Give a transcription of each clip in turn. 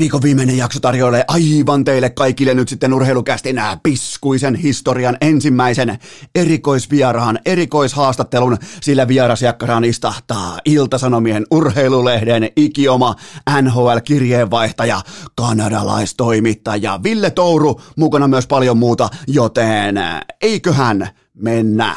Viikon viimeinen jakso tarjoilee aivan teille kaikille nyt sitten urheilukästin piskuisen historian ensimmäisen erikoisvieraan, erikoishaastattelun, sillä vierasjakkaraan istahtaa Iltasanomien urheilulehden ikioma NHL-kirjeenvaihtaja, kanadalaistoimittaja Ville Touru, mukana myös paljon muuta, joten eiköhän mennä.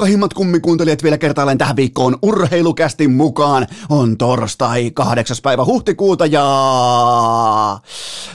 Rakkahimmat kummikuuntelijat vielä kertaalleen tähän viikkoon urheilukästin mukaan. On torstai 8. päivä huhtikuuta ja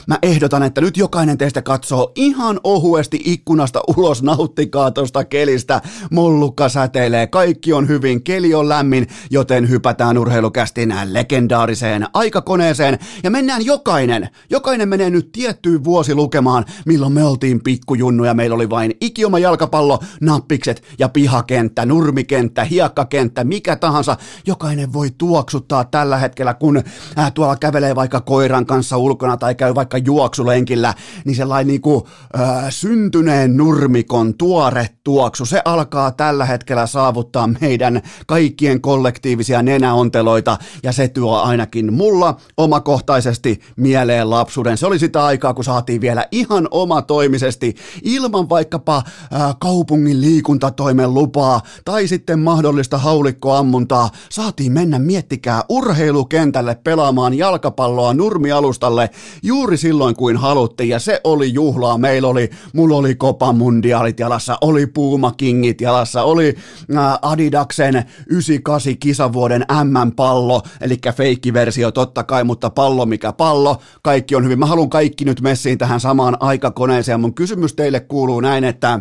mä ehdotan, että nyt jokainen teistä katsoo ihan ohuesti ikkunasta ulos, nauttikaa tosta kelistä. Mollukka säteilee, kaikki on hyvin, keli on lämmin, joten hypätään urheilukästin legendaariseen aikakoneeseen ja mennään jokainen, jokainen menee nyt tiettyyn vuosi lukemaan, milloin me oltiin pikkujunnuja, meillä oli vain ikioma jalkapallo, nappikset ja pihake kenttä, nurmikenttä, hiekkakenttä, mikä tahansa, jokainen voi tuoksuttaa tällä hetkellä, kun ää, tuolla kävelee vaikka koiran kanssa ulkona tai käy vaikka juoksulenkillä, niin sellainen niin kuin, ää, syntyneen nurmikon tuore tuoksu, se alkaa tällä hetkellä saavuttaa meidän kaikkien kollektiivisia nenäonteloita ja se tuo ainakin mulla omakohtaisesti mieleen lapsuuden. Se oli sitä aikaa, kun saatiin vielä ihan omatoimisesti ilman vaikkapa ää, kaupungin liikuntatoimen lupaa kovaa tai sitten mahdollista haulikkoammuntaa, saatiin mennä miettikää urheilukentälle pelaamaan jalkapalloa nurmialustalle juuri silloin kuin haluttiin ja se oli juhlaa. Meillä oli, mulla oli Copa Mundialit jalassa, oli Puma Kingit jalassa, oli äh, Adidaksen 98 kisavuoden M-pallo, eli feikkiversio totta kai, mutta pallo mikä pallo, kaikki on hyvin. Mä haluan kaikki nyt messiin tähän samaan aikakoneeseen. Mun kysymys teille kuuluu näin, että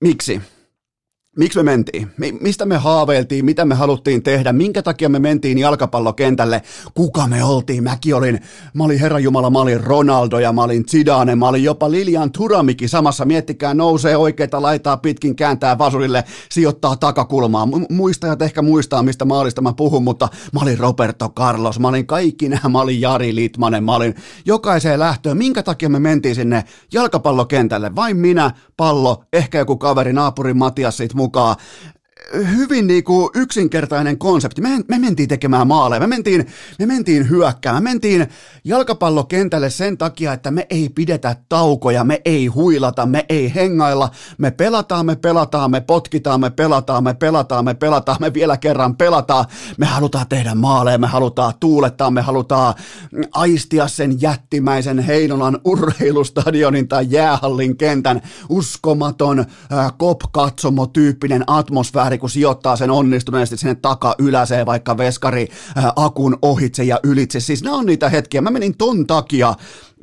miksi? Miksi me mentiin? Mistä me haaveiltiin? Mitä me haluttiin tehdä? Minkä takia me mentiin jalkapallokentälle? Kuka me oltiin? Mäkin olin, mä olin Herran Jumala, mä olin Ronaldo ja mä olin Zidane, mä olin jopa Lilian Turamiki samassa. Miettikää, nousee oikeita laitaa pitkin, kääntää vasurille, sijoittaa takakulmaa. Muistajat ehkä muistaa, mistä maalista mä puhun, mutta mä olin Roberto Carlos, mä olin kaikki nämä, mä olin Jari Litmanen, mä olin jokaiseen lähtöön. Minkä takia me mentiin sinne jalkapallokentälle? Vain minä, pallo, ehkä joku kaveri, naapuri Matias siitä mukaan hyvin niin kuin yksinkertainen konsepti. Me, me mentiin tekemään maaleja, me mentiin, me mentiin hyökkäämään, me mentiin jalkapallokentälle sen takia, että me ei pidetä taukoja, me ei huilata, me ei hengailla, me pelataan, me pelataan, me potkitaan, me pelataan, me pelataan, me pelataan, me vielä kerran pelataan, me halutaan tehdä maaleja, me halutaan tuulettaa, me halutaan aistia sen jättimäisen Heinolan urheilustadionin tai jäähallin kentän. Uskomaton äh, kop-katsomo-tyyppinen atmosfääri, veskari, kun sijoittaa sen onnistuneesti sinne taka yläseen vaikka veskari ää, akun ohitse ja ylitse. Siis nämä on niitä hetkiä. Mä menin ton takia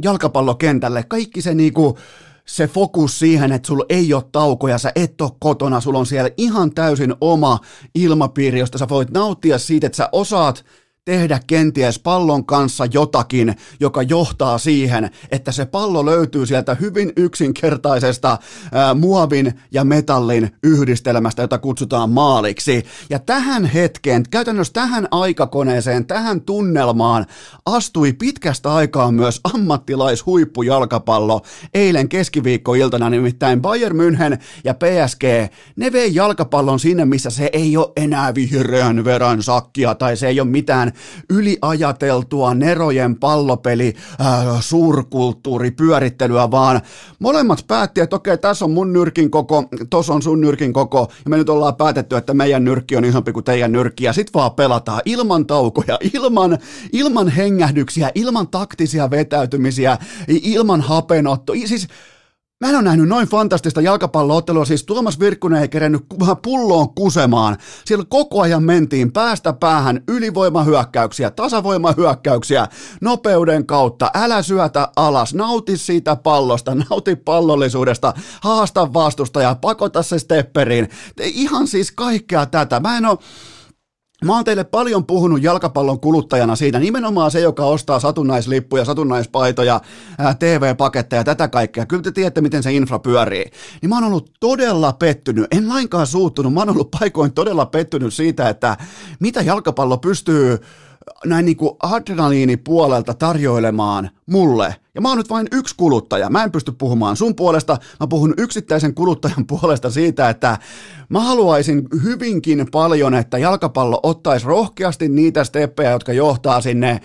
jalkapallokentälle. Kaikki se niinku, se fokus siihen, että sulla ei ole taukoja, sä et ole kotona, sulla on siellä ihan täysin oma ilmapiiri, josta sä voit nauttia siitä, että sä osaat tehdä kenties pallon kanssa jotakin, joka johtaa siihen, että se pallo löytyy sieltä hyvin yksinkertaisesta ää, muovin ja metallin yhdistelmästä, jota kutsutaan maaliksi. Ja tähän hetkeen, käytännössä tähän aikakoneeseen, tähän tunnelmaan astui pitkästä aikaa myös ammattilaishuippujalkapallo. Eilen keskiviikkoiltana nimittäin Bayern München ja PSG, ne vei jalkapallon sinne, missä se ei ole enää vihreän verran sakkia tai se ei ole mitään yliajateltua nerojen pallopeli, äh, suurkulttuuri, pyörittelyä, vaan molemmat päätti, että okei, tässä on mun nyrkin koko, tuossa on sun nyrkin koko, ja me nyt ollaan päätetty, että meidän nyrkki on isompi kuin teidän nyrkki, ja sit vaan pelataan ilman taukoja, ilman, ilman hengähdyksiä, ilman taktisia vetäytymisiä, ilman hapenotto, siis Mä en ole nähnyt noin fantastista jalkapalloottelua, siis Tuomas Virkkunen ei kerennyt pulloon kusemaan. Siellä koko ajan mentiin päästä päähän ylivoimahyökkäyksiä, tasavoimahyökkäyksiä, nopeuden kautta. Älä syötä alas, nauti siitä pallosta, nauti pallollisuudesta, haasta vastusta ja pakota se stepperiin. Ihan siis kaikkea tätä. Mä en ole Mä oon teille paljon puhunut jalkapallon kuluttajana siitä, nimenomaan se, joka ostaa satunnaislippuja, satunnaispaitoja, TV-paketteja, tätä kaikkea. Kyllä te tiedätte, miten se infra pyörii. Niin mä oon ollut todella pettynyt, en lainkaan suuttunut, mä oon ollut paikoin todella pettynyt siitä, että mitä jalkapallo pystyy näin niin kuin adrenaliinipuolelta tarjoilemaan mulle. Ja mä oon nyt vain yksi kuluttaja. Mä en pysty puhumaan sun puolesta. Mä puhun yksittäisen kuluttajan puolesta siitä, että mä haluaisin hyvinkin paljon, että jalkapallo ottaisi rohkeasti niitä steppejä, jotka johtaa sinne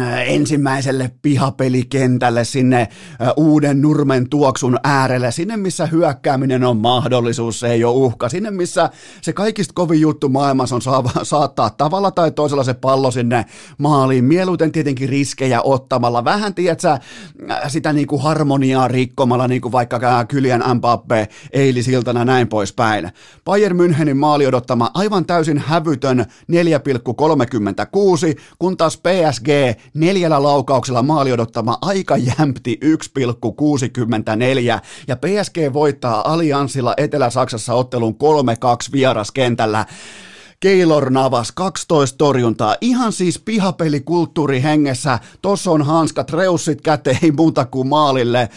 Äh, ensimmäiselle pihapelikentälle, sinne äh, uuden nurmen tuoksun äärelle, sinne missä hyökkääminen on mahdollisuus, se ei ole uhka, sinne missä se kaikista kovin juttu maailmassa on saattaa tavalla tai toisella se pallo sinne maaliin, mieluiten tietenkin riskejä ottamalla, vähän tiedätkö, äh, sitä niin kuin harmoniaa rikkomalla, niin kuin vaikka Kylian Mbappe eilisiltana näin poispäin. Bayern Münchenin maali odottama aivan täysin hävytön 4,36, kun taas PSG neljällä laukauksella maali odottama aika jämpti 1,64 ja PSG voittaa Allianssilla Etelä-Saksassa ottelun 3-2 vieraskentällä. Keilor Navas, 12 torjuntaa. Ihan siis pihapelikulttuuri hengessä. Tossa on hanskat, reussit käteen, ei muuta kuin maalille.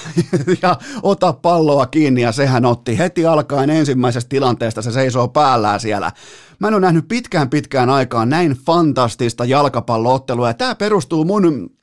ja ota palloa kiinni ja sehän otti. Heti alkaen ensimmäisestä tilanteesta se seisoo päällään siellä. Mä en ole nähnyt pitkään pitkään aikaan näin fantastista jalkapalloottelua ja tämä perustuu mun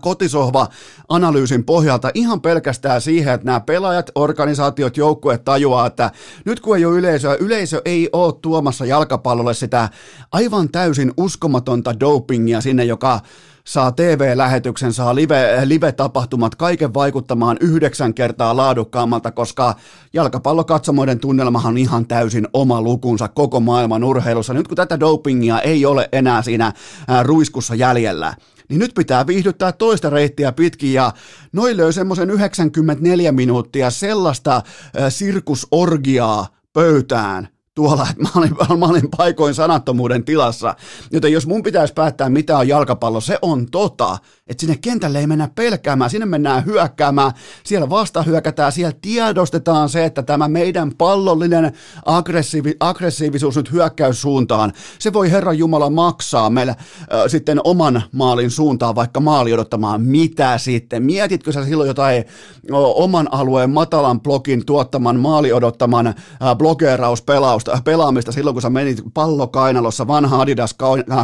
kotisohva-analyysin pohjalta ihan pelkästään siihen, että nämä pelaajat, organisaatiot, joukkueet tajuaa, että nyt kun ei ole yleisöä, yleisö ei ole tuomassa jalkapallolle sitä aivan täysin uskomatonta dopingia sinne, joka saa TV-lähetyksen, saa live, live-tapahtumat, kaiken vaikuttamaan yhdeksän kertaa laadukkaammalta, koska jalkapallokatsomoiden tunnelmahan on ihan täysin oma lukunsa koko maailman urheilussa. Nyt kun tätä dopingia ei ole enää siinä ruiskussa jäljellä, niin nyt pitää viihdyttää toista reittiä pitkin ja noin löi semmoisen 94 minuuttia sellaista sirkusorgiaa pöytään, tuolla, että mä olin, mä olin paikoin sanattomuuden tilassa. Joten jos mun pitäisi päättää, mitä on jalkapallo, se on tota, että sinne kentälle ei mennä pelkäämään, sinne mennään hyökkäämään, siellä vasta hyökätään, siellä tiedostetaan se, että tämä meidän pallollinen aggressiivi, aggressiivisuus nyt hyökkäyssuuntaan, se voi Herran Jumala maksaa meille äh, sitten oman maalin suuntaan, vaikka maali odottamaan, mitä sitten, mietitkö sä silloin jotain oman alueen matalan blogin tuottaman maali odottaman äh, blogeerauspelausta, pelaamista silloin, kun sä menit pallokainalossa, vanha Adidas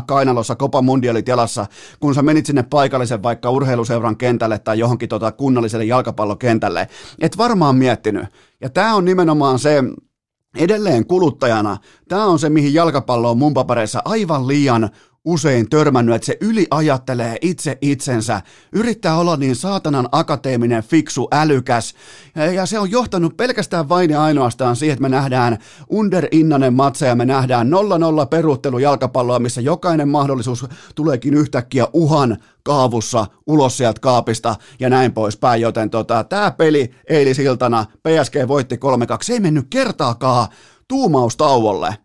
kainalossa, Copa Mundialit jalassa, kun sä menit sinne paikalle sen vaikka urheiluseuran kentälle tai johonkin tota kunnalliselle jalkapallokentälle. Et varmaan miettinyt. Ja tämä on nimenomaan se, edelleen kuluttajana, tämä on se, mihin jalkapallo on mun papereissa aivan liian usein törmännyt, että se yliajattelee itse itsensä, yrittää olla niin saatanan akateeminen, fiksu, älykäs, ja se on johtanut pelkästään vain ja ainoastaan siihen, että me nähdään underinnanen matseja, me nähdään 0-0 peruuttelu jalkapalloa, missä jokainen mahdollisuus tuleekin yhtäkkiä uhan kaavussa ulos sieltä kaapista ja näin poispäin, joten tota, tämä peli eilisiltana PSG voitti 3-2, se ei mennyt kertaakaan tuumaustauolle.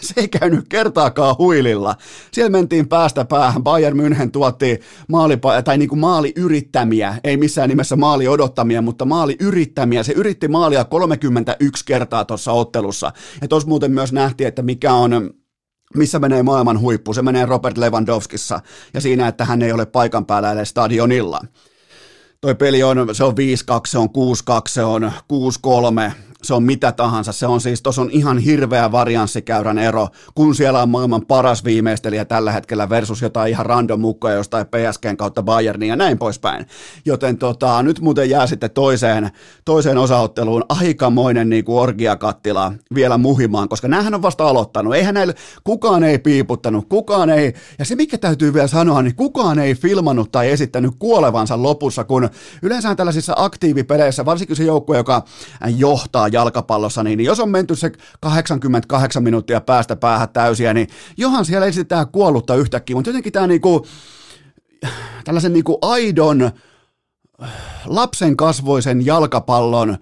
Se ei käynyt kertaakaan huililla. Siellä mentiin päästä päähän. Bayern München tuotti maali, tai niin kuin maali yrittämiä, ei missään nimessä maali odottamia, mutta maali yrittämiä. Se yritti maalia 31 kertaa tuossa ottelussa. Ja tuossa muuten myös nähtiin, että mikä on missä menee maailman huippu. Se menee Robert Lewandowskissa ja siinä, että hän ei ole paikan päällä edes stadionilla. Toi peli on, se on 5-2, se on 6-2, se on 6-3, se on mitä tahansa. Se on siis, tuossa on ihan hirveä varianssikäyrän ero, kun siellä on maailman paras viimeistelijä tällä hetkellä versus jotain ihan random mukaan jostain PSGn kautta Bayernin ja näin poispäin. Joten tota, nyt muuten jää sitten toiseen, toiseen osaotteluun aikamoinen niin kuin orgiakattila vielä muhimaan, koska näähän on vasta aloittanut. Eihän näillä, kukaan ei piiputtanut, kukaan ei, ja se mikä täytyy vielä sanoa, niin kukaan ei filmannut tai esittänyt kuolevansa lopussa, kun yleensä tällaisissa aktiivipeleissä, varsinkin se joukkue, joka johtaa jalkapallossa, niin jos on menty se 88 minuuttia päästä päähän täysiä, niin johan siellä esitetään kuollutta yhtäkkiä, mutta jotenkin tämä niinku, tällaisen niinku aidon lapsen kasvoisen jalkapallon,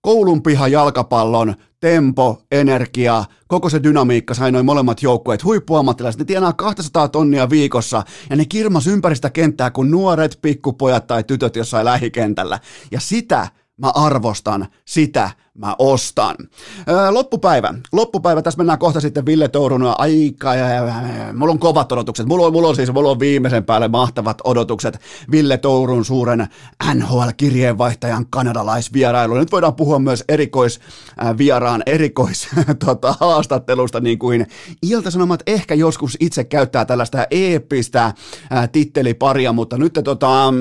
koulun piha jalkapallon, tempo, energia, koko se dynamiikka sai noin molemmat joukkueet, huippuammattilaiset, ne tienaa 200 tonnia viikossa ja ne kirmas ympäristä kenttää kuin nuoret pikkupojat tai tytöt jossain lähikentällä. Ja sitä mä arvostan, sitä mä ostan. Öö, loppupäivä. Loppupäivä, tässä mennään kohta sitten Ville Tourun aika, ja, ja, ja, mulla on kovat odotukset. Mulla on, mulla on siis mulla on viimeisen päälle mahtavat odotukset Ville Tourun suuren NHL-kirjeenvaihtajan kanadalaisvierailu. Nyt voidaan puhua myös erikoisvieraan erikois tota, haastattelusta, niin kuin Ilta-Sanomat ehkä joskus itse käyttää tällaista eeppistä titteliparia, mutta nyt tota,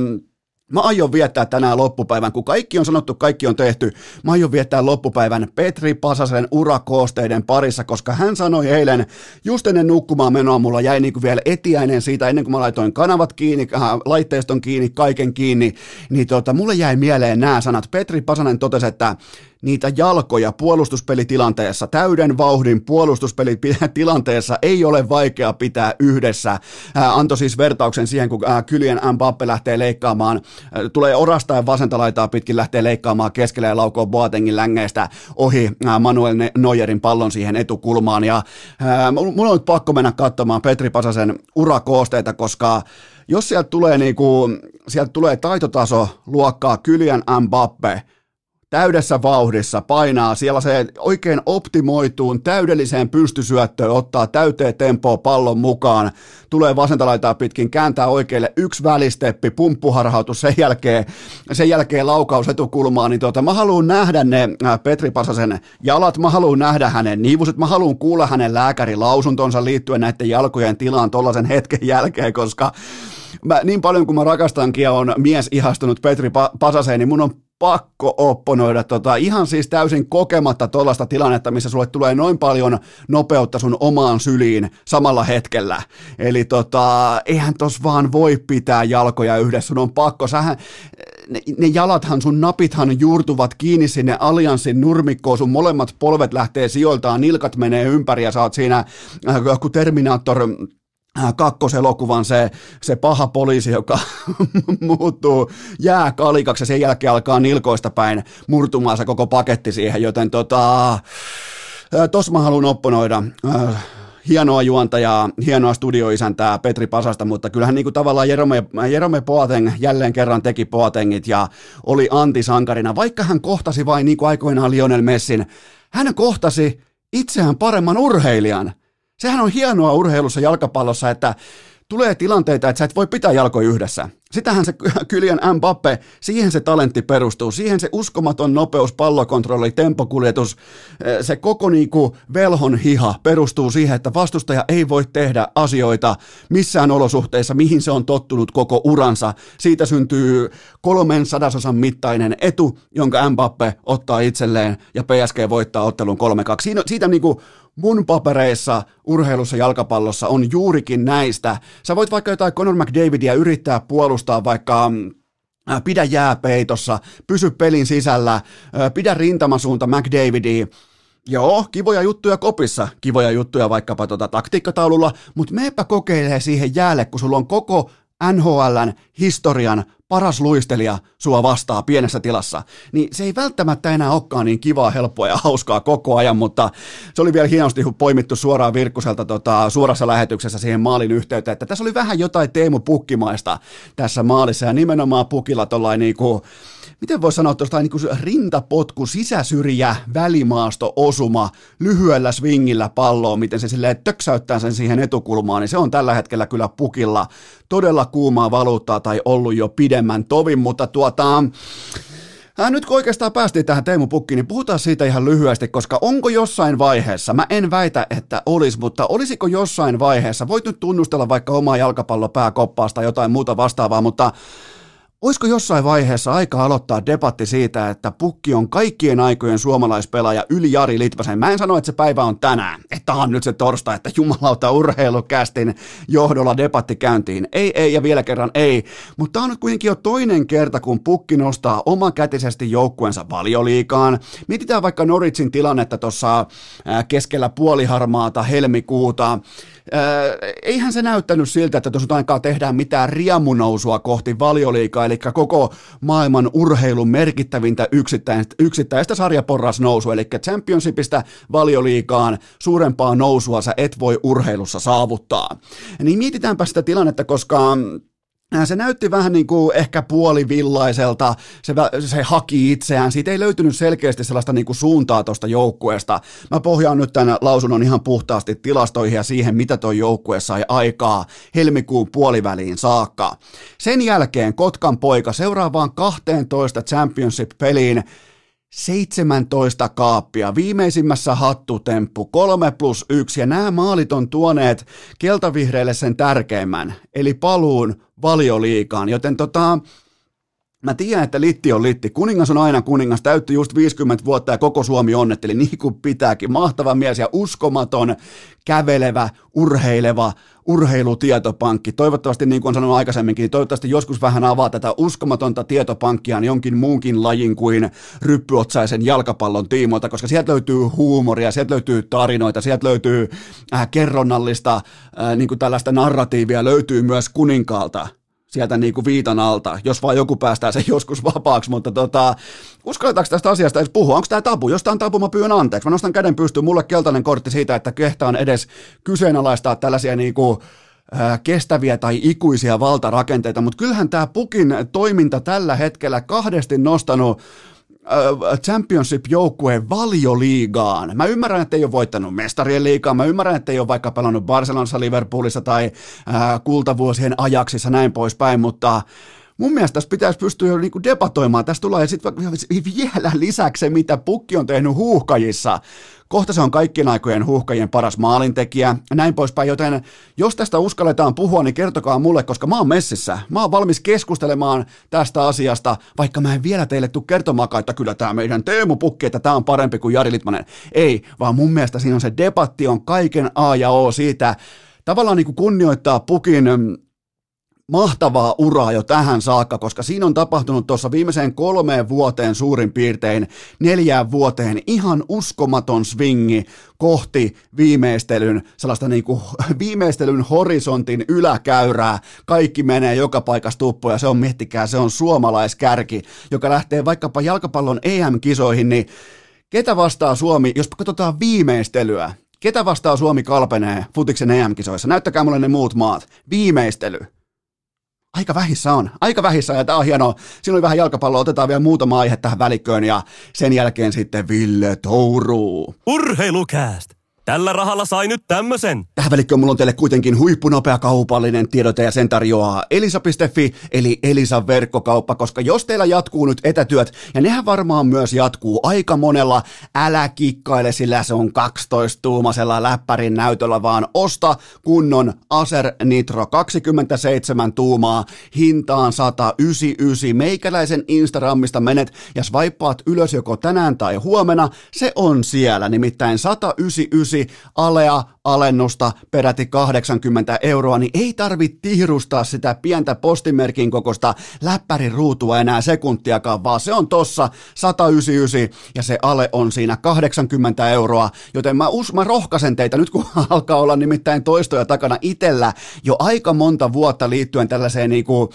Mä aion viettää tänään loppupäivän, kun kaikki on sanottu, kaikki on tehty. Mä aion viettää loppupäivän Petri Pasasen urakoosteiden parissa, koska hän sanoi eilen, just ennen nukkumaan menoa, mulla jäi niinku vielä etiäinen siitä, ennen kuin mä laitoin kanavat kiinni, äh, laitteiston kiinni, kaiken kiinni, niin tota, mulle jäi mieleen nämä sanat. Petri Pasanen totesi, että niitä jalkoja puolustuspelitilanteessa, täyden vauhdin puolustuspelitilanteessa ei ole vaikea pitää yhdessä. Ää, siis vertauksen siihen, kun ää, Kylien Mbappe lähtee leikkaamaan, ää, tulee orastaen vasenta laitaa pitkin, lähtee leikkaamaan keskelle ja laukoo Boatengin längeistä ohi ää, Manuel Neuerin pallon siihen etukulmaan. Ja ää, mulla on nyt pakko mennä katsomaan Petri Pasasen urakoosteita, koska jos sieltä tulee, niinku, sieltä tulee taitotaso luokkaa Kylian Mbappe, täydessä vauhdissa, painaa siellä se oikein optimoituun täydelliseen pystysyöttöön, ottaa täyteen tempoa pallon mukaan, tulee vasenta laitaa pitkin, kääntää oikealle yksi välisteppi, pumppuharhautus, sen jälkeen, sen jälkeen laukaus etukulmaan, niin tuota, mä haluan nähdä ne äh, Petri Pasasen jalat, mä haluan nähdä hänen niivuset, mä haluan kuulla hänen lääkärilausuntonsa liittyen näiden jalkojen tilaan tollaisen hetken jälkeen, koska mä, niin paljon kuin mä rakastankin ja on mies ihastunut Petri Pasaseen, niin mun on pakko opponoida tota, ihan siis täysin kokematta tuollaista tilannetta, missä sulle tulee noin paljon nopeutta sun omaan syliin samalla hetkellä. Eli tota, eihän tos vaan voi pitää jalkoja yhdessä, sun on pakko, sähän, ne, ne jalathan, sun napithan juurtuvat kiinni sinne allianssin nurmikkoon, sun molemmat polvet lähtee sijoiltaan, nilkat menee ympäri ja sä oot siinä, äh, kun Terminator Äh, kakkoselokuvan se, se paha poliisi, joka muuttuu jääkalikaksi ja sen jälkeen alkaa nilkoista päin murtumaan se koko paketti siihen, joten tota, äh, tos mä haluan opponoida. Äh, hienoa juontajaa, hienoa studioisäntää Petri Pasasta, mutta kyllähän niin kuin tavallaan Jerome, Jerome Boateng jälleen kerran teki Boatengit ja oli antisankarina, vaikka hän kohtasi vain niin kuin aikoinaan Lionel Messin, hän kohtasi itseään paremman urheilijan. Sehän on hienoa urheilussa jalkapallossa, että tulee tilanteita, että sä et voi pitää jalkoja yhdessä. Sitähän se Kylian Mbappe, siihen se talentti perustuu, siihen se uskomaton nopeus, pallokontrolli, tempokuljetus, eh, se koko niinku velhon hiha perustuu siihen, että vastustaja ei voi tehdä asioita missään olosuhteissa, mihin se on tottunut koko uransa. Siitä syntyy kolmen sadasosan mittainen etu, jonka Mbappe ottaa itselleen ja PSG voittaa ottelun 3-2. Siinä, siitä niinku mun papereissa urheilussa jalkapallossa on juurikin näistä. Sä voit vaikka jotain Conor McDavidia yrittää puolustaa vaikka mm, äh, pidä jääpeitossa, pysy pelin sisällä, äh, pidä rintamasuunta McDavidia, Joo, kivoja juttuja kopissa, kivoja juttuja vaikkapa tota taktiikkataululla, mutta meepä kokeilee siihen jäälle, kun sulla on koko NHLn historian paras luistelija sua vastaa pienessä tilassa, niin se ei välttämättä enää olekaan niin kivaa, helppoa ja hauskaa koko ajan, mutta se oli vielä hienosti poimittu suoraan Virkkuselta tota, suorassa lähetyksessä siihen maalin yhteyteen, että tässä oli vähän jotain Teemu Pukkimaista tässä maalissa ja nimenomaan Pukilla tollain niinku, miten voi sanoa tuosta niin rintapotku, sisäsyrjä, välimaasto, osuma, lyhyellä swingillä palloon, miten se silleen töksäyttää sen siihen etukulmaan, niin se on tällä hetkellä kyllä pukilla. Todella kuumaa valuuttaa tai ollut jo pidemmän tovin, mutta tuota, Äh, nyt kun oikeastaan päästiin tähän Teemu Pukkiin, niin puhutaan siitä ihan lyhyesti, koska onko jossain vaiheessa, mä en väitä, että olisi, mutta olisiko jossain vaiheessa, voit nyt tunnustella vaikka omaa jalkapallopääkoppaasta tai jotain muuta vastaavaa, mutta Olisiko jossain vaiheessa aika aloittaa debatti siitä, että Pukki on kaikkien aikojen suomalaispelaaja yli Jari Litvasen? Mä en sano, että se päivä on tänään, että on nyt se torstai, että jumalauta urheilukästin johdolla debatti käyntiin. Ei, ei ja vielä kerran ei. Mutta on nyt kuitenkin jo toinen kerta, kun Pukki nostaa omakätisesti joukkuensa valioliikaan. Mietitään vaikka Noritsin tilannetta tuossa keskellä puoliharmaata helmikuuta. Eihän se näyttänyt siltä, että tuossa aikaa tehdään mitään riemunousua kohti valioliikaa, eli koko maailman urheilun merkittävintä yksittäistä, yksittäistä sarjaporrasnousua, eli championshipista valioliikaan suurempaa nousua sä et voi urheilussa saavuttaa. Niin mietitäänpä sitä tilannetta, koska se näytti vähän niin kuin ehkä puolivillaiselta, se, se haki itseään, siitä ei löytynyt selkeästi sellaista niin kuin suuntaa tuosta joukkueesta. Mä pohjaan nyt tämän lausunnon ihan puhtaasti tilastoihin ja siihen, mitä tuo joukkue sai aikaa helmikuun puoliväliin saakka. Sen jälkeen Kotkan poika seuraavaan 12 championship-peliin 17 kaappia, viimeisimmässä hattutemppu, 3 plus 1, ja nämä maalit on tuoneet keltavihreille sen tärkeimmän, eli paluun valioliikaan, joten tota, Mä tiedän, että litti on litti. Kuningas on aina kuningas. Täytti just 50 vuotta ja koko Suomi onnetteli niin kuin pitääkin. Mahtava mies ja uskomaton, kävelevä, urheileva urheilutietopankki. Toivottavasti, niin kuin on sanonut aikaisemminkin, niin toivottavasti joskus vähän avaa tätä uskomatonta tietopankkia jonkin muunkin lajin kuin ryppyotsaisen jalkapallon tiimoilta, koska sieltä löytyy huumoria, sieltä löytyy tarinoita, sieltä löytyy äh, kerronnallista, äh, niin kuin tällaista narratiivia löytyy myös kuninkaalta sieltä niin kuin viitan alta, jos vaan joku päästää sen joskus vapaaksi, mutta tota, uskalletaanko tästä asiasta edes puhua? Onko tämä tabu? Jos tämä on tabu, mä pyyn anteeksi. Mä nostan käden pystyyn, mulle keltainen kortti siitä, että kehtaan edes kyseenalaistaa tällaisia niin kuin, kestäviä tai ikuisia valtarakenteita, mutta kyllähän tämä Pukin toiminta tällä hetkellä kahdesti nostanut championship-joukkueen valioliigaan. Mä ymmärrän, että ei ole voittanut mestarien liigaa, mä ymmärrän, että ei ole vaikka pelannut Barcelonassa, Liverpoolissa tai äh, kultavuosien ajaksissa näin poispäin, mutta mun mielestä tässä pitäisi pystyä jo niinku debatoimaan. Tässä tulee sitten vielä lisäksi se, mitä Pukki on tehnyt huuhkajissa. Kohta se on kaikkien aikojen huuhkajien paras maalintekijä ja näin poispäin, joten jos tästä uskalletaan puhua, niin kertokaa mulle, koska mä oon messissä. Mä oon valmis keskustelemaan tästä asiasta, vaikka mä en vielä teille tule kertomaan, että kyllä tämä meidän Teemu Pukki, että tämä on parempi kuin Jari Litmanen. Ei, vaan mun mielestä siinä on se debatti on kaiken A ja O siitä, tavallaan niin kuin kunnioittaa Pukin mahtavaa uraa jo tähän saakka, koska siinä on tapahtunut tuossa viimeiseen kolmeen vuoteen suurin piirtein neljään vuoteen ihan uskomaton swingi kohti viimeistelyn, sellaista niin kuin viimeistelyn horisontin yläkäyrää. Kaikki menee joka paikasta tuppoja, se on, miettikää, se on suomalaiskärki, joka lähtee vaikkapa jalkapallon EM-kisoihin, niin ketä vastaa Suomi, jos katsotaan viimeistelyä, ketä vastaa Suomi kalpenee futiksen EM-kisoissa? Näyttäkää mulle ne muut maat. Viimeistely aika vähissä on, aika vähissä ja tämä on hienoa. Siinä oli vähän jalkapalloa, otetaan vielä muutama aihe tähän välikköön ja sen jälkeen sitten Ville Touruu. Urheilukääst! Tällä rahalla sai nyt tämmösen. Tähän välikköön mulla on teille kuitenkin huippunopea kaupallinen tiedote ja sen tarjoaa elisa.fi eli Elisan verkkokauppa, koska jos teillä jatkuu nyt etätyöt, ja nehän varmaan myös jatkuu aika monella, älä kikkaile, sillä se on 12-tuumasella läppärin näytöllä, vaan osta kunnon Acer Nitro 27 tuumaa hintaan 199. Meikäläisen Instagramista menet ja swipeaat ylös joko tänään tai huomenna, se on siellä, nimittäin 199 alea alennusta peräti 80 euroa, niin ei tarvitse tihrustaa sitä pientä postimerkin kokosta läppärin ruutua enää sekuntiakaan, vaan se on tossa 199 ja se ale on siinä 80 euroa, joten mä, us, mä rohkaisen teitä nyt kun alkaa olla nimittäin toistoja takana itellä jo aika monta vuotta liittyen tällaiseen niinku,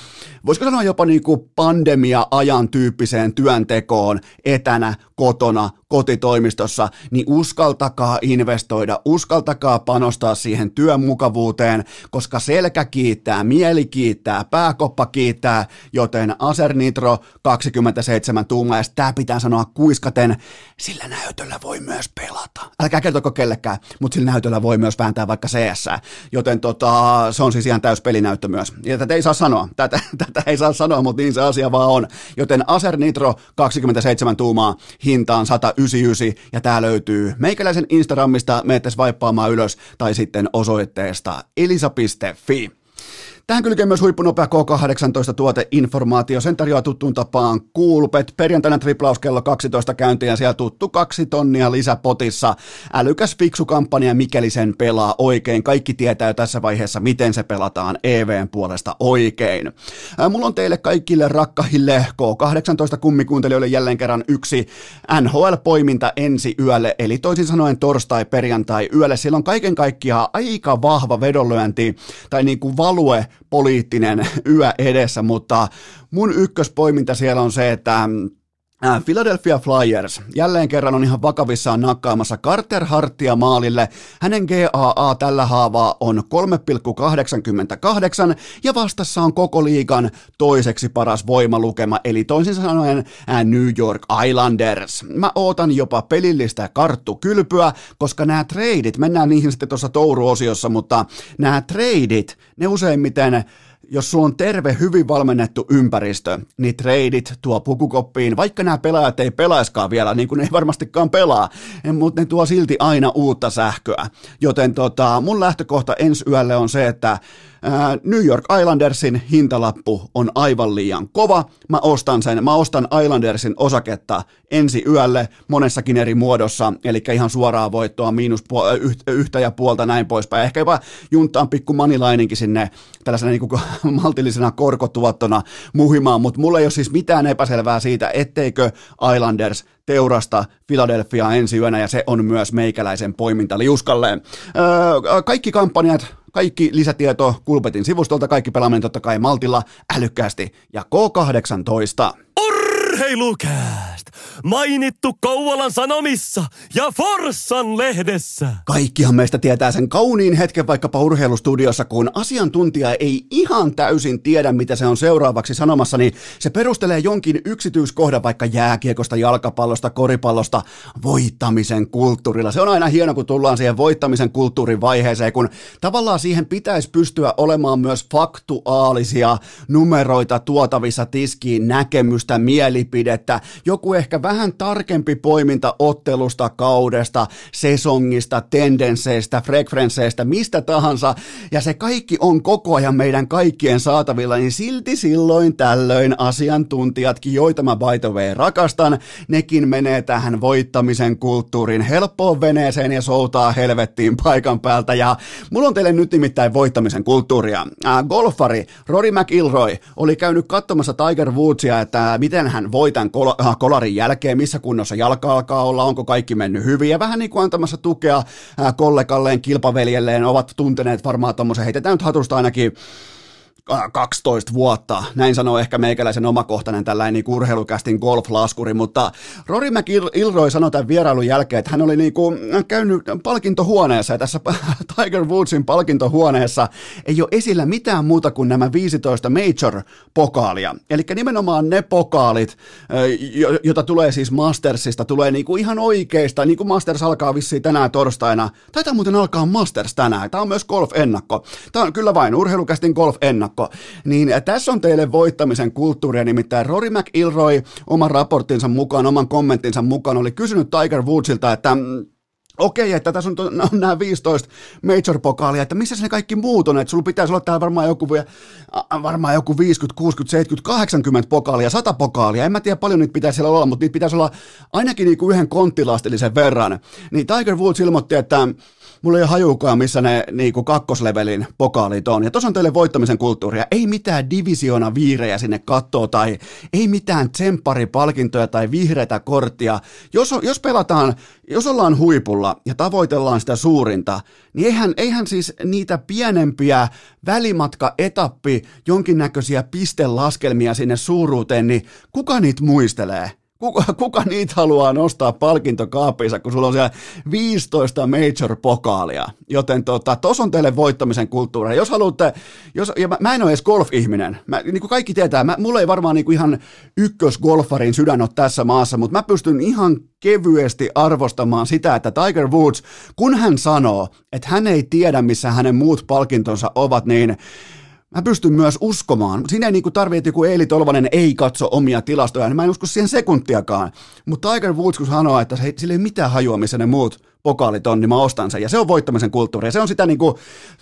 voisiko sanoa jopa niinku pandemia-ajan tyyppiseen työntekoon etänä, kotona, kotitoimistossa, niin uskaltakaa investoida, uskaltakaa panostaa siihen työn mukavuuteen, koska selkä kiittää, mieli kiittää, pääkoppa kiittää, joten Acer Nitro 27 tuumaa, ja tämä pitää sanoa kuiskaten, sillä näytöllä voi myös pelata. Älkää kertoko kellekään, mutta sillä näytöllä voi myös vääntää vaikka CS, joten tota, se on siis ihan täys pelinäyttö myös. Ja tätä ei saa sanoa, tätä, tätä ei saa sanoa, mutta niin se asia vaan on. Joten Acer Nitro 27 tuumaa hintaan 199, ja tämä löytyy meikäläisen Instagramista, meette vaippaamaan ylös tai sitten osoitteesta elisa.fi. Tähän kylkee myös huippunopea K18 tuoteinformaatio. Sen tarjoaa tuttuun tapaan Coolbet. Perjantaina triplaus kello 12 käyntiin ja siellä tuttu kaksi tonnia lisäpotissa. Älykäs fiksu kampanja, mikäli sen pelaa oikein. Kaikki tietää jo tässä vaiheessa, miten se pelataan EVn puolesta oikein. Mulla on teille kaikille rakkahille K18 kummikuuntelijoille jälleen kerran yksi NHL-poiminta ensi yölle, eli toisin sanoen torstai, perjantai yölle. Siellä on kaiken kaikkiaan aika vahva vedonlyönti tai niin kuin value poliittinen yö edessä, mutta mun ykköspoiminta siellä on se, että Äh, Philadelphia Flyers jälleen kerran on ihan vakavissaan nakkaamassa Carter Hartia maalille. Hänen GAA tällä haavaa on 3,88 ja vastassa on koko liigan toiseksi paras voimalukema, eli toisin sanoen äh, New York Islanders. Mä ootan jopa pelillistä karttukylpyä, koska nämä treidit, mennään niihin sitten tuossa touruosiossa, mutta nämä treidit, ne useimmiten jos sulla on terve, hyvin valmennettu ympäristö, niin treidit tuo pukukoppiin, vaikka nämä pelaajat ei pelaiskaan vielä, niin kuin ne ei varmastikaan pelaa, mutta ne tuo silti aina uutta sähköä. Joten tota, mun lähtökohta ensi yölle on se, että New York Islandersin hintalappu on aivan liian kova. Mä ostan sen, mä ostan Islandersin osaketta ensi yölle monessakin eri muodossa, eli ihan suoraa voittoa, miinus yhtä ja puolta näin poispäin. Ehkä jopa juntaan pikku manilaininkin sinne tällaisena niin maltillisena korkotuottona muhimaan, mutta mulla ei ole siis mitään epäselvää siitä, etteikö Islanders teurasta Philadelphia ensi yönä, ja se on myös meikäläisen poiminta liuskalleen. Öö, kaikki kampanjat kaikki lisätieto Kulpetin sivustolta, kaikki pelaaminen totta kai maltilla, älykkäästi ja K18. Urheilukääst! Mainittu Kouvolan Sanomissa ja Forssan lehdessä. Kaikkihan meistä tietää sen kauniin hetken vaikkapa urheilustudiossa, kun asiantuntija ei ihan täysin tiedä, mitä se on seuraavaksi sanomassa, niin se perustelee jonkin yksityiskohdan vaikka jääkiekosta, jalkapallosta, koripallosta, voittamisen kulttuurilla. Se on aina hieno, kun tullaan siihen voittamisen kulttuurin vaiheeseen, kun tavallaan siihen pitäisi pystyä olemaan myös faktuaalisia numeroita tuotavissa tiskiin, näkemystä, mielipidettä, joku ehkä vähän tarkempi poiminta ottelusta, kaudesta, sesongista, tendensseistä, frekvensseistä, mistä tahansa, ja se kaikki on koko ajan meidän kaikkien saatavilla, niin silti silloin tällöin asiantuntijatkin, joita mä by the way rakastan, nekin menee tähän voittamisen kulttuurin helppoon veneeseen ja soutaa helvettiin paikan päältä, ja mulla on teille nyt nimittäin voittamisen kulttuuria. Äh, golfari Rory McIlroy oli käynyt katsomassa Tiger Woodsia, että miten hän voi tämän kol- äh, kolarin jälkeen, missä kunnossa jalka alkaa olla, onko kaikki mennyt hyvin, ja vähän niin kuin antamassa tukea kollegalleen, kilpaveljelleen, ovat tunteneet varmaan tuommoisen, heitetään nyt hatusta ainakin 12 vuotta. Näin sanoo ehkä meikäläisen omakohtainen tällainen niin urheilukästin golf-laskuri, mutta Rory McIlroy sanoi tämän vierailun jälkeen, että hän oli niin kuin käynyt palkintohuoneessa ja tässä Tiger Woodsin palkintohuoneessa ei ole esillä mitään muuta kuin nämä 15 major-pokaalia. Eli nimenomaan ne pokaalit, joita tulee siis Mastersista, tulee niin kuin ihan oikeista, niin kuin Masters alkaa vissiin tänään torstaina. Taitaa muuten alkaa Masters tänään. Tämä on myös golf-ennakko. Tämä on kyllä vain urheilukästin golf-ennakko ennakko. Niin äh, tässä on teille voittamisen kulttuuria, nimittäin Rory McIlroy oman raporttinsa mukaan, oman kommenttinsa mukaan oli kysynyt Tiger Woodsilta, että mm, Okei, että tässä on, on nämä 15 major-pokaalia, että missä ne kaikki muut on, että sulla pitäisi olla täällä varmaan joku, varmaan joku 50, 60, 70, 80 pokaalia, 100 pokaalia, en mä tiedä paljon niitä pitäisi siellä olla, mutta niitä pitäisi olla ainakin niin kuin yhden konttilastillisen verran. Niin Tiger Woods ilmoitti, että mulla ei ole hajukaan, missä ne niinku kakkoslevelin pokaalit on. Ja tuossa on teille voittamisen kulttuuria. Ei mitään divisiona viirejä sinne kattoo tai ei mitään tsempparipalkintoja tai vihreitä korttia. Jos, jos pelataan, jos ollaan huipulla ja tavoitellaan sitä suurinta, niin eihän, eihän siis niitä pienempiä välimatka, etappi, jonkinnäköisiä pistelaskelmia sinne suuruuteen, niin kuka niitä muistelee? Kuka, kuka niitä haluaa nostaa palkintokaapissa, kun sulla on siellä 15 major-pokaalia. Joten tota, tos on teille voittamisen kulttuuri. Jos haluatte, jos, ja mä, mä en ole edes golf-ihminen. Mä, niin kuin kaikki tietää, mä, mulla ei varmaan niin kuin ihan ykkösgolfarin sydän ole tässä maassa, mutta mä pystyn ihan kevyesti arvostamaan sitä, että Tiger Woods, kun hän sanoo, että hän ei tiedä, missä hänen muut palkintonsa ovat, niin mä pystyn myös uskomaan. Siinä ei niin tarvitse, että joku Eili Tolvanen ei katso omia tilastoja, niin mä en usko siihen sekuntiakaan. Mutta Tiger Woods, kun sanoo, että sillä ei mitään hajua, missä ne muut pokaalit on, niin mä ostan sen. Ja se on voittamisen kulttuuri. Ja se on sitä niin kuin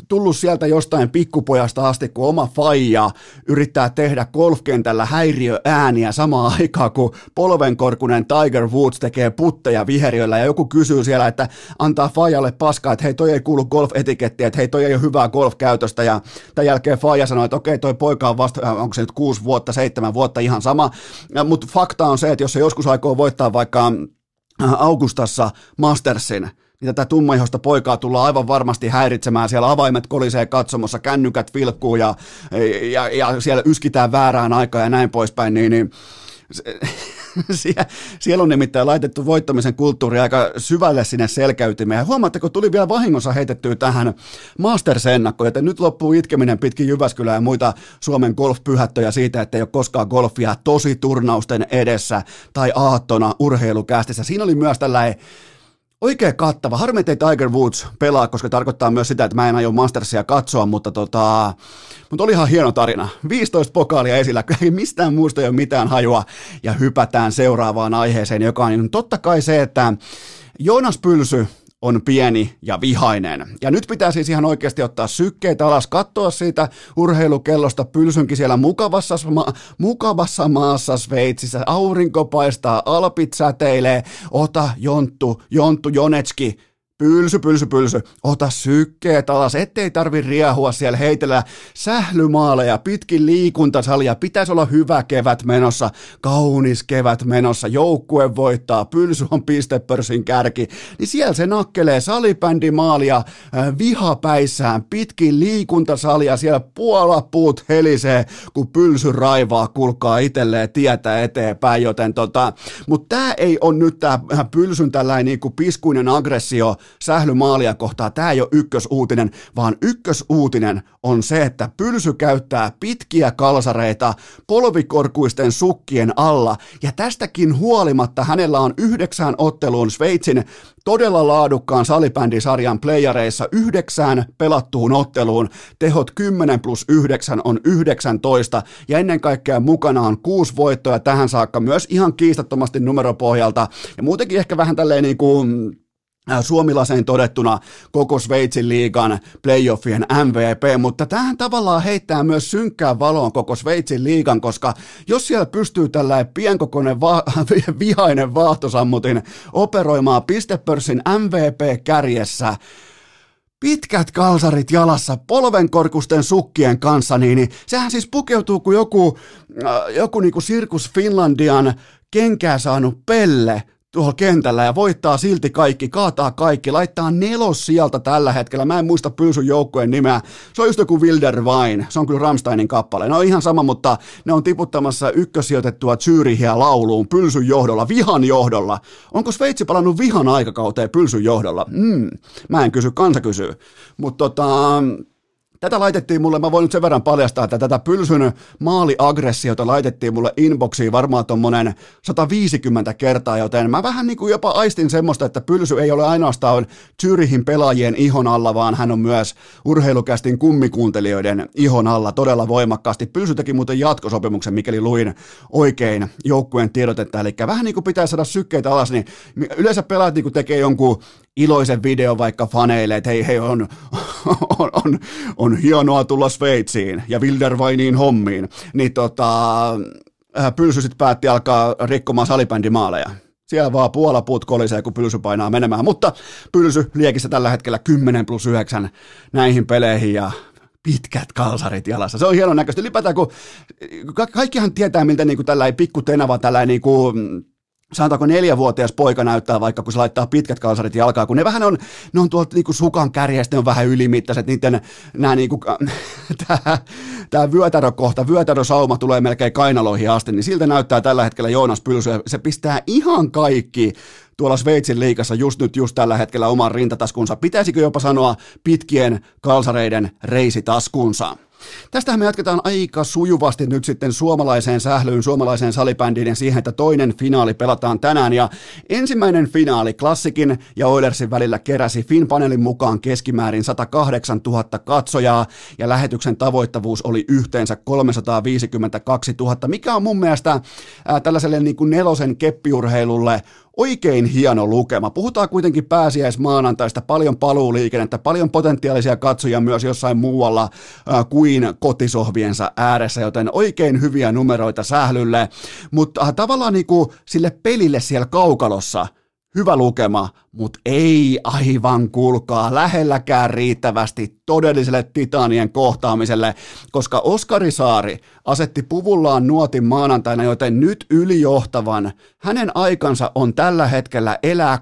tullut sieltä jostain pikkupojasta asti, kun oma faija yrittää tehdä golfkentällä häiriöääniä samaan aikaan, kun polvenkorkunen Tiger Woods tekee putteja viheriöllä ja joku kysyy siellä, että antaa faijalle paskaa, että hei toi ei kuulu golf-etikettiä, että hei toi ei ole hyvää golf-käytöstä ja tämän jälkeen faija sanoi, että okei toi poika on vasta, äh, onko se nyt kuusi vuotta, seitsemän vuotta ihan sama, mutta fakta on se, että jos se joskus aikoo voittaa vaikka Äh, Augustassa Mastersin, niin tätä tummaihosta poikaa tullaan aivan varmasti häiritsemään. Siellä avaimet kolisee katsomossa, kännykät vilkkuu ja, ja, ja siellä yskitään väärään aikaan ja näin poispäin, niin, niin Sie- siellä on nimittäin laitettu voittamisen kulttuuri aika syvälle sinne selkäytimeen. Ja huomaatteko, tuli vielä vahingossa heitettyä tähän Masters-ennakkoon, joten nyt loppuu itkeminen pitkin Jyväskylää ja muita Suomen golfpyhättöjä siitä, että ei ole koskaan golfia tosi turnausten edessä tai aattona urheilukästissä. Siinä oli myös tällainen Oikein kattava. Harmi, ettei Tiger Woods pelaa, koska tarkoittaa myös sitä, että mä en aio Mastersia katsoa, mutta, tota, mutta oli ihan hieno tarina. 15 pokaalia esillä, ei mistään muusta ei ole mitään hajua, ja hypätään seuraavaan aiheeseen, joka on totta kai se, että Joonas Pylsy on pieni ja vihainen. Ja nyt pitää siis ihan oikeasti ottaa sykkeitä alas, katsoa siitä urheilukellosta pylsynkin siellä mukavassa, ma- mukavassa maassa Sveitsissä. Aurinko paistaa, alpit säteilee, ota Jonttu, Jonttu Jonetski, Pylsy, pylsy, pylsy. Ota sykkeet alas, ettei tarvi riehua siellä heitellä sählymaaleja, pitkin liikuntasalia. Pitäisi olla hyvä kevät menossa, kaunis kevät menossa. Joukkue voittaa, pylsy on pistepörssin kärki. Niin siellä se nakkelee salibändimaalia äh, vihapäissään, pitkin liikuntasalia. Siellä puolapuut helisee, kun pylsy raivaa, kulkaa itselleen tietä eteenpäin. Joten tota, mutta tämä ei ole nyt tämä pylsyn tällainen niin kuin piskuinen aggressio sählymaalia kohtaa. Tämä ei ole ykkösuutinen, vaan ykkösuutinen on se, että Pylsy käyttää pitkiä kalsareita polvikorkuisten sukkien alla, ja tästäkin huolimatta hänellä on yhdeksään otteluun Sveitsin todella laadukkaan salibändisarjan playareissa yhdeksään pelattuun otteluun, tehot 10 plus 9 on 19, ja ennen kaikkea mukana on kuusi voittoa. Tähän saakka myös ihan kiistattomasti numeropohjalta, ja muutenkin ehkä vähän tälleen niin kuin suomilaseen todettuna koko Sveitsin liigan playoffien MVP, mutta tähän tavallaan heittää myös synkkää valoon koko Sveitsin liigan, koska jos siellä pystyy tällainen pienkokoinen va- vihainen vaahtosammutin operoimaan pistepörssin MVP-kärjessä, pitkät kalsarit jalassa, polvenkorkusten sukkien kanssa, niin, niin sehän siis pukeutuu kuin joku, äh, joku niin kuin Sirkus Finlandian kenkää saanut pelle tuolla kentällä ja voittaa silti kaikki, kaataa kaikki, laittaa nelos sieltä tällä hetkellä. Mä en muista Pylsyn joukkueen nimeä. Se on just joku Wilder Vain. Se on kyllä Ramsteinin kappale. Ne on ihan sama, mutta ne on tiputtamassa ykkösijoitettua Zyrihiä lauluun Pylsyn johdolla, vihan johdolla. Onko Sveitsi palannut vihan aikakauteen Pylsyn johdolla? Mm, mä en kysy, kansa kysyy. Mutta tota, Tätä laitettiin mulle, mä voin nyt sen verran paljastaa, että tätä pylsyn maaliaggressiota laitettiin mulle inboxiin varmaan tuommoinen 150 kertaa, joten mä vähän niin kuin jopa aistin semmoista, että pylsy ei ole ainoastaan Zyrihin pelaajien ihon alla, vaan hän on myös urheilukästin kummikuuntelijoiden ihon alla todella voimakkaasti. Pylsy teki muuten jatkosopimuksen, mikäli luin oikein joukkueen tiedotetta, eli vähän niin kuin pitää saada sykkeitä alas, niin yleensä pelaajat niin kuin tekee jonkun iloisen video vaikka faneille, että hei, hei, on, on, on, on hienoa tulla Sveitsiin ja Wilderweiniin hommiin, niin tota, äh, Pylsy sitten päätti alkaa rikkomaan salibändimaaleja. Siellä vaan puolapuut kolisee, kun Pylsy painaa menemään, mutta Pylsy liekissä tällä hetkellä 10 plus 9 näihin peleihin ja pitkät kalsarit jalassa. Se on hienon näköistä. Ylipäätään, kun kaikkihan tietää, miltä niin kuin tällainen pikku tenava, tällainen niin kuin, sanotaanko neljävuotias poika näyttää vaikka, kun se laittaa pitkät kalsarit jalkaa, kun ne vähän on, ne on tuolta niinku sukan kärjestä, ne on vähän ylimittaiset, niiden nämä tämä, tämä vyötärökohta, vyötärösauma tulee melkein kainaloihin asti, niin siltä näyttää tällä hetkellä Joonas Pylsy, se pistää ihan kaikki tuolla Sveitsin liikassa just nyt, just tällä hetkellä oman rintataskunsa. Pitäisikö jopa sanoa pitkien kalsareiden reisitaskunsa? Tästähän me jatketaan aika sujuvasti nyt sitten suomalaiseen sählyyn, suomalaiseen salibändiin ja siihen, että toinen finaali pelataan tänään. Ja ensimmäinen finaali Klassikin ja Oilersin välillä keräsi FinPanelin mukaan keskimäärin 108 000 katsojaa ja lähetyksen tavoittavuus oli yhteensä 352 000, mikä on mun mielestä ää, tällaiselle niin kuin nelosen keppiurheilulle oikein hieno lukema. Puhutaan kuitenkin pääsiäismaanantaista, paljon paluuliikennettä, paljon potentiaalisia katsojia myös jossain muualla äh, kuin kotisohviensa ääressä, joten oikein hyviä numeroita sählylle, mutta äh, tavallaan niin kuin sille pelille siellä kaukalossa – hyvä lukema, mutta ei aivan kuulkaa lähelläkään riittävästi todelliselle titanien kohtaamiselle, koska Oskari Saari asetti puvullaan nuotin maanantaina, joten nyt ylijohtavan hänen aikansa on tällä hetkellä elää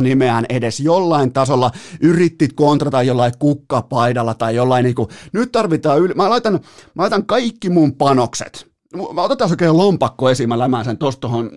nimeään edes jollain tasolla, yritti kontrata jollain kukkapaidalla tai jollain niinku, nyt tarvitaan yli, mä laitan, mä laitan kaikki mun panokset. Mä otetaan oikein lompakko esiin, mä lämään sen tohon,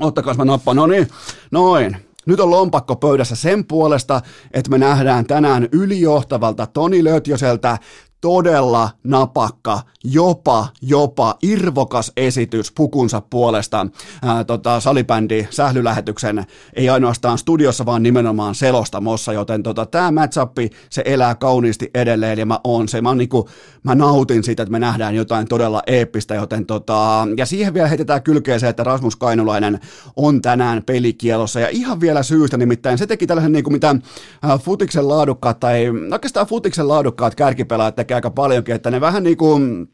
ottakaa mä nappaan, no niin, noin, nyt on lompakko pöydässä sen puolesta, että me nähdään tänään ylijohtavalta Toni Lötjöseltä todella napakka, jopa, jopa irvokas esitys pukunsa puolesta ää, tota, salibändi sählylähetyksen, ei ainoastaan studiossa, vaan nimenomaan selostamossa, joten tota, tämä matchup, se elää kauniisti edelleen, ja mä oon se, mä, niinku, mä nautin siitä, että me nähdään jotain todella eeppistä, joten tota, ja siihen vielä heitetään kylkeen se, että Rasmus Kainulainen on tänään pelikielossa, ja ihan vielä syystä, nimittäin se teki tällaisen, niinku, mitä ää, futiksen laadukkaat, tai oikeastaan futiksen laadukkaat kärkipelaajat tekee aika paljonkin, että ne vähän niin kuin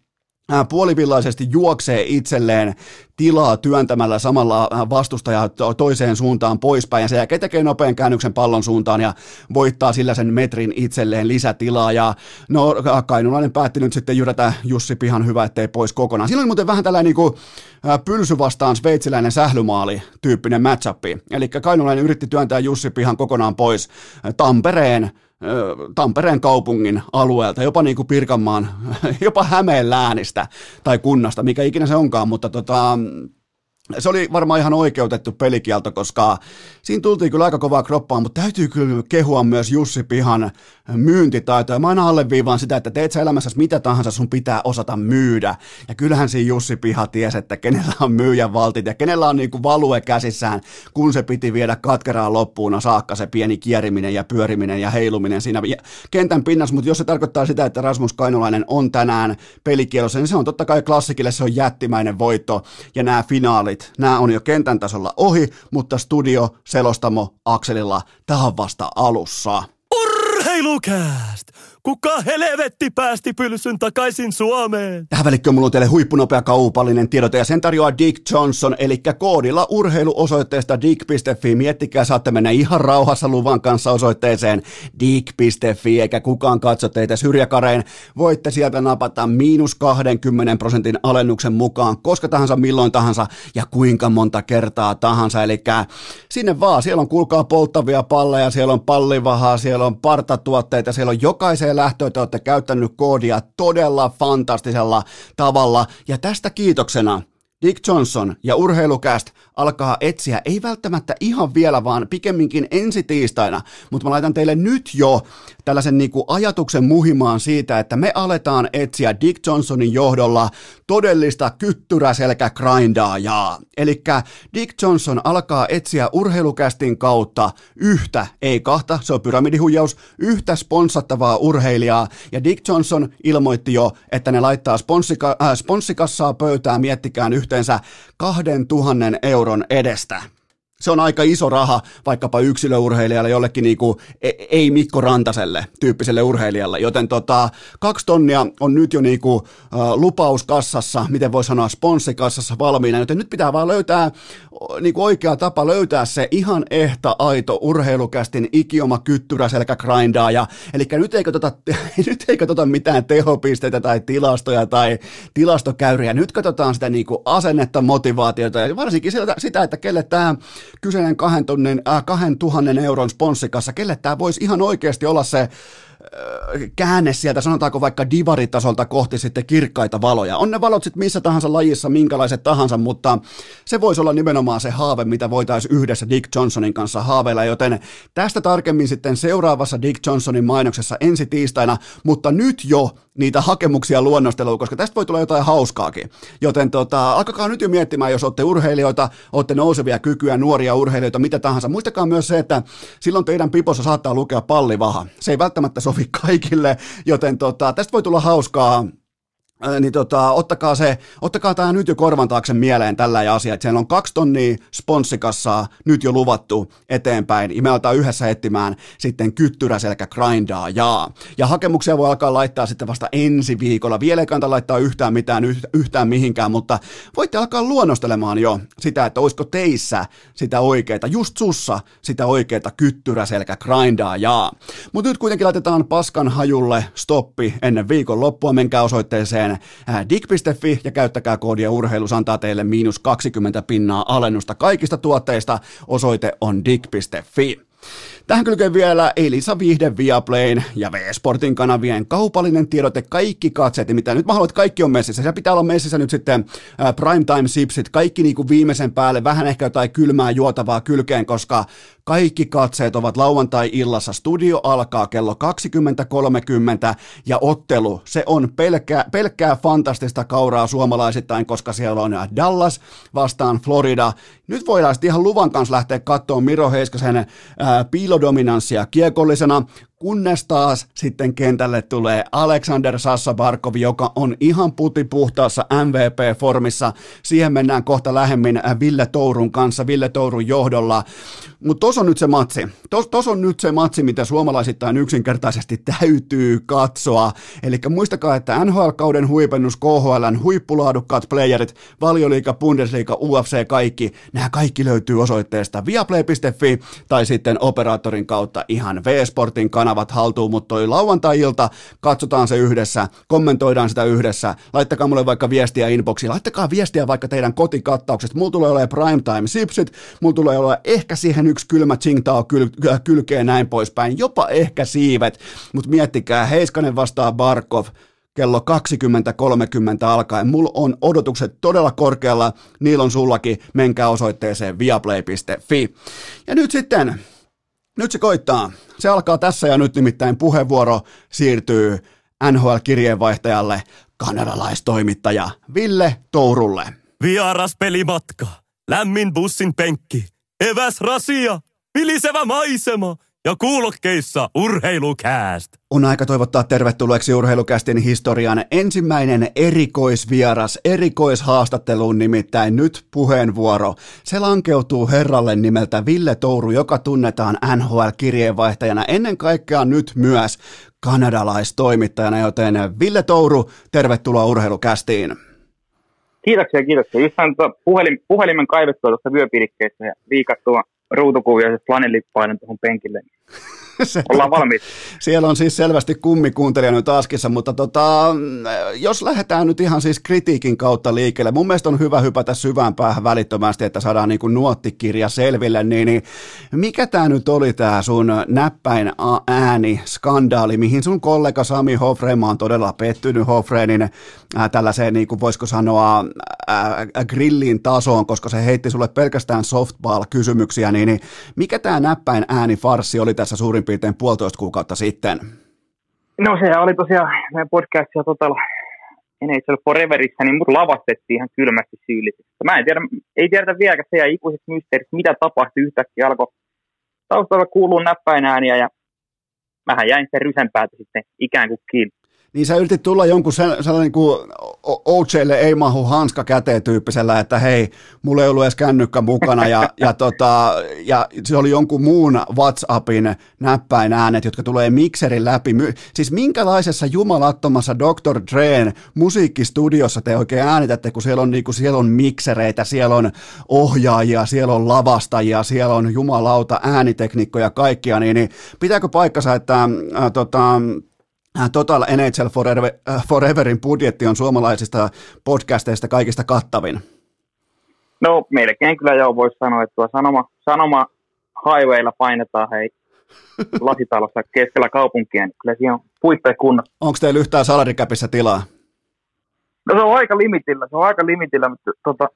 puolivillaisesti juoksee itselleen tilaa työntämällä samalla vastustajaa toiseen suuntaan poispäin ja sen jälkeen tekee nopean käännyksen pallon suuntaan ja voittaa sillä sen metrin itselleen lisätilaa ja no Kainulainen päätti nyt sitten jyrätä Jussi Pihan hyvä, ettei pois kokonaan. Siinä oli muuten vähän tällainen niin kuin, pylsy vastaan sveitsiläinen sählymaali tyyppinen matchup. Eli Kainulainen yritti työntää Jussi Pihan kokonaan pois Tampereen Tampereen kaupungin alueelta, jopa niin kuin Pirkanmaan, jopa Hämeen läänistä tai kunnasta, mikä ikinä se onkaan, mutta tota, se oli varmaan ihan oikeutettu pelikielto, koska siinä tultiin kyllä aika kovaa kroppaan, mutta täytyy kyllä kehua myös Jussi Pihan myyntitaitoja. Mä aina alleviivaan sitä, että teet sä elämässäsi mitä tahansa, sun pitää osata myydä. Ja kyllähän siinä Jussi Piha tiesi, että kenellä on myyjän valtit ja kenellä on niinku value käsissään, kun se piti viedä katkeraan loppuun saakka se pieni kieriminen ja pyöriminen ja heiluminen siinä kentän pinnassa. Mutta jos se tarkoittaa sitä, että Rasmus Kainolainen on tänään pelikielossa, niin se on totta kai klassikille, se on jättimäinen voitto. Ja nämä finaalit, nämä on jo kentän tasolla ohi, mutta studio, selostamo, Akselilla, tämä on vasta alussa. Urheilukääst! Kuka helvetti päästi pylsyn takaisin Suomeen? Tähän välikköön mulla on teille huippunopea kaupallinen tiedote ja sen tarjoaa Dick Johnson, eli koodilla urheiluosoitteesta dick.fi. Miettikää, saatte mennä ihan rauhassa luvan kanssa osoitteeseen dick.fi, eikä kukaan katso teitä syrjäkareen. Voitte sieltä napata miinus 20 prosentin alennuksen mukaan koska tahansa, milloin tahansa ja kuinka monta kertaa tahansa. Eli sinne vaan, siellä on kuulkaa polttavia palleja, siellä on pallivahaa, siellä on partatuotteita, siellä on jokaisen toiseen lähtöön te olette käyttänyt koodia todella fantastisella tavalla. Ja tästä kiitoksena Dick Johnson ja Urheilukäst alkaa etsiä, ei välttämättä ihan vielä, vaan pikemminkin ensi tiistaina, mutta mä laitan teille nyt jo tällaisen niin kuin ajatuksen muhimaan siitä, että me aletaan etsiä Dick Johnsonin johdolla todellista kyttyräselkä grindaajaa. Eli Dick Johnson alkaa etsiä urheilukästin kautta yhtä, ei kahta, se on pyramidihuijaus, yhtä sponssattavaa urheilijaa, ja Dick Johnson ilmoitti jo, että ne laittaa sponsika, äh, sponssikassaa pöytään, miettikään yhteensä 2000 euron edestä se on aika iso raha vaikkapa yksilöurheilijalle, jollekin niinku, e, ei Mikko Rantaselle tyyppiselle urheilijalle, joten tota, kaksi tonnia on nyt jo niinku, uh, lupauskassassa, miten voi sanoa sponssikassassa valmiina, joten nyt pitää vaan löytää niinku oikea tapa löytää se ihan ehta aito urheilukästin ikioma kyttyrä selkä grindaaja, eli nyt ei katsota, nyt ei katsota mitään tehopisteitä tai tilastoja tai tilastokäyriä, nyt katsotaan sitä niinku asennetta, motivaatiota ja varsinkin sitä että kelle tämä kyseinen kahden, tonnin, äh, kahden tuhannen euron sponssikassa, kelle tämä voisi ihan oikeasti olla se käänne sieltä, sanotaanko vaikka divaritasolta kohti sitten kirkkaita valoja. On ne valot sitten missä tahansa lajissa, minkälaiset tahansa, mutta se voisi olla nimenomaan se haave, mitä voitaisiin yhdessä Dick Johnsonin kanssa haaveilla, joten tästä tarkemmin sitten seuraavassa Dick Johnsonin mainoksessa ensi tiistaina, mutta nyt jo niitä hakemuksia luonnosteluun, koska tästä voi tulla jotain hauskaakin. Joten tota, alkakaa nyt jo miettimään, jos olette urheilijoita, olette nousevia kykyjä, nuoria urheilijoita, mitä tahansa. Muistakaa myös se, että silloin teidän pipossa saattaa lukea pallivaha. Se ei välttämättä sovi kaikille, joten tota, tästä voi tulla hauskaa niin tota, ottakaa, se, ottakaa tämä nyt jo korvan taakse mieleen tällä asia, että siellä on kaksi tonnia sponssikassaa nyt jo luvattu eteenpäin, ja me aletaan yhdessä etsimään sitten kyttyräselkä grindaa ja Ja hakemuksia voi alkaa laittaa sitten vasta ensi viikolla. Vielä ei kannata laittaa yhtään mitään yhtään mihinkään, mutta voitte alkaa luonnostelemaan jo sitä, että olisiko teissä sitä oikeita, just sussa sitä oikeita kyttyräselkä grindaa ja Mutta nyt kuitenkin laitetaan paskan hajulle stoppi ennen viikon loppua, menkää osoitteeseen osoitteeseen dig.fi ja käyttäkää koodia urheilus antaa teille miinus 20 pinnaa alennusta kaikista tuotteista. Osoite on dig.fi. Tähän kylkee vielä Elisa Vihde Viaplayn ja V-Sportin kanavien kaupallinen tiedote, kaikki katseet, mitä nyt mä haluan, että kaikki on messissä. Se pitää olla messissä nyt sitten äh, primetime sipsit, kaikki niin kuin viimeisen päälle, vähän ehkä jotain kylmää juotavaa kylkeen, koska kaikki katseet ovat lauantai-illassa. Studio alkaa kello 20.30 ja ottelu, se on pelkkää, pelkkää fantastista kauraa suomalaisittain, koska siellä on Dallas vastaan Florida. Nyt voidaan sitten ihan luvan kanssa lähteä katsomaan Miro Heiskasen ää, piilodominanssia kiekollisena, kunnes taas sitten kentälle tulee Alexander Sassa Barkov, joka on ihan putipuhtaassa MVP-formissa. Siihen mennään kohta lähemmin Ville Tourun kanssa, Ville Tourun johdolla. Mutta tos on nyt se matsi. Tos, tos on nyt se matsi, mitä suomalaisittain yksinkertaisesti täytyy katsoa. Eli muistakaa, että NHL-kauden huipennus, KHLn huippulaadukkaat playerit, valioliiga, Bundesliga, UFC, kaikki, nämä kaikki löytyy osoitteesta viaplay.fi tai sitten operaattorin kautta ihan V-Sportin kanava kanavat haltuun, mutta toi lauantai-ilta, katsotaan se yhdessä, kommentoidaan sitä yhdessä, laittakaa mulle vaikka viestiä inboxiin, laittakaa viestiä vaikka teidän kotikattauksesta, mulla tulee olemaan primetime sipsit, mulla tulee olla ehkä siihen yksi kylmä Tsingtao kyl- äh, kylkeen näin poispäin, jopa ehkä siivet, mutta miettikää, Heiskanen vastaa Barkov, kello 20.30 alkaen. Mulla on odotukset todella korkealla, niillä on sullakin, menkää osoitteeseen viaplay.fi. Ja nyt sitten nyt se koittaa. Se alkaa tässä ja nyt nimittäin puheenvuoro siirtyy NHL-kirjeenvaihtajalle, kanadalaistoimittaja Ville Tourulle. Vieras pelimatka, lämmin bussin penkki, eväs rasia, vilisevä maisema – ja kuulokkeissa urheilukääst. On aika toivottaa tervetulleeksi urheilukästin historian ensimmäinen erikoisvieras, erikoishaastatteluun nimittäin nyt puheenvuoro. Se lankeutuu herralle nimeltä Ville Touru, joka tunnetaan NHL-kirjeenvaihtajana ennen kaikkea nyt myös kanadalaistoimittajana, joten Ville Touru, tervetuloa urheilukästiin. Kiitoksia, kiitoksia. Just puhelin, puhelimen kaivettua tuosta vyöpidikkeestä ja viikattua ruutukuvia ja flanellippainen tuohon penkille. Se, Ollaan valmiit. Siellä on siis selvästi kummikuuntelija nyt askissa, mutta tota, jos lähdetään nyt ihan siis kritiikin kautta liikkeelle, mun mielestä on hyvä hypätä syvään päähän välittömästi, että saadaan niin kuin nuottikirja selville, niin, niin mikä tämä nyt oli tämä sun näppäin ääni skandaali, mihin sun kollega Sami Hofreima on todella pettynyt Hofreenin äh, tällaiseen, niin kuin voisiko sanoa, äh, grillin tasoon, koska se heitti sulle pelkästään softball-kysymyksiä, niin, niin mikä tämä näppäin ääni farsi oli tässä suurin piirtein puolitoista kuukautta sitten? No se oli tosiaan meidän podcastia Total NHL Foreverissa, niin mut lavastettiin ihan kylmästi syyllisesti. Mä en tiedä, ei tiedä vieläkään se ja ikuiset mysteerit, mitä tapahtui yhtäkkiä, alkoi taustalla kuuluu näppäinääniä ja mähän jäin sen rysän päätä sitten ikään kuin kiinni. Niin sä yritit tulla jonkun sellainen niin kuin OJlle ei mahu hanska käteen tyyppisellä, että hei, mulla ei ollut edes kännykkä mukana ja, ja, tota, ja se oli jonkun muun WhatsAppin näppäin äänet, jotka tulee mikserin läpi. Siis minkälaisessa jumalattomassa Dr. Dreen musiikkistudiossa te oikein äänitätte, kun siellä on, niin kuin, siellä on miksereitä, siellä on ohjaajia, siellä on lavastajia, siellä on jumalauta äänitekniikkoja kaikkia, niin, niin pitääkö paikkansa, että äh, tota, Total NHL Forever, äh, Foreverin budjetti on suomalaisista podcasteista kaikista kattavin. No melkein kyllä joo, voisi sanoa, että tuo sanoma, sanoma highwaylla painetaan hei lasitalossa keskellä kaupunkia, niin kyllä siinä on puitteet kunnossa. Onko teillä yhtään salarikäpissä tilaa? No se on aika limitillä, se on aika limitillä, mutta tota,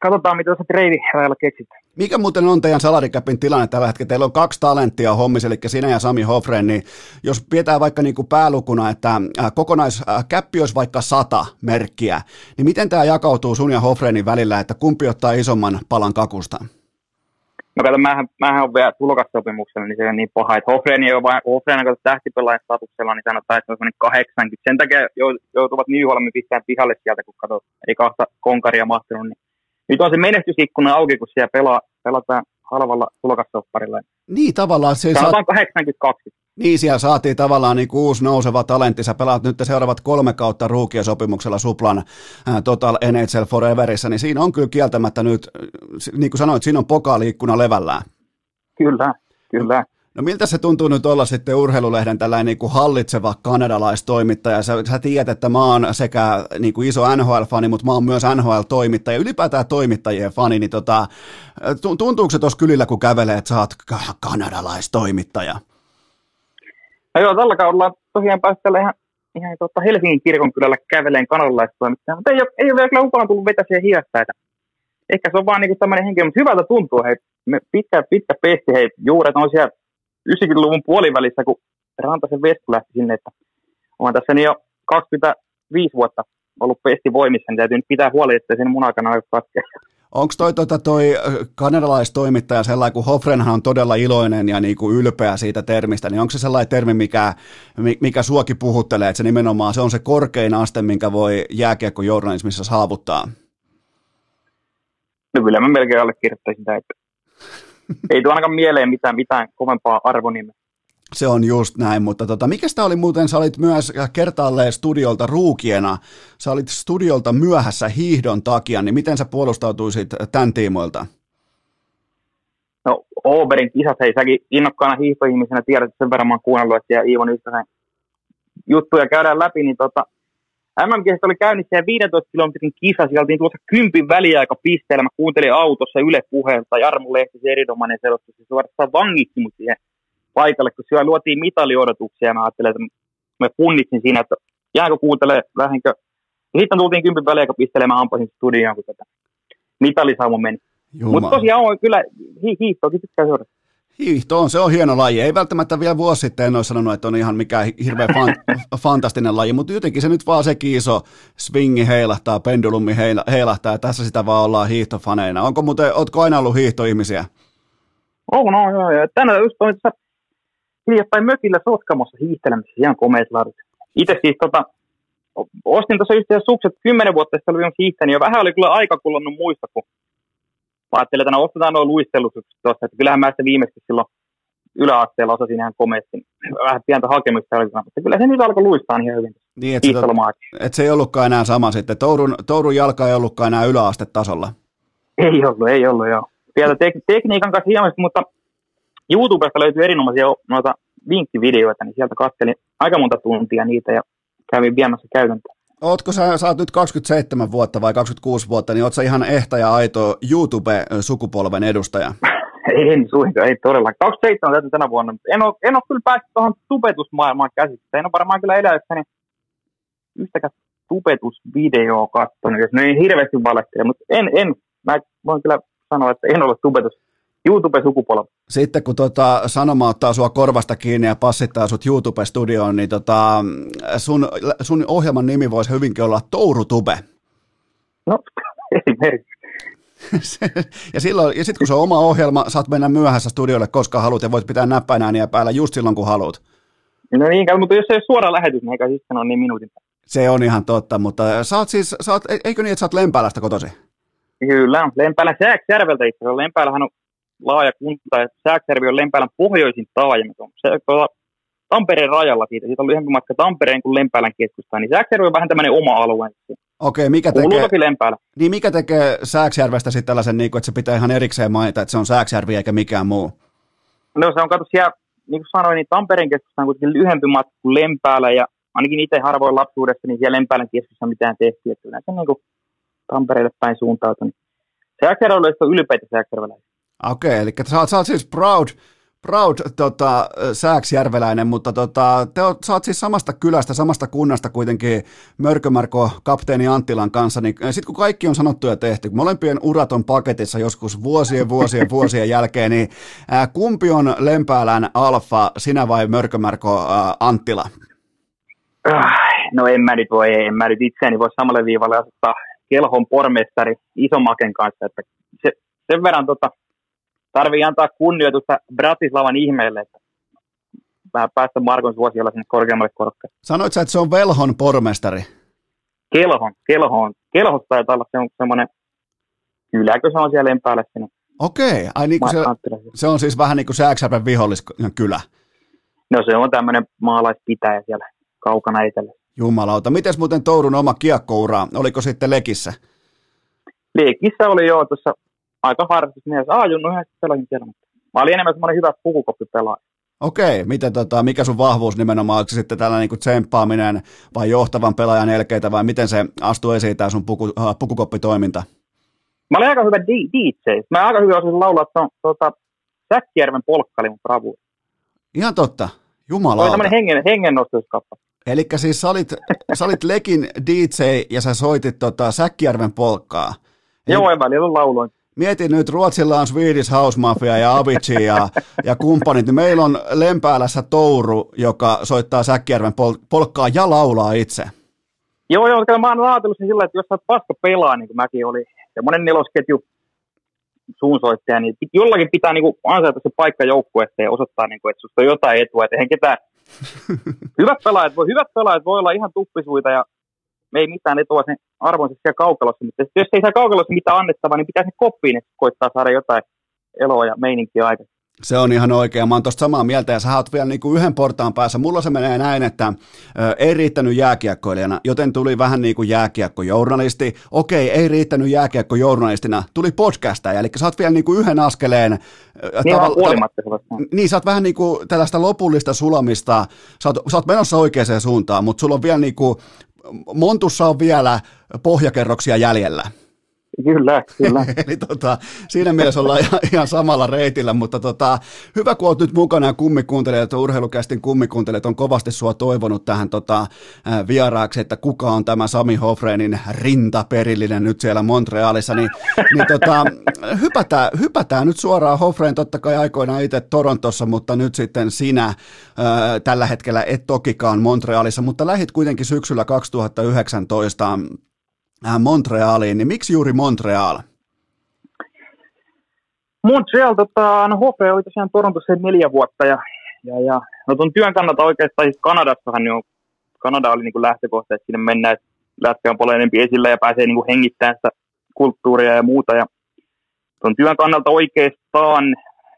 katsotaan, mitä se trade keksitään. Mikä muuten on teidän salarikäpin tilanne tällä hetkellä? Teillä on kaksi talenttia hommissa, eli sinä ja Sami Hofren, niin jos pidetään vaikka niin kuin päälukuna, että äh, kokonaiskäppi olisi vaikka sata merkkiä, niin miten tämä jakautuu sun ja Hofrenin välillä, että kumpi ottaa isomman palan kakusta? No kato, mähän, mähän on vielä tulokassopimuksella, niin se on niin paha, että Hofreni on vain, Hofreni on tähtipelaajan statuksella, niin sanotaan, että se on 80. Sen takia joutuvat Nyholmin pistämään pihalle sieltä, kun kato, ei kahta konkaria mahtunut, niin nyt on se menestysikkuna auki, kun siellä pelaa, pelataan halvalla tulokassopparilla. Niin tavallaan se... Sanotaan saat... 82. Niin, siellä saatiin tavallaan niin uusi nouseva talentti. Sä pelaat nyt seuraavat kolme kautta ruukiesopimuksella Suplan ää, Total NHL Foreverissa, niin siinä on kyllä kieltämättä nyt, niin kuin sanoit, siinä on pokaaliikkuna levällään. Kyllä, kyllä. No miltä se tuntuu nyt olla sitten urheilulehden tällainen niin kuin hallitseva kanadalaistoimittaja? Sä, sä tiedät, että mä oon sekä niin kuin iso NHL-fani, mutta mä oon myös NHL-toimittaja, ylipäätään toimittajien fani, niin tota, tuntuuko se tuossa kylillä, kun kävelee, että sä oot kanadalaistoimittaja? No joo, tällä kaudella tosiaan päästä ihan, ihan tuota Helsingin kirkon kylällä käveleen kanadalaistoimittaja, mutta ei ole, ei ole vielä kyllä tullut vetäisiä hiasta, että ehkä se on vaan niin tämmöinen henkilö, mutta hyvältä tuntuu, hei, pitkä, pitkä pesti, hei, juuret on siellä 90-luvun puolivälissä, kun Rantasen Vesku lähti sinne, että olen tässä niin jo 25 vuotta ollut pesti voimissa, niin täytyy nyt pitää huoli, että sen mun aikana ole katkea. Onko toi, tota, toi kanadalaistoimittaja sellainen, kun Hofrenhan on todella iloinen ja niinku ylpeä siitä termistä, niin onko se sellainen termi, mikä, mikä suoki puhuttelee, että se nimenomaan se on se korkein aste, minkä voi jääkiekkojournalismissa saavuttaa? No kyllä mä melkein allekirjoittaisin sitä, että ei tuo ainakaan mieleen mitään, mitään kovempaa arvonimeä. Se on just näin, mutta tota, mikä tämä oli muuten, sä olit myös kertaalleen studiolta ruukiena, sä olit studiolta myöhässä hiihdon takia, niin miten sä puolustautuisit tämän tiimoilta? No Oberin kisat, hei säkin innokkaana hiihtoihmisenä tiedät, että sen verran mä oon kuunnellut, että siellä Iivo Nystäsen juttuja käydään läpi, niin tota, mm oli käynnissä ja 15 kilometrin kisa, sieltä oltiin tuossa kympin väliaika pisteellä. Mä kuuntelin autossa Yle puheelta, Jarmo Lehti, se erinomainen selostus, se suorastaan vangitsi mut siihen paikalle, kun siellä luotiin mitaliodotuksia ja mä ajattelin, että mä punnitsin siinä, että jääkö kuuntelee vähänkö. Ja sitten tultiin kympin väliaika pisteellä ja mä ampasin studioon, kun tätä mitalisaumo meni. Mutta tosiaan on kyllä hi- hiihtoakin tykkää seurata. Hiihto on, se on hieno laji. Ei välttämättä vielä vuosi sitten en olisi sanonut, että on ihan mikään hirveän fan, fantastinen laji, mutta jotenkin se nyt vaan se iso swingi heilahtaa, pendulumi heilahtaa tässä sitä vaan ollaan hiihtofaneina. Onko muuten, ootko aina ollut hiihtoihmisiä? Oh, no, joo, joo. Tänään just on tässä hiljattain mökillä Sotkamossa hiihtelemässä, ihan komeet ladut. Itse siis tota, ostin tuossa yhteydessä sukset kymmenen vuotta sitten oli hiihtänyt ja vähän oli kyllä aika kulunut muista, kun mä ajattelin, että no ostetaan nuo luistelusukset tuossa, että kyllähän mä sitä viimeisesti silloin yläasteella osasin ihan komeasti. Vähän pientä hakemista oli, mutta kyllä se nyt alkoi luistaa ihan hyvin. Niin, että, se, että se ei ollutkaan enää sama sitten. Tourun, Tourun jalka ei ollutkaan enää yläastetasolla. Ei ollut, ei ollut, joo. Sieltä tek- tekniikan kanssa hienosti, mutta YouTubesta löytyy erinomaisia noita vinkkivideoita, niin sieltä katselin aika monta tuntia niitä ja kävin viemässä käytäntöön. Ootko sä, sä oot nyt 27 vuotta vai 26 vuotta, niin oot sä ihan ehtä ja aito YouTube-sukupolven edustaja? en suinkaan, ei todella. 27 täytyy tänä vuonna, en ole, en ole kyllä päässyt tuohon tubetusmaailmaan käsiksi. En ole varmaan kyllä eläessäni yhtäkään tubetusvideoa katsonut, jos ne ei hirveästi valehtele, mutta en, en, mä voin kyllä sanoa, että en ole tubetus YouTube-sukupolvi. Sitten kun tota, sanoma ottaa sua korvasta kiinni ja passittaa sut YouTube-studioon, niin tota, sun, sun ohjelman nimi voisi hyvinkin olla Tourutube. No, esimerkiksi. ja, silloin, ja sitten kun se on oma ohjelma, saat mennä myöhässä studiolle koska haluat ja voit pitää näppäinääniä päällä just silloin kun haluat. No niin, mutta jos se ei ole suora lähetys, niin eikä sitten ole niin minuutin. Se on ihan totta, mutta sä oot siis, sä oot, eikö niin, että sä oot Lempäälästä kotosi? Kyllä, Lempäälän Sääksjärveltä itse asiassa. Lempäälähän on laaja kunta, että Sääksjärvi on Lempäälän pohjoisin taajama. Se on Tampereen rajalla siitä. Siitä on lyhyempi matka Tampereen kuin Lempäälän keskustaan. Niin Sääksjärvi on vähän tämmöinen oma alue. Okei, mikä tekee, niin mikä tekee Sääksjärvestä sitten tällaisen, niin kuin, että se pitää ihan erikseen mainita, että se on Sääksjärvi eikä mikään muu? No se on, kato siellä, niin kuin sanoin, niin Tampereen keskusta on kuitenkin lyhyempi matka kuin Lempäällä, ja ainakin itse harvoin lapsuudessa, niin siellä Lempäälän keskusta on mitään tehty, että on niin kuin Tampereelle päin suuntautunut. Sääksjärvellä on ylpeitä sääksjärveläisiä. Okei, okay, eli sä oot, sä oot siis proud, proud tota, sääksjärveläinen, mutta tota, te oot, sä oot siis samasta kylästä, samasta kunnasta kuitenkin Mörkömarko kapteeni Anttilan kanssa, niin sitten kun kaikki on sanottu ja tehty, kun molempien urat on paketissa joskus vuosien, vuosien, vuosien jälkeen, niin ää, kumpi on Lempäälän alfa, sinä vai Mörkömarko ää, Anttila? No en mä nyt voi, en mä nyt itseäni voi samalle viivalle asettaa Kelhon pormestari Isomaken kanssa, että se, sen verran tota, tarvii antaa kunnioitusta Bratislavan ihmeelle, että vähän päästä Markon suosiolla sinne korkeammalle korkealle. Sanoit sä, että se on Velhon pormestari? Kelhon, Kelhon. Kelhosta taitaa olla se on semmoinen, kyläkö se on siellä lempäällä sinne. Okei, ai niin kuin se, se, on siis vähän niin kuin Sääksärven viholliskylä. No se on tämmöinen maalaispitäjä siellä kaukana etelä. Jumalauta. Miten muuten Tourun oma kiekkoura, oliko sitten Lekissä? Lekissä oli jo tuossa aika harrastusmies. A-junnu yhdessä pelasin siellä, mutta mä olin enemmän semmoinen hyvä pukukoppipelaaja. Okei, miten, tota, mikä sun vahvuus nimenomaan, onko se sitten tällainen niin tsemppaaminen vai johtavan pelaajan elkeitä vai miten se astuu esiin tämä sun puku, uh, pukukoppitoiminta? Mä olin aika hyvä DJ. Mä aika hyvin osasin laulaa, että on tuota, Säkkijärven polkka oli mun bravuuri. Ihan totta. Jumala. Oli tämmöinen hengen, hengennostuskappa. Eli siis sä olit, sä olit Lekin DJ ja sä soitit tota Säkkijärven polkkaa. Joo, en välillä lauloin. Mietin nyt, Ruotsilla on Swedish House Mafia ja Avicii ja, ja kumppanit, niin meillä on Lempäälässä Touru, joka soittaa Säkkijärven pol- polkkaa ja laulaa itse. Joo, joo, kyllä mä oon ajatellut sen sillä, että jos sä paska pelaa, niin kuin mäkin oli, semmoinen nelosketju suunsoittaja, niin jollakin pitää niin kuin ansaita se paikka joukkueessa ja osoittaa, niin kuin, että susta on jotain etua, että eihän ketään hyvät pelaajat, voi, hyvät pelaajat voi olla ihan tuppisuita ja ei mitään etua sen arvonsa siellä kaukalossa, mutta jos ei saa kaukalossa mitään annettavaa, niin pitää se koppiin, että koittaa saada jotain eloa ja meininkiä aikaisemmin. Se on ihan oikein. Mä oon tosta samaa mieltä ja sä oot vielä niin kuin yhden portaan päässä. Mulla se menee näin, että ö, ei riittänyt jääkiekkoilijana, joten tuli vähän niin kuin jääkiekkojournalisti. Okei, ei riittänyt jääkiekkojournalistina, tuli podcastaja, eli sä oot vielä niin kuin yhden askeleen. Niin tavalla, tav- niin, sä oot vähän niin kuin tällaista lopullista sulamista, sä oot, sä oot menossa oikeaan suuntaan, mutta sulla on vielä niin kuin, Montussa on vielä pohjakerroksia jäljellä. Kyllä, kyllä. Eli tota, siinä mielessä ollaan ihan, ihan samalla reitillä, mutta tota, hyvä kun olet nyt mukana ja kummikuuntelijat, urheilukästin kummikuuntelijat on kovasti sua toivonut tähän tota, vieraaksi, että kuka on tämä Sami Hofreinin rintaperillinen nyt siellä Montrealissa, niin, niin tota, hypätään, hypätään nyt suoraan Hofrein totta kai aikoinaan itse Torontossa, mutta nyt sitten sinä ää, tällä hetkellä et tokikaan Montrealissa, mutta lähit kuitenkin syksyllä 2019 Äh, Montrealiin, niin miksi juuri Montreal? Montreal, tota, no Hofe oli tosiaan Torontossa neljä vuotta ja, ja, ja no tuon työn kannalta oikeastaan siis Kanadassahan jo, Kanada oli niin lähtökohta, että sinne mennään, että lätkä on paljon enemmän esillä ja pääsee niin hengittämään sitä kulttuuria ja muuta ja tuon työn kannalta oikeastaan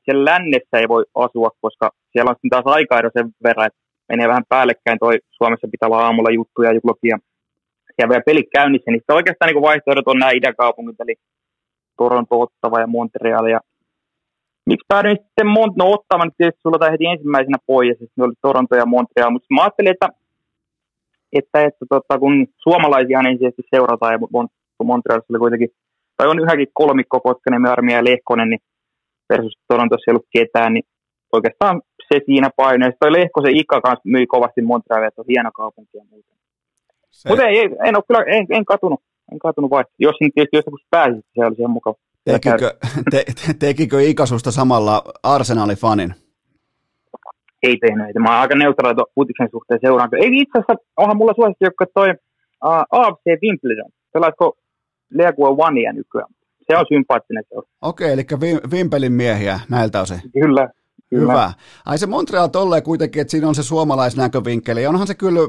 siellä lännessä ei voi asua, koska siellä on taas aikaero sen verran, että menee vähän päällekkäin, toi Suomessa pitää olla aamulla juttuja, juklokia ja vielä pelit käynnissä, niin oikeastaan niin vaihtoehdot on nämä idäkaupungit, eli Toronto, Ottava ja Montreal. Ja miksi päädyin sitten Mont, no Ottavan, niin tietysti sulla heti ensimmäisenä pois, ja sitten oli Toronto ja Montreal, mutta mä ajattelin, että, että, että tota, kun suomalaisia ensisijaisesti seurataan, ja Mont, Montrealissa oli kuitenkin, tai on yhäkin kolmikko, Kotkanen, Armia ja Lehkonen, niin versus Torontossa ei ollut ketään, niin oikeastaan se siinä painoi. Sitten toi Lehkosen Ika kanssa myi kovasti Montrealia, että on hieno kaupunki ja. Mutta ei, en, ole kyllä, en, en katunut, en katunut vai. Jos nyt tietysti joskus pääsit, se olisi ihan mukava. Tekikö, te, tekikö Ikasusta samalla Arsenali-fanin? Ei tehnyt, ei. Mä oon aika neutraali Putiksen suhteen seuraan. Ei itse asiassa, onhan mulla suosikki, joka toi uh, AFC Wimbledon. Pelaatko Leagua Onea nykyään? Se on sympaattinen seura. Okei, eli Vimpelin miehiä näiltä osin. Kyllä, Kyllä. Hyvä. Ai se Montreal tolleen kuitenkin, että siinä on se suomalaisnäkövinkkeli. Onhan se kyllä,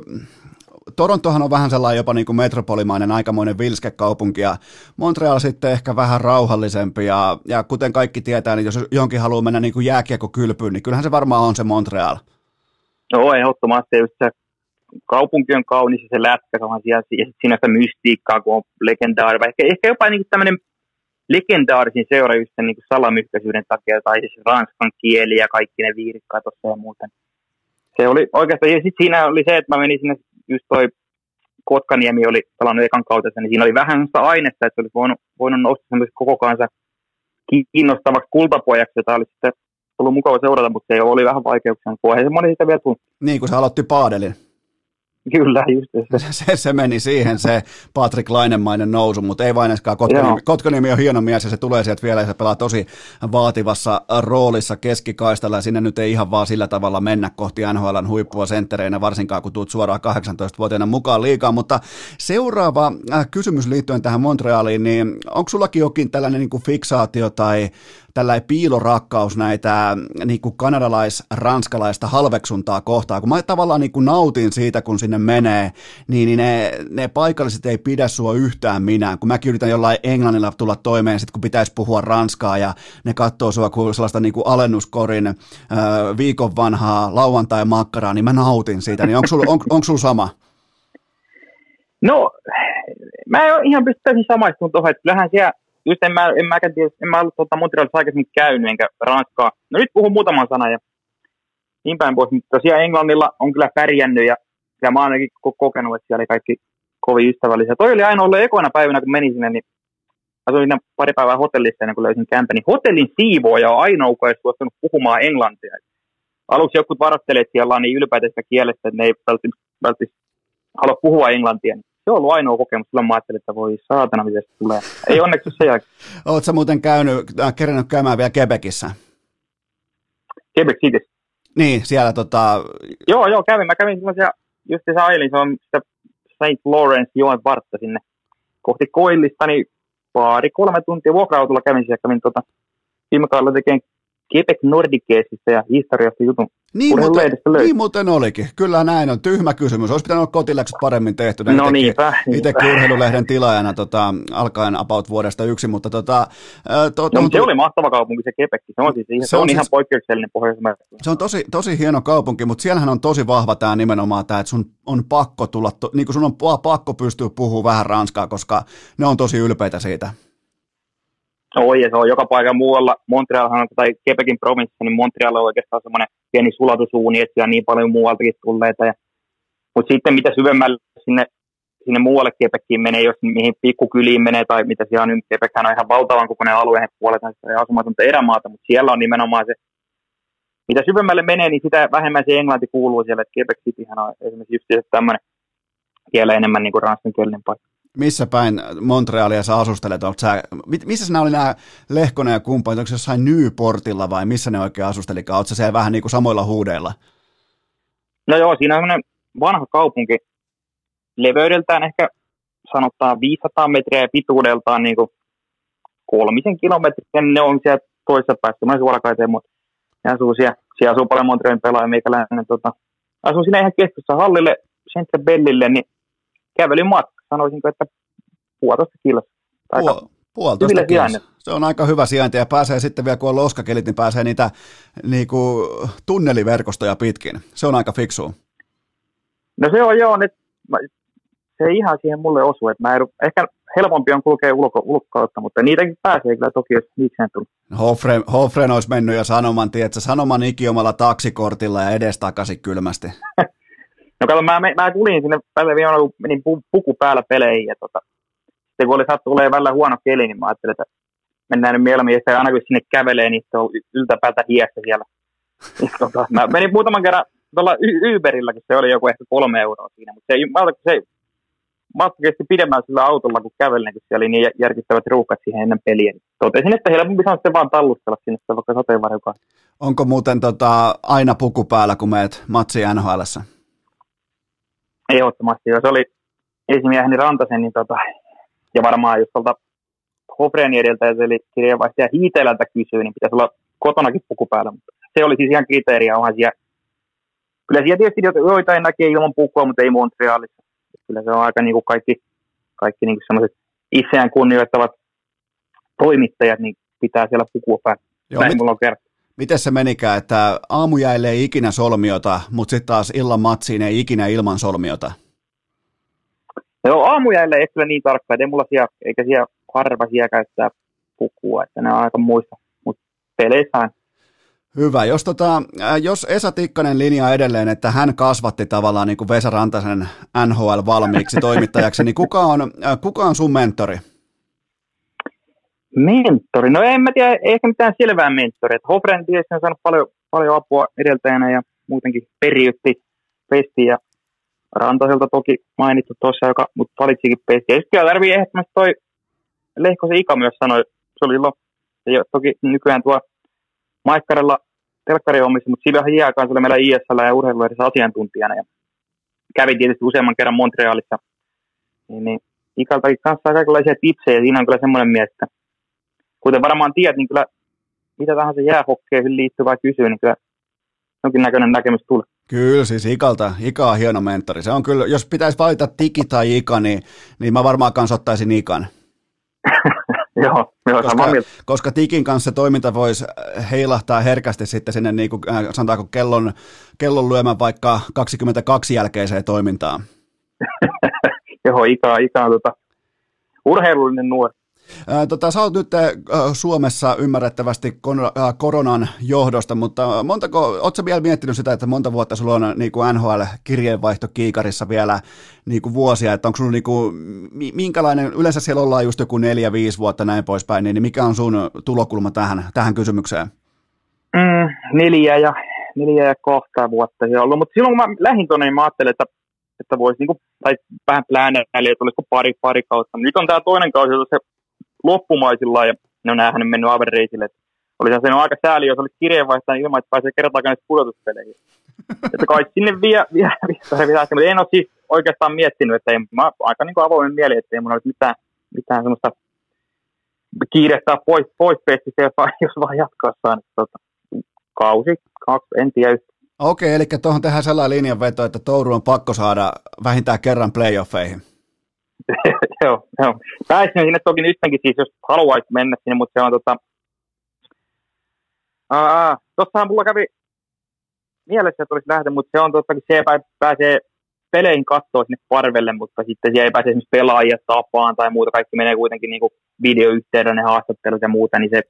Torontohan on vähän sellainen jopa niin kuin metropolimainen aikamoinen vilskekaupunki ja Montreal sitten ehkä vähän rauhallisempi ja, ja kuten kaikki tietää, niin jos jonkin haluaa mennä niin kuin kylpyyn, niin kyllähän se varmaan on se Montreal. No ehdottomasti just se kaupunki on kaunis ja se lätkä on siellä, ja siinä sitä mystiikkaa, kun on legendaari, ehkä, ehkä jopa niin tämmöinen legendaarisin seura just sen niin salamykkäisyyden takia, tai siis ranskan kieli ja kaikki ne viirikkaat ja muuten. Se oli oikeastaan, ja sitten siinä oli se, että mä menin sinne just toi Kotkaniemi oli pelannut ekan kautta, niin siinä oli vähän sitä ainetta, että olisi voinut, voinut nousta semmoisen koko kanssa kiinnostavaksi kultapojaksi, jota oli sitten ollut mukava seurata, mutta se oli vähän vaikeuksia, mutta se moni sitä vielä tullut. Niin, kun se aloitti paadelin. Kyllä, just se. se. Se meni siihen, se Patrick Lainemainen nousu, mutta ei vain Kotkaniemi, Kotkaniemi on hieno mies ja se tulee sieltä vielä ja se pelaa tosi vaativassa roolissa keskikaistalla ja sinne nyt ei ihan vaan sillä tavalla mennä kohti NHLn huippua senttereinä, varsinkaan kun tuut suoraan 18-vuotiaana mukaan liikaa, mutta seuraava äh, kysymys liittyen tähän Montrealiin, niin onko sullakin jokin tällainen niin kuin fiksaatio tai tällainen piilorakkaus näitä niin kuin kanadalais-ranskalaista halveksuntaa kohtaan, kun mä tavallaan niin kuin nautin siitä, kun sinne menee, niin, niin ne, ne paikalliset ei pidä sua yhtään minä, kun mäkin yritän jollain englannilla tulla toimeen, sit kun pitäisi puhua ranskaa ja ne katsoo sua kuin sellaista niin kuin alennuskorin äh, viikon vanhaa lauantai-makkaraa, niin mä nautin siitä, niin onko sulla on, sul sama? No, mä en ihan pysty samaistumaan tuohon, että kyllähän siellä just en mä, en mä, tiedä, en mä ollut tuota Montrealissa aikaisemmin käynyt, enkä Ranskaa. No nyt puhun muutaman sanan. Ja niin päin pois. Mutta tosiaan Englannilla on kyllä pärjännyt ja, ja mä oon ainakin kokenut, että siellä oli kaikki kovin ystävällisiä. Toi oli aina ollut ekoina päivinä, kun menin sinne, niin asuin pari päivää hotellissa ennen kuin löysin kämpä, niin hotellin siivooja on ainoa, joka olisi suostunut puhumaan englantia. Aluksi jotkut varoittelivat, että siellä on niin ylpeitä kielestä, että ne ei välttämättä halua puhua englantia. Niin se on ollut ainoa kokemus. Silloin mä ajattelin, että voi saatana, miten se tulee. Ei onneksi se jälkeen. Oletko muuten käynyt, äh, kerännyt käymään vielä Quebecissä? Quebec City. Niin, siellä tota... Joo, joo, kävin. Mä kävin sellaisia, just se ajelin, se on sitä St. Lawrence joen vartta sinne kohti Koillista, niin pari, kolme tuntia vuokra-autolla kävin siellä, kävin tota, viime kaudella tekemään Quebec Nordiceista ja historiasta jutun. Niin muuten, niin muuten olikin. Kyllä näin on. Tyhmä kysymys. Olisi pitänyt olla paremmin tehty. No itekin, niinpä. Itsekin urheilulehden tilaajana tota, alkaen about vuodesta yksi, mutta tota, to, no, se oli mahtava kaupunki se Quebec. Se on, siis, se, se on, on siis, ihan poikkeuksellinen pohjois Se on tosi, tosi hieno kaupunki, mutta siellähän on tosi vahva tämä nimenomaan tämä, että sun on pakko tulla, to, niin kuin sun on pakko pystyä puhumaan vähän ranskaa, koska ne on tosi ylpeitä siitä. Oi, se on joka paikka muualla. Montrealhan tai Quebecin provinssi, niin Montreal on oikeastaan semmoinen pieni sulatusuuni, että siellä on niin paljon muualtakin tulleita. Ja, mutta sitten mitä syvemmälle sinne, sinne muualle Quebeciin menee, jos mihin pikkukyliin menee tai mitä siellä on, niin Quebechän on ihan valtavan kokoinen alue, he puolet sitä asumatonta erämaata, mutta siellä on nimenomaan se, mitä syvemmälle menee, niin sitä vähemmän se englanti kuuluu siellä, että Quebec Cityhän on esimerkiksi just tämmöinen vielä enemmän niin kuin ranskankielinen paikka missä päin Montrealia sä asustelet? Sä, missä sinä oli nämä Lehkonen ja kumppanit? Onko se jossain Newportilla vai missä ne oikein asustelikaan? Oletko se vähän niin kuin samoilla huudeilla? No joo, siinä on vanha kaupunki. Leveydeltään ehkä sanotaan 500 metriä ja pituudeltaan niin kuin kolmisen kilometriä. Ne on siellä toisessa päässä, mä suorakaiteen, mutta ne asuu siellä. Siellä asuu paljon Montrealin pelaaja, meikäläinen. Tota, asun siinä ihan keskussa hallille, Centre Bellille, niin kävelin matka sanoisinko, että puolitoista kilsaa. Puol- puolitoista kilsaa. Se on aika hyvä sijainti ja pääsee sitten vielä, kun on loskakelit, niin pääsee niitä niin kuin, tunneliverkostoja pitkin. Se on aika fiksu. No se on joo, nyt se ei ihan siihen mulle osu, että mä en, ehkä helpompi on kulkea ulko, ulkokautta, mutta niitäkin pääsee kyllä toki, jos niikseen tuli. Hofren, Hofren olisi mennyt jo sanoman, tiedätkö, sanoman ikiomalla taksikortilla ja edestakaisin kylmästi. No kato, mä, mä tulin sinne välillä viime kun menin puku päällä peleihin ja tota, sitten kun oli sattu olemaan välillä huono keli, niin mä ajattelin, että mennään nyt mieluummin, että aina kun sinne kävelee, niin se on yltäpäätä hiessä siellä. Niin tota, mä menin muutaman kerran tuolla y- Uberillä, kun se oli joku ehkä kolme euroa siinä, mutta se, se matka kesti pidemmän sillä autolla, kun kävelin, kun siellä oli niin järkittävät ruuhkat siihen ennen peliä. Totesin, että helpompi on sitten vaan tallustella sinne vaikka sateenvarjokaan. Onko muuten tota, aina puku päällä, kun meet matsiin NHLssä? Ehdottomasti, jos oli esimieheni Rantasen, niin tota, ja varmaan jos tuolta Hofreni edeltä, eli kirjeenvaihtaja Hiitelältä kysyy, niin pitäisi olla kotonakin puku päällä, mutta se oli siis ihan kriteeriä, onhan siellä, kyllä siellä tietysti joitain näkee ilman pukua, mutta ei Montrealissa. Kyllä se on aika niin kuin kaikki, kaikki niin kuin sellaiset itseään kunnioittavat toimittajat, niin pitää siellä pukua päällä. Joo, Näin mit- mulla on kerta miten se menikään, että aamujäille ei ikinä solmiota, mutta sitten taas illan matsiin ei ikinä ilman solmiota? Joo, aamujäille ei kyllä niin tarkkaan, ei mulla siellä, eikä siellä harva siellä käyttää pukua, että ne on aika muista, mutta peleissä Hyvä. Jos, tota, jos Esa Tikkanen linjaa edelleen, että hän kasvatti tavallaan niin kuin Vesa Rantasen NHL valmiiksi toimittajaksi, niin kuka on, kuka on sun mentori? Mentori? No en mä tiedä, ehkä mitään selvää mentoria. Hofren tietysti on saanut paljon, paljon apua edeltäjänä ja muutenkin periytti pesti ja Rantaselta toki mainittu tuossa, joka mut valitsikin pesti. Ja sitten tarvii ehdottomasti toi Lehkosen Ika myös sanoi, se oli ilo. Ja toki nykyään tuo Maikkarella telkkarihommissa, mutta silloin jääkaan se oli meillä ISL ja urheiluehdessä asiantuntijana. Ja kävin tietysti useamman kerran Montrealissa. Niin, niin Ikaltakin kanssa kaikenlaisia tipsejä. Siinä on kyllä semmoinen mies, että kuten varmaan tiedät, niin kyllä mitä tahansa jäähokkeihin liittyvää kysyy, niin kyllä jonkinnäköinen näkemys tulee. Kyllä, siis Ikalta, Ika on hieno mentori. Se on kyllä, jos pitäisi valita Tiki tai Ika, niin, niin mä varmaan kanssa ottaisin Ikan. joo, joo koska, koska Tikin kanssa toiminta voisi heilahtaa herkästi sitten sinne, niin kuin, äh, sanotaanko kellon, kellon lyömään vaikka 22 jälkeiseen toimintaan. joo, Ika, Ika on tota, urheilullinen nuori. Tota, sä oot nyt Suomessa ymmärrettävästi koronan johdosta, mutta montako, ootko vielä miettinyt sitä, että monta vuotta sulla on niin kuin NHL-kirjeenvaihto kiikarissa vielä niin kuin vuosia, että onko sulla niin kuin, minkälainen, yleensä siellä ollaan just joku neljä, viisi vuotta näin poispäin, niin mikä on sun tulokulma tähän, tähän kysymykseen? Mm, neljä ja neljä ja kohta vuotta se ollut, mutta silloin kun mä lähdin tuonne, niin mä ajattelin, että, että voisi niinku, tai vähän pläänäili, että olisiko pari, pari kautta. Nyt on tämä toinen kausi, se loppumaisilla ja ne on näähän mennyt aivan reisille. Oli se aika sääli, jos olisi kirjeenvaihtaja ilman, että pääsee kertaakaan pudotuspeleihin. että kai sinne vie, vie, vie, vie, vie, mutta en ole siis oikeastaan miettinyt, että ei, mä aika niin avoimen mieli, että ei mun olisi mitään, mitään semmoista kiirehtää pois, pois pestistä, jos, jos vaan jatkaa saa. Tota, kausi, kaksi, en tiedä Okei, eli tuohon tehdään sellainen linjanveto, että Touru on pakko saada vähintään kerran playoffeihin. joo, joo. Pääsin sinne toki nytkin siis, jos haluaisi mennä sinne, mutta se on tota... Tuossahan mulla kävi mielessä, että olisi lähteä, mutta se on totta, se pääsee peleihin katsoa sinne parvelle, mutta sitten siellä ei pääse esimerkiksi pelaajia tapaan tai muuta. Kaikki menee kuitenkin niin kuin videoyhteyden ne haastattelut ja muuta, niin se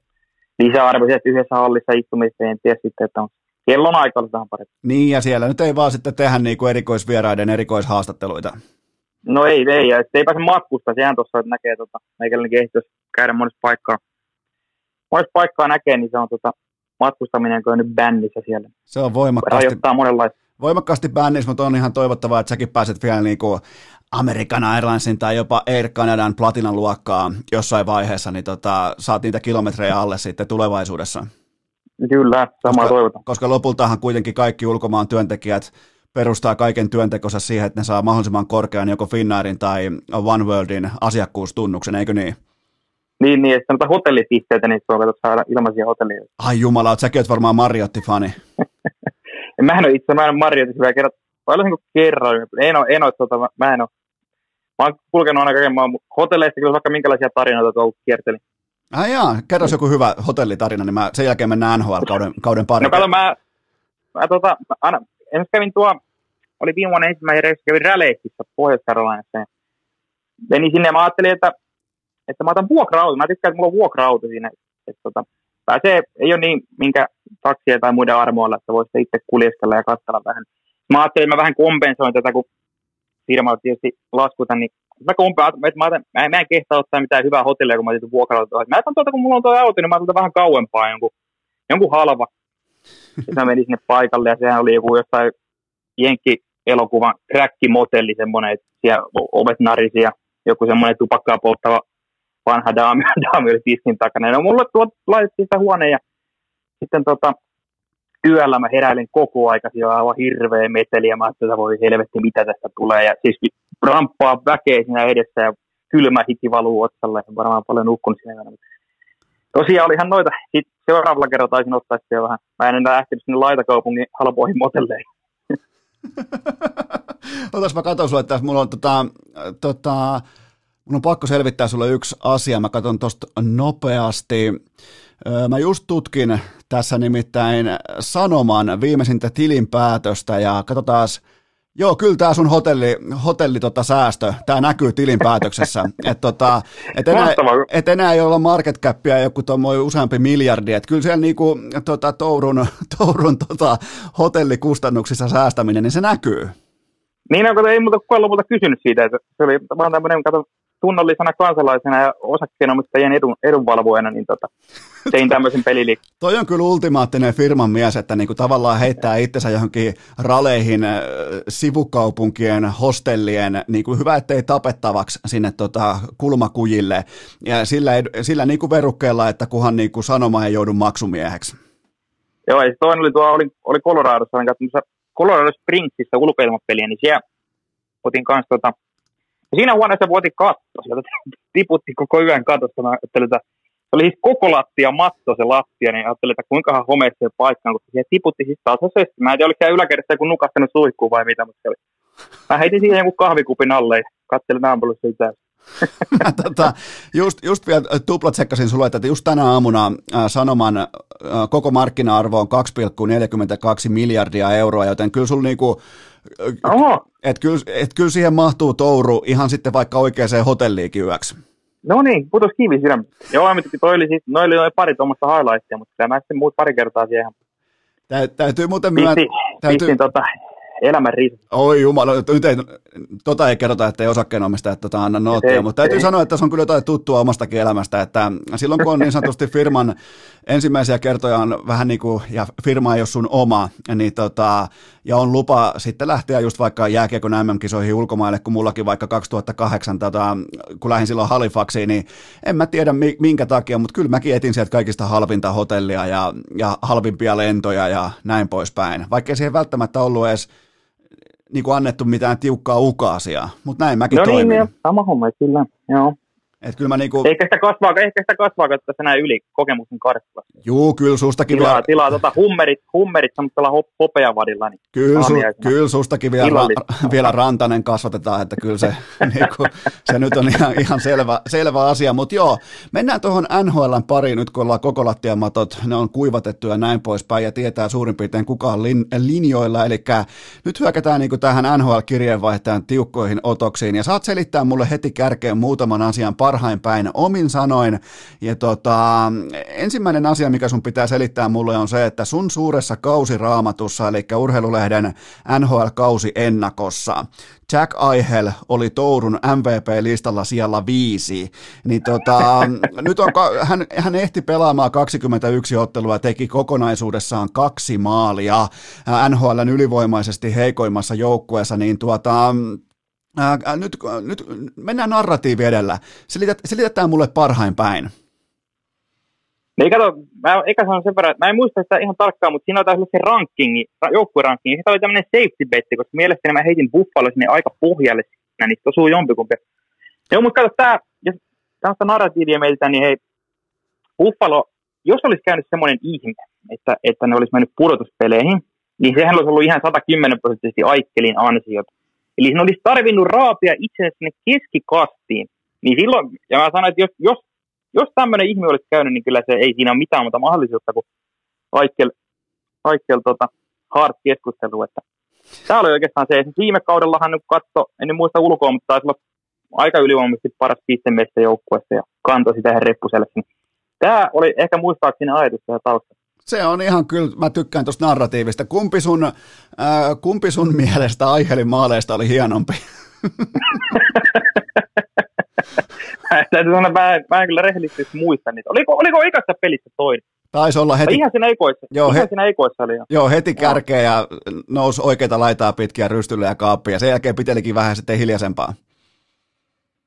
lisäarvo että yhdessä hallissa istumista, en tiedä sitten, että on kellon aika olisi vähän parempi. Niin, ja siellä nyt ei vaan sitten tehdä niin kuin erikoisvieraiden erikoishaastatteluita. No ei, ei, ja ei pääse matkusta, sehän tuossa, että näkee tota, meikäläinen kehitys käydä monessa paikkaa. Monessa paikkaa näkee, niin se on tota, matkustaminen on nyt bännissä siellä. Se on voimakkaasti. Rajoittaa monenlaista. Voimakkaasti bännissä, mutta on ihan toivottavaa, että säkin pääset vielä niin kuin American Airlinesin tai jopa Air Canadan platinan luokkaa jossain vaiheessa, niin tota, saat niitä kilometrejä alle sitten tulevaisuudessa. Kyllä, samaa toivotaan. Koska lopultahan kuitenkin kaikki ulkomaan työntekijät perustaa kaiken työntekonsa siihen, että ne saa mahdollisimman korkean joko Finnairin tai One Worldin asiakkuustunnuksen, eikö niin? Niin, niin, että sanotaan hotellipisteitä, niin on saada ilmaisia hotellia. Ai jumala, säkin oot varmaan Mariotti-fani. mä en ole itse, mä en ole Mariotti vielä kerran, vai olisinko kerran, en ole, en ole, tota, mä en ole. Mä oon kulkenut aina kaiken maan hotelleista, kyllä vaikka minkälaisia tarinoita tuolla kiertelin. Ah jaa, kerro joku hyvä hotellitarina, niin mä, sen jälkeen mennään NHL-kauden kauden pari. No kato, mä, mä, tota, aina, Esimerkiksi kävin tuo, oli viime vuonna ensimmäinen reissu, kävin Räleississä Pohjois-Karolainassa. Menin sinne ja mä ajattelin, että, että mä otan vuokra-auto. Mä tykkään, että mulla on vuokra-auto siinä. Että, tota, pääsee, ei ole niin minkä taksia tai muiden armoilla, että voisi itse kuljeskella ja katsella vähän. Mä ajattelin, että mä vähän kompensoin tätä, kun firma tietysti laskutan, niin mä, kompen, että mä, mä, mä, en kehtaa ottaa mitään hyvää hotellia, kun mä otin vuokra-auto. Mä otan tuota, kun mulla on tuo auto, niin mä otan vähän kauempaa jonkun, jonkun halva sitten mä menin sinne paikalle ja sehän oli joku jossain Jenkki-elokuvan kräkkimotelli semmoinen, että siellä ovet narisi ja joku semmoinen tupakkaa polttava vanha daami, daami oli tiskin takana. No mulle tuot, laitettiin sitä huoneen ja sitten tota, yöllä mä heräilin koko aika, siellä aivan hirveä meteli ja mä ajattelin, että voi helvetti, mitä tästä tulee. Ja siis ramppaa väkeä siinä edessä ja kylmä hiki valuu otsalle. Varmaan paljon nukkunut siinä tosiaan olihan noita. Sitten seuraavalla kerralla taisin ottaa sitten vähän. Mä en enää ehtinyt sinne laitakaupungin halpoihin motelleihin. Otas mä katson sulle, että mulla on tota, tota, mun on pakko selvittää sulle yksi asia. Mä katson tosta nopeasti. Mä just tutkin tässä nimittäin Sanoman viimeisintä tilinpäätöstä ja katsotaan Joo, kyllä tämä sun hotelli, hotelli tota, säästö, tämä näkyy tilinpäätöksessä. että tota, et enää, et enää ei olla market capia joku useampi miljardi. Et kyllä siellä niinku, tota, Tourun, Tourun tota, hotellikustannuksissa säästäminen, niin se näkyy. Niin, no, ei muuta kukaan lopulta kysynyt siitä. Että se oli vaan tämmöinen, kato, tunnollisena kansalaisena ja osakkeenomistajien edun, edunvalvojana, niin tota, tein tämmöisen peliliikkeen. Toi on kyllä ultimaattinen firman mies, että niinku tavallaan heittää itsensä johonkin raleihin äh, sivukaupunkien, hostellien, niinku hyvä ettei tapettavaksi sinne tota kulmakujille, ja sillä, sillä niinku verukkeella, että kuhan niinku sanoma ei joudu maksumieheksi. Joo, ja toinen oli tuo, oli, oli Coloradossa, Colorado Springsissa ulkoilmapeliä, niin siellä otin kanssa tota, ja siinä huoneessa vuoti katto, sieltä tiputti koko yön katosta. Mä ajattelin, että se oli siis koko lattia matto se lattia, niin ajattelin, että kuinkahan homeessa se paikkaan, koska se tiputti siis tasaisesti. Mä en tiedä, oliko siellä yläkerrassa joku nukastanut suihkuun vai mitä, mutta se oli. Mä heitin siihen jonkun kahvikupin alle ja katselin naampuolista sitä. Tota, just, just vielä tuplatsekkasin sulle, että just tänä aamuna äh, Sanoman äh, koko markkina-arvo on 2,42 miljardia euroa, joten kyllä sulla niinku, Oho. Et kyllä, et kyllä siihen mahtuu touru ihan sitten vaikka oikeaan hotelliinkin yöksi. No niin, putos kivi sydämen. Joo, mutta toi oli, siis, noi oli noin pari tuommoista highlightia, mutta kyllä mä sitten muut pari kertaa siihen. Tä, täytyy muuten myöntää. Täytyy... pistin tota, elämän riisa. Oi jumala, nyt ei, tota ei kerrota, että ei osakkeenomistajat tota anna noottia, mutta täytyy ei. sanoa, että se on kyllä jotain tuttua omastakin elämästä, että silloin kun on niin sanotusti firman ensimmäisiä kertoja on vähän niin kuin, ja firma ei ole sun oma, niin tota, ja on lupa sitten lähteä just vaikka jääkiekon MM-kisoihin ulkomaille, kun mullakin vaikka 2008, tota, kun lähdin silloin Halifaxiin, niin en mä tiedä minkä takia, mutta kyllä mäkin etin sieltä kaikista halvinta hotellia ja, ja halvimpia lentoja ja näin poispäin, vaikka siihen välttämättä ollut edes niin kuin annettu mitään tiukkaa ukaasia, mutta näin mäkin no toimin. niin, sama homma, kyllä, joo. Et kyllä mä niinku... Ehkä sitä kasvaa, ehkä sitä kasvaa, että tässä näin yli kokemuksen karttilla. Juu, kyllä sustakin tilaa, vielä... Tilaa tota hummerit, hummerit semmoisella hop, hopeavadilla. Niin kyllä, su, kyllä sustakin vielä, ra, vielä rantanen kasvatetaan, että kyllä se, niinku, se nyt on ihan, ihan selvä, selvä asia. Mutta joo, mennään tuohon NHLn pariin nyt, kun ollaan koko lattiamatot, ne on kuivatettu ja näin poispäin, ja tietää suurin piirtein kuka on lin, linjoilla. Eli nyt hyökätään niinku tähän NHL-kirjeenvaihtajan tiukkoihin otoksiin, ja saat selittää mulle heti kärkeen muutaman asian par parhain päin omin sanoin. Ja tota, ensimmäinen asia, mikä sun pitää selittää mulle on se, että sun suuressa kausiraamatussa, eli urheilulehden NHL-kausi ennakossa, Jack Aihel oli Tourun MVP-listalla siellä viisi, niin tota, nyt on, hän, hän ehti pelaamaan 21 ottelua ja teki kokonaisuudessaan kaksi maalia NHLn ylivoimaisesti heikoimmassa joukkueessa, niin tuota, Ää, nyt, nyt mennään narratiivi edellä. Selität, selitetään mulle parhain päin. Niin kato, mä eikä sanon sen verran, mä en muista sitä ihan tarkkaan, mutta siinä oli se rankingi, joukkuerankingi. Se oli tämmöinen safety betti, koska mielestäni mä heitin Buffalo sinne aika pohjalle siinä, niin osuu jompikumpi. Joo, mutta kato, tää, jos tästä narratiivia mietitään, niin hei, Buffalo, jos olisi käynyt semmoinen ihme, että, että ne olisi mennyt pudotuspeleihin, niin sehän olisi ollut ihan 110 prosenttisesti Aikkelin ansiota Eli siinä olisi tarvinnut raapia itse sinne keskikastiin. Niin silloin, ja mä sanoin, että jos, jos, jos tämmöinen ihme olisi käynyt, niin kyllä se ei siinä ole mitään muuta mahdollisuutta kuin Aikkel, Aikkel tota, hard keskustelu. Että tämä oli oikeastaan se, että viime kaudellahan nyt katso, en nyt muista ulkoa, mutta taisi olla aika ylivoimaisesti paras pistemeistä joukkueessa ja kantoi sitä ihan reppuselle. Tämä oli ehkä muistaakseni ajatus tähän taustalla. Se on ihan kyllä, mä tykkään tuosta narratiivista. Kumpi sun, äh, kumpi sun mielestä Aihelin maaleista oli hienompi? Täytyy sanoa, mä, mä en kyllä rehellisesti muista niitä. Oliko, oliko ekassa pelissä toinen? Taisi olla heti. Ihan siinä ekoissa. Joo, ihan he, siinä ekoissa oli jo. Joo, heti kärkeä ja nousi oikeita laitaa pitkiä rystylle ja kaappia. Sen jälkeen pitelikin vähän sitten hiljaisempaa.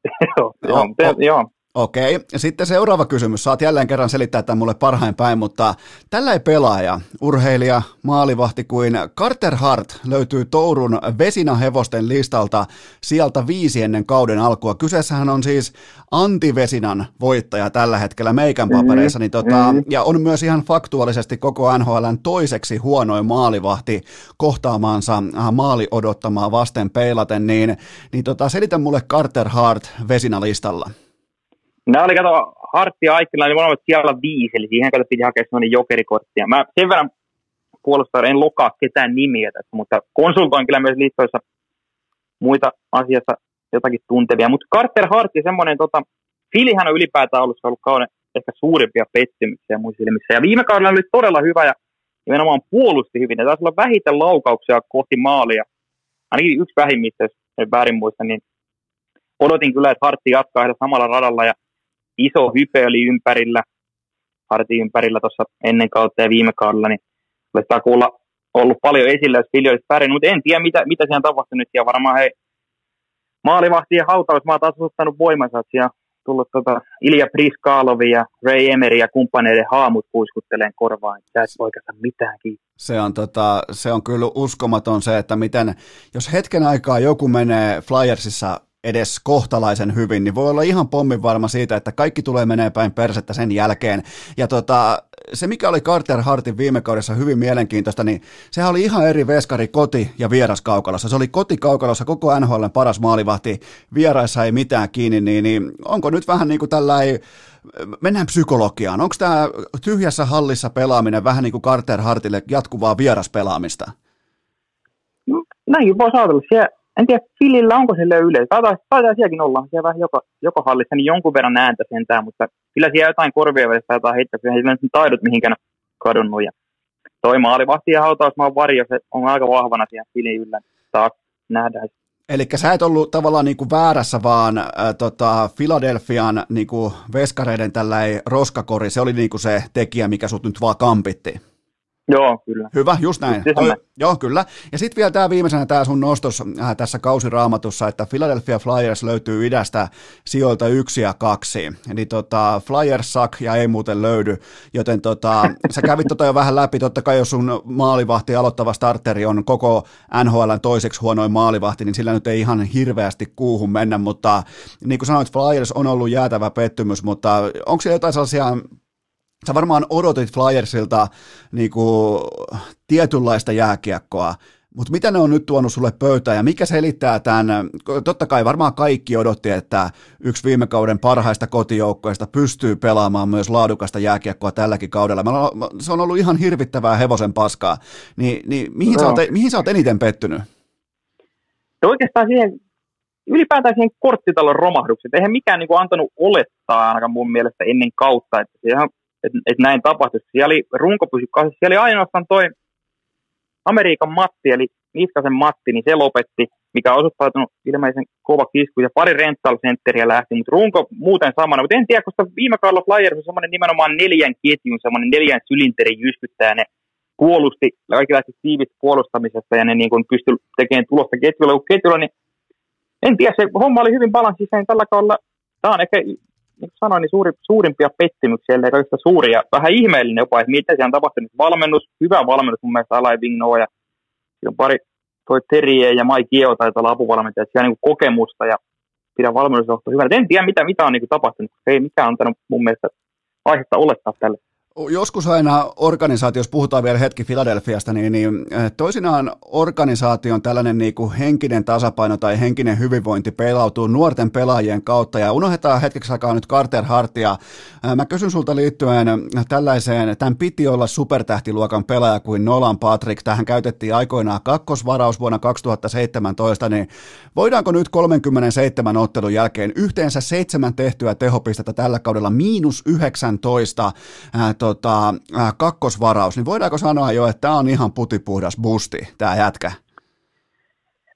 joo, joo, joo. Okei, sitten seuraava kysymys. Saat jälleen kerran selittää tämän mulle parhain päin, mutta tällä ei pelaaja, urheilija, maalivahti kuin Carter Hart löytyy Tourun Vesina-hevosten listalta sieltä viisi ennen kauden alkua. Kyseessähän on siis Antti Vesinan voittaja tällä hetkellä meikän mm-hmm. papereissa, niin tota, mm-hmm. ja on myös ihan faktuaalisesti koko NHLn toiseksi huonoin maalivahti kohtaamaansa äh, maali odottamaa vasten peilaten, niin, niin tota, selitä mulle Carter Hart Vesina-listalla. Nämä oli, kato, Hartti ja Aikkila, niin molemmat siellä viisi, eli siihen kato piti hakea sellainen jokerikortti. Mä sen verran puolustan, en lokaa ketään nimiä tässä, mutta konsultoin kyllä myös liittoissa muita asiassa jotakin tuntevia. Mutta Carter Hartti, semmoinen, tota, Filihän on ylipäätään ollut, ollut kauden ehkä suurimpia pettymyksiä muissa silmissä. Ja viime kaudella oli todella hyvä ja nimenomaan puolusti hyvin. Ja taisi olla vähiten laukauksia kohti maalia. Ainakin yksi vähimmistä, jos en väärin muista, niin odotin kyllä, että Hartti jatkaa samalla radalla. Ja iso hype oli ympärillä, Hartin ympärillä tuossa ennen kautta ja viime kaudella, niin olisi takuulla ollut paljon esillä, jos Viljo olisi pärjännyt, mutta en tiedä, mitä, mitä siellä on tapahtunut, ja varmaan he maalivahtien hautausmaat taas ottanut voimansa, että siellä tullut tota Ilja Priskalovi ja Ray Emery ja kumppaneiden haamut kuiskutteleen korvaan, että et oikeastaan mitään kiinni. Se on, tota, se on kyllä uskomaton se, että miten, jos hetken aikaa joku menee Flyersissa edes kohtalaisen hyvin, niin voi olla ihan pommin varma siitä, että kaikki tulee menee päin persettä sen jälkeen. Ja tota, se, mikä oli Carter Hartin viime kaudessa hyvin mielenkiintoista, niin sehän oli ihan eri veskari koti- ja vieraskaukalossa. Se oli kotikaukalossa koko NHL paras maalivahti, vieraissa ei mitään kiinni, niin, niin onko nyt vähän niin kuin tällainen mennään psykologiaan. Onko tämä tyhjässä hallissa pelaaminen vähän niin kuin Carter Hartille jatkuvaa vieraspelaamista? No, näin voisi ajatella. Siellä en tiedä, Filillä onko sille yleensä. Taitaa, taitaa sielläkin olla, siellä vähän joka, joka hallissa, niin jonkun verran ääntä sentään, mutta kyllä siellä jotain korvia välistä jotain heittää, kyllä heillä on taidot mihinkään kadonnut. Ja toi maalivahti ja hautausmaan varjo, se on aika vahvana siellä Filin yllä. Taas nähdään. Eli sä et ollut tavallaan niin kuin väärässä, vaan äh, tota, Philadelphian niin kuin veskareiden tällä roskakori, se oli niin kuin se tekijä, mikä sut nyt vaan kampitti. Joo, kyllä. Hyvä, just näin. Siis Joo, kyllä. Ja sitten vielä tämä viimeisenä tämä sun nostos äh, tässä kausiraamatussa, että Philadelphia Flyers löytyy idästä sijoilta yksi ja kaksi. Eli tota, Flyers suck ja ei muuten löydy, joten tota, sä kävit tota jo vähän läpi, totta kai jos sun maalivahti aloittava starteri on koko NHL toiseksi huonoin maalivahti, niin sillä nyt ei ihan hirveästi kuuhun mennä, mutta niin kuin sanoit, Flyers on ollut jäätävä pettymys, mutta onko siellä jotain sellaisia sä varmaan odotit Flyersilta niin kuin, tietynlaista jääkiekkoa, mutta mitä ne on nyt tuonut sulle pöytään ja mikä selittää tämän? Totta kai varmaan kaikki odotti, että yksi viime kauden parhaista kotijoukkoista pystyy pelaamaan myös laadukasta jääkiekkoa tälläkin kaudella. Se on ollut ihan hirvittävää hevosen paskaa. Ni, niin mihin, no. sä oot, mihin sä oot eniten pettynyt? Oikeastaan siihen, ylipäätään siihen korttitalon romahdukseen. Eihän mikään niin kuin antanut olettaa ainakaan mun mielestä ennen kautta, että se ihan että et näin tapahtuisi. Siellä oli runko pysy. Siellä oli ainoastaan toi Amerikan Matti, eli Niskasen Matti, niin se lopetti, mikä on osoittautunut ilmeisen kova kisku, ja pari rental centeriä lähti, mutta runko muuten samana. Mutta en tiedä, koska viime kaudella Flyers on semmoinen nimenomaan neljän ketjun, semmoinen neljän sylinterin jyskyttäjä, ne puolusti, kaikki lähti tiivistä puolustamisesta, ja ne niin kuin pystyi tekemään tulosta ketjulla, ketjulla, niin en tiedä, se homma oli hyvin balanssissa, niin tällä kaudella, tämä on ehkä niin kuin sanoin, niin suuri, suurimpia pettymyksiä, eli kaikista suuria, vähän ihmeellinen jopa, että mitä siellä on tapahtunut. Valmennus, hyvä valmennus mun mielestä Alai Vigno ja on pari, toi Terie ja Mai Kio taitaa olla apuvalmentajat, siellä on niin kokemusta ja pidän valmennusjohtoa hyvänä. En tiedä, mitä, mitä on niin kuin tapahtunut, ei mikään antanut mun mielestä aihetta olettaa tälle. Joskus aina organisaatiossa, puhutaan vielä hetki Filadelfiasta, niin, niin eh, toisinaan organisaation tällainen niin kuin henkinen tasapaino tai henkinen hyvinvointi pelautuu nuorten pelaajien kautta ja unohdetaan hetkeksi aikaa nyt Carter Hartia. Eh, mä kysyn sulta liittyen tällaiseen, tämän piti olla supertähtiluokan pelaaja kuin Nolan Patrick. Tähän käytettiin aikoinaan kakkosvaraus vuonna 2017, niin voidaanko nyt 37 ottelun jälkeen yhteensä seitsemän tehtyä tehopistettä tällä kaudella miinus 19 tota, äh, kakkosvaraus, niin voidaanko sanoa jo, että tämä on ihan putipuhdas busti, tämä jätkä?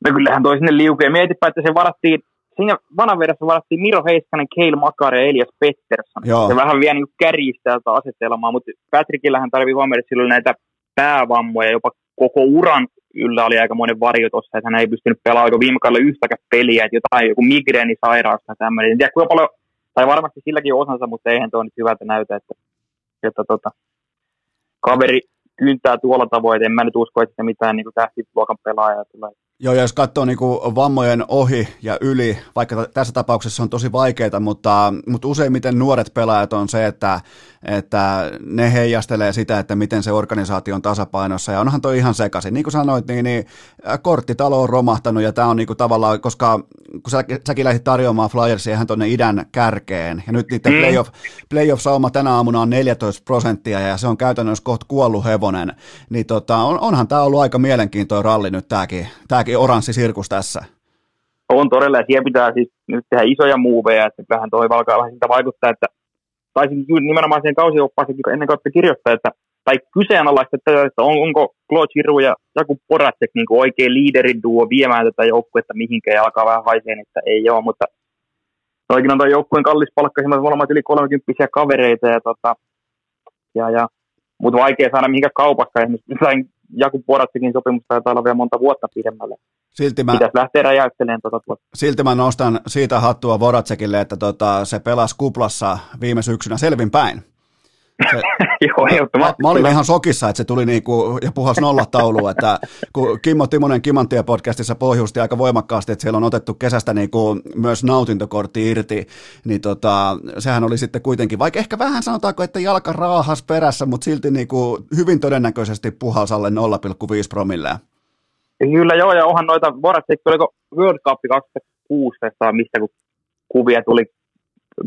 No kyllähän toi sinne liukee. Mietipä, että se varattiin, siinä vanavedessä varattiin Miro Heiskanen, Keil Makar ja Elias Pettersson. Joo. Se vähän vielä niin kärjistää tätä asetelmaa, mutta Patrickillähän tarvii huomioida, sillä näitä päävammoja, jopa koko uran yllä oli aika monen varjo tuossa, että hän ei pystynyt pelaamaan viime kaudella yhtäkään peliä, että jotain, joku migreenisairaus tai tämmöinen. En tiedä kuinka paljon, tai varmasti silläkin osansa, mutta eihän tuo nyt hyvältä näytä, että että tota, kaveri kyntää tuolla tavoin, en mä nyt usko, että mitään niin tähtiluokan pelaajaa tulee. Joo, ja jos katsoo niin kuin vammojen ohi ja yli, vaikka tässä tapauksessa on tosi vaikeaa, mutta, mutta useimmiten nuoret pelaajat on se, että, että ne heijastelee sitä, että miten se organisaatio on tasapainossa, ja onhan toi ihan sekaisin. Niin kuin sanoit, niin, niin korttitalo on romahtanut, ja tämä on niin kuin tavallaan, koska kun sä, säkin lähdit tarjoamaan Flyersia ihan tuonne idän kärkeen, ja nyt niiden mm. playoff, playoff-sauma tänä aamuna on 14 prosenttia, ja se on käytännössä kohta kuollut hevonen, niin tota, on, onhan tämä ollut aika mielenkiintoinen ralli nyt tämäkin, tämäkin oranssi sirkus tässä. On todella, ja siellä pitää siis nyt tehdä isoja muuveja, että vähän toi alkaa vähän sitä vaikuttaa, että taisin nimenomaan sen kausioppaaseen ennen kautta kirjoittaa, että tai kyseenalaista, että, että on, onko Claude Giroux ja Jakub Poracek niin oikein liideriduo viemään tätä joukkuetta mihinkään ja alkaa vähän haiseen, että ei ole, mutta toikin on tuo joukkueen kallis palkkaisemmat molemmat yli 30 kavereita ja, tota, ja, ja mutta vaikea saada mihinkään kaupassa. Esimerkiksi Jakub Poratsekin sopimusta taitaa olla vielä monta vuotta pidemmälle. Silti mä, Pitäisi lähteä räjäyttelemään tuota tuota. Silti mä nostan siitä hattua Voracekille, että tota, se pelasi kuplassa viime syksynä selvinpäin. Se, Joo, mä, mä, olin ihan sokissa, että se tuli niinku, ja puhas nollataulu, että kun Kimmo Timonen Kimantia podcastissa pohjusti aika voimakkaasti, että siellä on otettu kesästä niinku myös nautintokortti irti, niin tota, sehän oli sitten kuitenkin, vaikka ehkä vähän sanotaanko, että jalka raahas perässä, mutta silti niinku hyvin todennäköisesti puhas alle 0,5 promillea. Kyllä joo, ja onhan noita, Voracek, oliko World Cup 2016, mistä kun kuvia tuli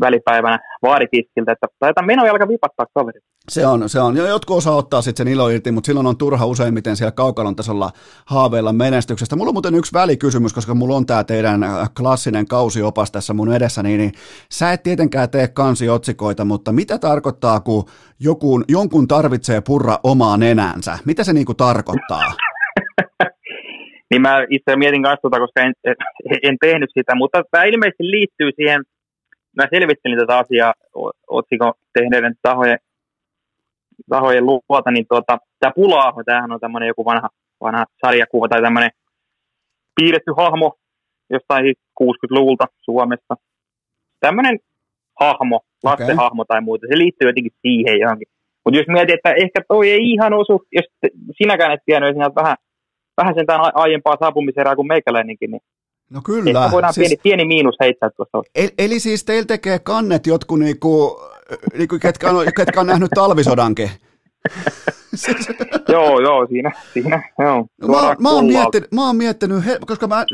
välipäivänä vaarikiskiltä, että taitaa meno jalka vipattaa kaverit. Se on, se on. Jotkut osaa ottaa sitten sen ilo irti, mutta silloin on turha useimmiten siellä kaukalon tasolla haaveilla menestyksestä. Mulla on muuten yksi välikysymys, koska mulla on tämä teidän klassinen kausiopas tässä mun edessä, niin, niin sä et tietenkään tee kansiotsikoita, mutta mitä tarkoittaa, kun joku, jonkun tarvitsee purra omaa nenänsä? Mitä se niinku tarkoittaa? niin mä itse mietin kanssa tuota, koska en, en tehnyt sitä, mutta tämä ilmeisesti liittyy siihen, mä selvittelin tätä asiaa otsikon tehneiden tahojen, tahojen luota, niin tuota, tämä Pulaaho, tämähän on tämmöinen joku vanha, vanha sarjakuva tai tämmöinen piirretty hahmo jostain 60-luvulta Suomessa. Tämmöinen hahmo, lasten okay. hahmo tai muuta, se liittyy jotenkin siihen johonkin. Mutta jos mietit, että ehkä toi ei ihan osu, jos sinäkään et tiennyt, että vähän vähän sentään aiempaa saapumiserää kuin meikäläinenkin, niin No kyllä. Ehkä voidaan siis, pieni, pieni miinus heittää tuosta. Eli, eli siis teillä tekee kannet jotkut, niinku, niinku, ketkä, on, ketkä on nähnyt talvisodankin. joo, joo, siinä, siinä joo. Mä, mä, oon miettinyt, mä oon miettinyt, koska mä,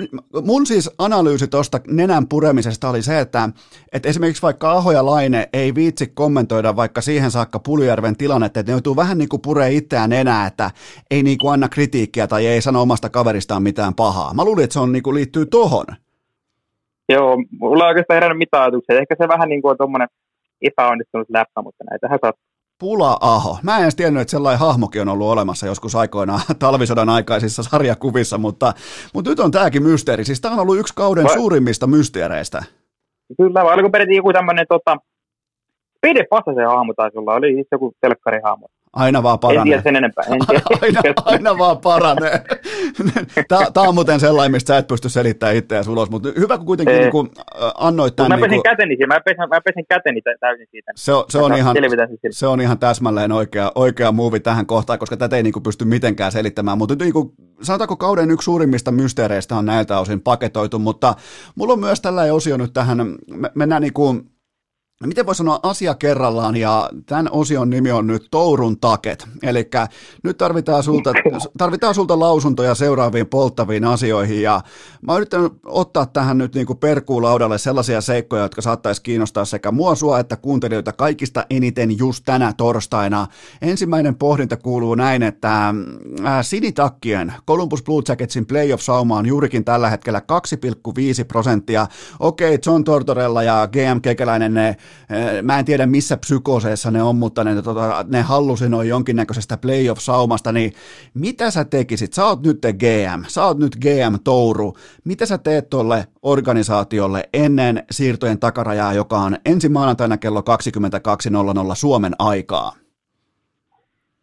mun siis analyysi tuosta nenän puremisesta oli se, että, että esimerkiksi vaikka Aho ja Laine ei viitsi kommentoida vaikka siihen saakka Puljärven tilannetta, että ne joutuu vähän niin kuin puree itseään enää, että ei niin kuin anna kritiikkiä tai ei sano omasta kaveristaan mitään pahaa. Mä luulin, että se on, niin kuin liittyy tohon. Joo, mulla ei oikeastaan herännyt mitään ajatuksia. Ehkä se vähän niin kuin on tuommoinen epäonnistunut läppä, mutta näitähän saa Pula-aho. Mä en edes tiennyt, että sellainen hahmokin on ollut olemassa joskus aikoinaan talvisodan aikaisissa sarjakuvissa, mutta, mutta nyt on tämäkin mysteeri. Siis tämä on ollut yksi kauden vai... suurimmista mysteereistä. Kyllä, vai oliko peräti joku tämmöinen tota, Pide se hahmo taisi olla, oli siis joku telkkarihahmo. Aina vaan paranee. En tiedä sen enempää. En tiedä. aina, aina vaan paranee. Tämä on muuten sellainen, mistä sä et pysty selittämään itseäsi ulos, mutta hyvä kun kuitenkin niin kuin, annoit tämän. Mä pesin, niin kuin... käteni, mä, pesin, mä pesin käteni täysin siitä. Se on, se on, ihan, se on ihan täsmälleen oikea, oikea muuvi tähän kohtaan, koska tätä ei niin kuin pysty mitenkään selittämään, mutta niin kuin, sanotaanko kauden yksi suurimmista mysteereistä on näiltä osin paketoitu, mutta mulla on myös tällainen osio nyt tähän, mennään niin kuin, miten voi sanoa asia kerrallaan, ja tämän osion nimi on nyt Tourun taket. Eli nyt tarvitaan sulta, tarvitaan sulta lausuntoja seuraaviin polttaviin asioihin, ja mä yritän ottaa tähän nyt niin kuin perkuulaudalle sellaisia seikkoja, jotka saattaisi kiinnostaa sekä mua sua että kuuntelijoita kaikista eniten just tänä torstaina. Ensimmäinen pohdinta kuuluu näin, että sinitakkien Columbus Blue Jacketsin playoff-sauma on juurikin tällä hetkellä 2,5 prosenttia. Okei, John Tortorella ja GM Kekäläinen ne mä en tiedä missä psykoseessa ne on, mutta ne, tota, ne hallusinoi jonkinnäköisestä playoff-saumasta, niin mitä sä tekisit? Sä oot nyt GM, sä oot nyt GM-touru. Mitä sä teet tuolle organisaatiolle ennen siirtojen takarajaa, joka on ensi maanantaina kello 22.00 Suomen aikaa?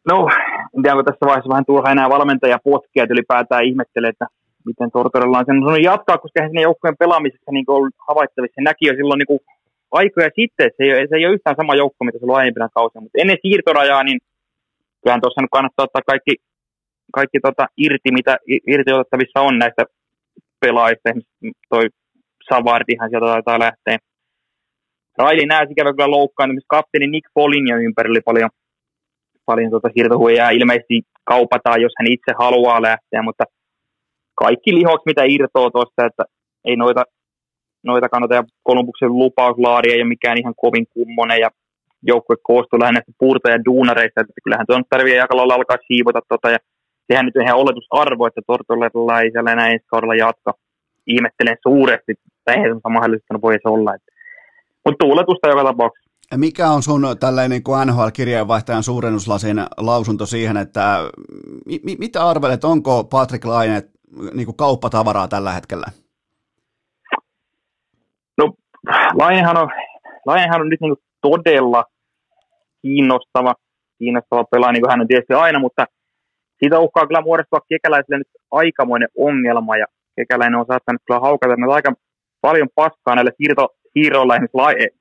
No, en tiedä, onko tässä vaiheessa vähän turha enää valmentaja potkia, että ylipäätään ihmettelee, että miten Tortorella on sen jatkaa, koska eihän joukkojen pelaamisessa niin ollut havaittavissa. Se näki jo silloin niin kuin aikoja sitten, se ei, ole, se ei ole yhtään sama joukko, mitä se oli aiempina kausina, mutta ennen siirtorajaa, niin kyllähän tuossa nyt kannattaa ottaa kaikki, kaikki tota irti, mitä irti otettavissa on näistä pelaajista, toi Savardihan sieltä taitaa lähteä. Raili nää sikävä kyllä loukkaan, esimerkiksi kapteeni Nick Foligno ympärillä paljon, paljon tota siirtohuijaa. Ilmeisesti kaupataan, jos hän itse haluaa lähteä, mutta kaikki lihokset, mitä irtoaa tuosta, että ei noita noita kannattaa. Kolumbuksen lupauslaari ei ole mikään ihan kovin kummonen ja joukkue koostuu lähinnä puurta ja duunareista, että kyllähän tuon tarvii lailla alkaa siivota tota, ja sehän nyt on ihan oletusarvo, että Tortolella ei siellä enää ensi kaudella jatka. Ihmettelen suuresti, että eihän se mahdollista voi olla. Mutta tuuletusta joka tapauksessa. Mikä on sun tällainen kuin NHL-kirjeenvaihtajan suurennuslasin lausunto siihen, että mi- mitä arvelet, onko Patrick Laine niin kauppatavaraa tällä hetkellä? Lainehan on, Lainehan on nyt niin todella kiinnostava, kiinnostava pelaaja, niin kuin hän on tietysti aina, mutta siitä uhkaa kyllä muodostua kekäläisille nyt aikamoinen ongelma, ja kekäläinen on saattanut kyllä haukata näitä aika paljon paskaa näille siirto, siirroilla,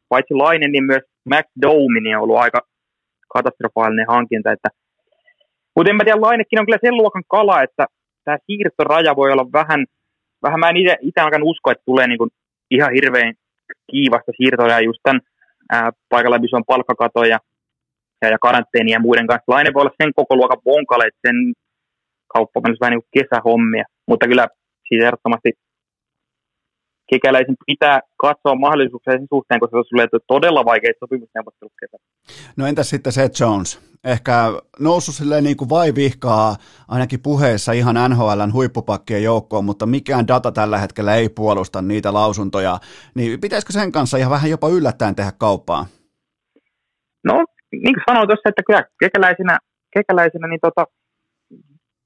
paitsi Laine, niin myös Max Domin on ollut aika katastrofaalinen hankinta, että mutta en mä tiedä, Lainekin on kyllä sen luokan kala, että tämä siirtoraja voi olla vähän, vähän mä en itse alkanut usko, että tulee niin ihan hirveän kiivasta siirtoja just tämän ää, paikalla, missä on palkkakato ja, ja, ja karanteeni ja muiden kanssa. Laine voi olla sen koko luokan bonkale, että sen kauppa on vähän niin kuin kesähommia, mutta kyllä siitä ehdottomasti kekäläisen pitää katsoa mahdollisuuksia sen suhteen, koska se tulee todella vaikeita sopimusneuvottelut No entäs sitten Seth Jones? Ehkä noussut silleen niin kuin vai vihkaa ainakin puheessa ihan NHLn huippupakkien joukkoon, mutta mikään data tällä hetkellä ei puolusta niitä lausuntoja. Niin pitäisikö sen kanssa ihan vähän jopa yllättäen tehdä kauppaa? No, niin kuin sanoin tuossa, että kyllä kekäläisenä, kekäläisenä niin tota,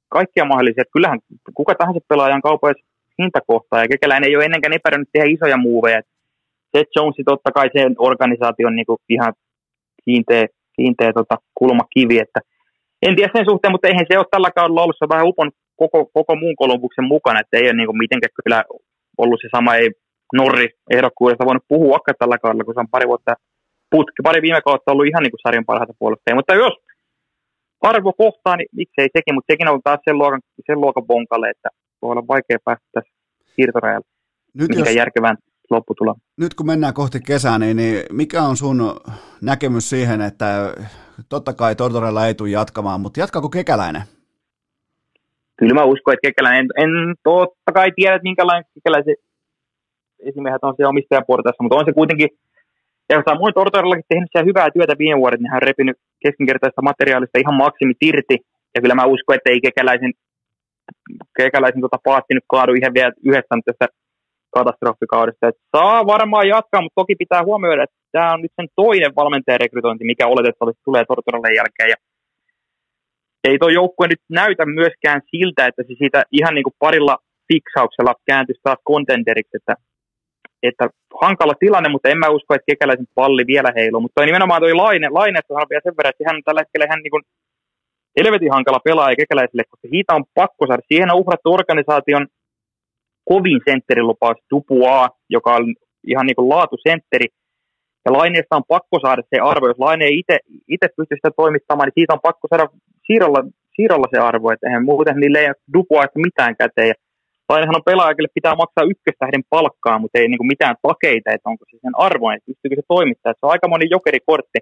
kaikkia mahdollisia. Kyllähän kuka tahansa pelaajan kaupoissa hintakohtaa, ja kekäläinen ei ole ennenkään epäröinyt tehdä isoja muuveja. Seth Jones totta kai sen organisaation niin ihan kiinteä, kiinteä tota, kulmakivi, että en tiedä sen suhteen, mutta eihän se ole tällä kaudella ollut, se on vähän upon koko, koko muun Kolumbuksen mukana, että ei ole niin mitenkään kyllä ollut se sama, ei Norri ehdokkuudesta voinut puhua tällä kaudella, kun se on pari vuotta putki, pari viime kautta ollut ihan niin kuin sarjan parhaita puolustajia, mutta jos arvo kohtaa, niin miksei sekin, mutta sekin on taas sen luokan, sen luokan bonkalle, että voi olla vaikea päästä tässä siirtorajalle nyt mikä jos, järkevään lopputuloon. Nyt kun mennään kohti kesää, niin, niin mikä on sun näkemys siihen, että totta kai Tortorella ei tule jatkamaan, mutta jatkaako Kekäläinen? Kyllä mä uskon, että Kekäläinen, en, en totta kai tiedä, että minkälainen Kekäläisen esimiehet on siellä omistajaportaissa, mutta on se kuitenkin, ja samoin Tortorellakin tehnyt siellä hyvää työtä viime vuodet, niin hän on repinyt keskinkertaista materiaalista ihan maksimit irti, ja kyllä mä uskon, että ei Kekäläisen keikäläisen tota paatti nyt kaadu ihan vielä yhdessä tästä katastrofikaudesta. Et saa varmaan jatkaa, mutta toki pitää huomioida, että tämä on nyt sen toinen valmentajarekrytointi, mikä oletettavasti tulee Tortoralle jälkeen. Ja ei tuo joukkue nyt näytä myöskään siltä, että se siitä ihan niin kuin parilla fiksauksella kääntyisi taas kontenteriksi, että, että hankala tilanne, mutta en mä usko, että kekäläisen palli vielä heiluu. Mutta toi nimenomaan toi Laine, Laine on vielä sen verran, että hän tällä hetkellä ihan niin kuin helvetin hankala pelaaja kekäläiselle, koska siitä on pakko saada. Siihen on uhrattu organisaation kovin sentterilupaus Dupua, joka on ihan niin kuin laatusentteri. Ja Laineesta on pakko saada se arvo. Jos Laine ei itse pysty sitä toimittamaan, niin siitä on pakko saada siirrolla, siirrolla se arvo. Että eihän muuten niille ei Dupua mitään käteen. Ja Lainehan on pelaaja, pitää maksaa ykköstähden palkkaa, mutta ei niin kuin mitään takeita, että onko se sen arvo, että pystyykö se toimittaa. Se on aika moni jokerikortti.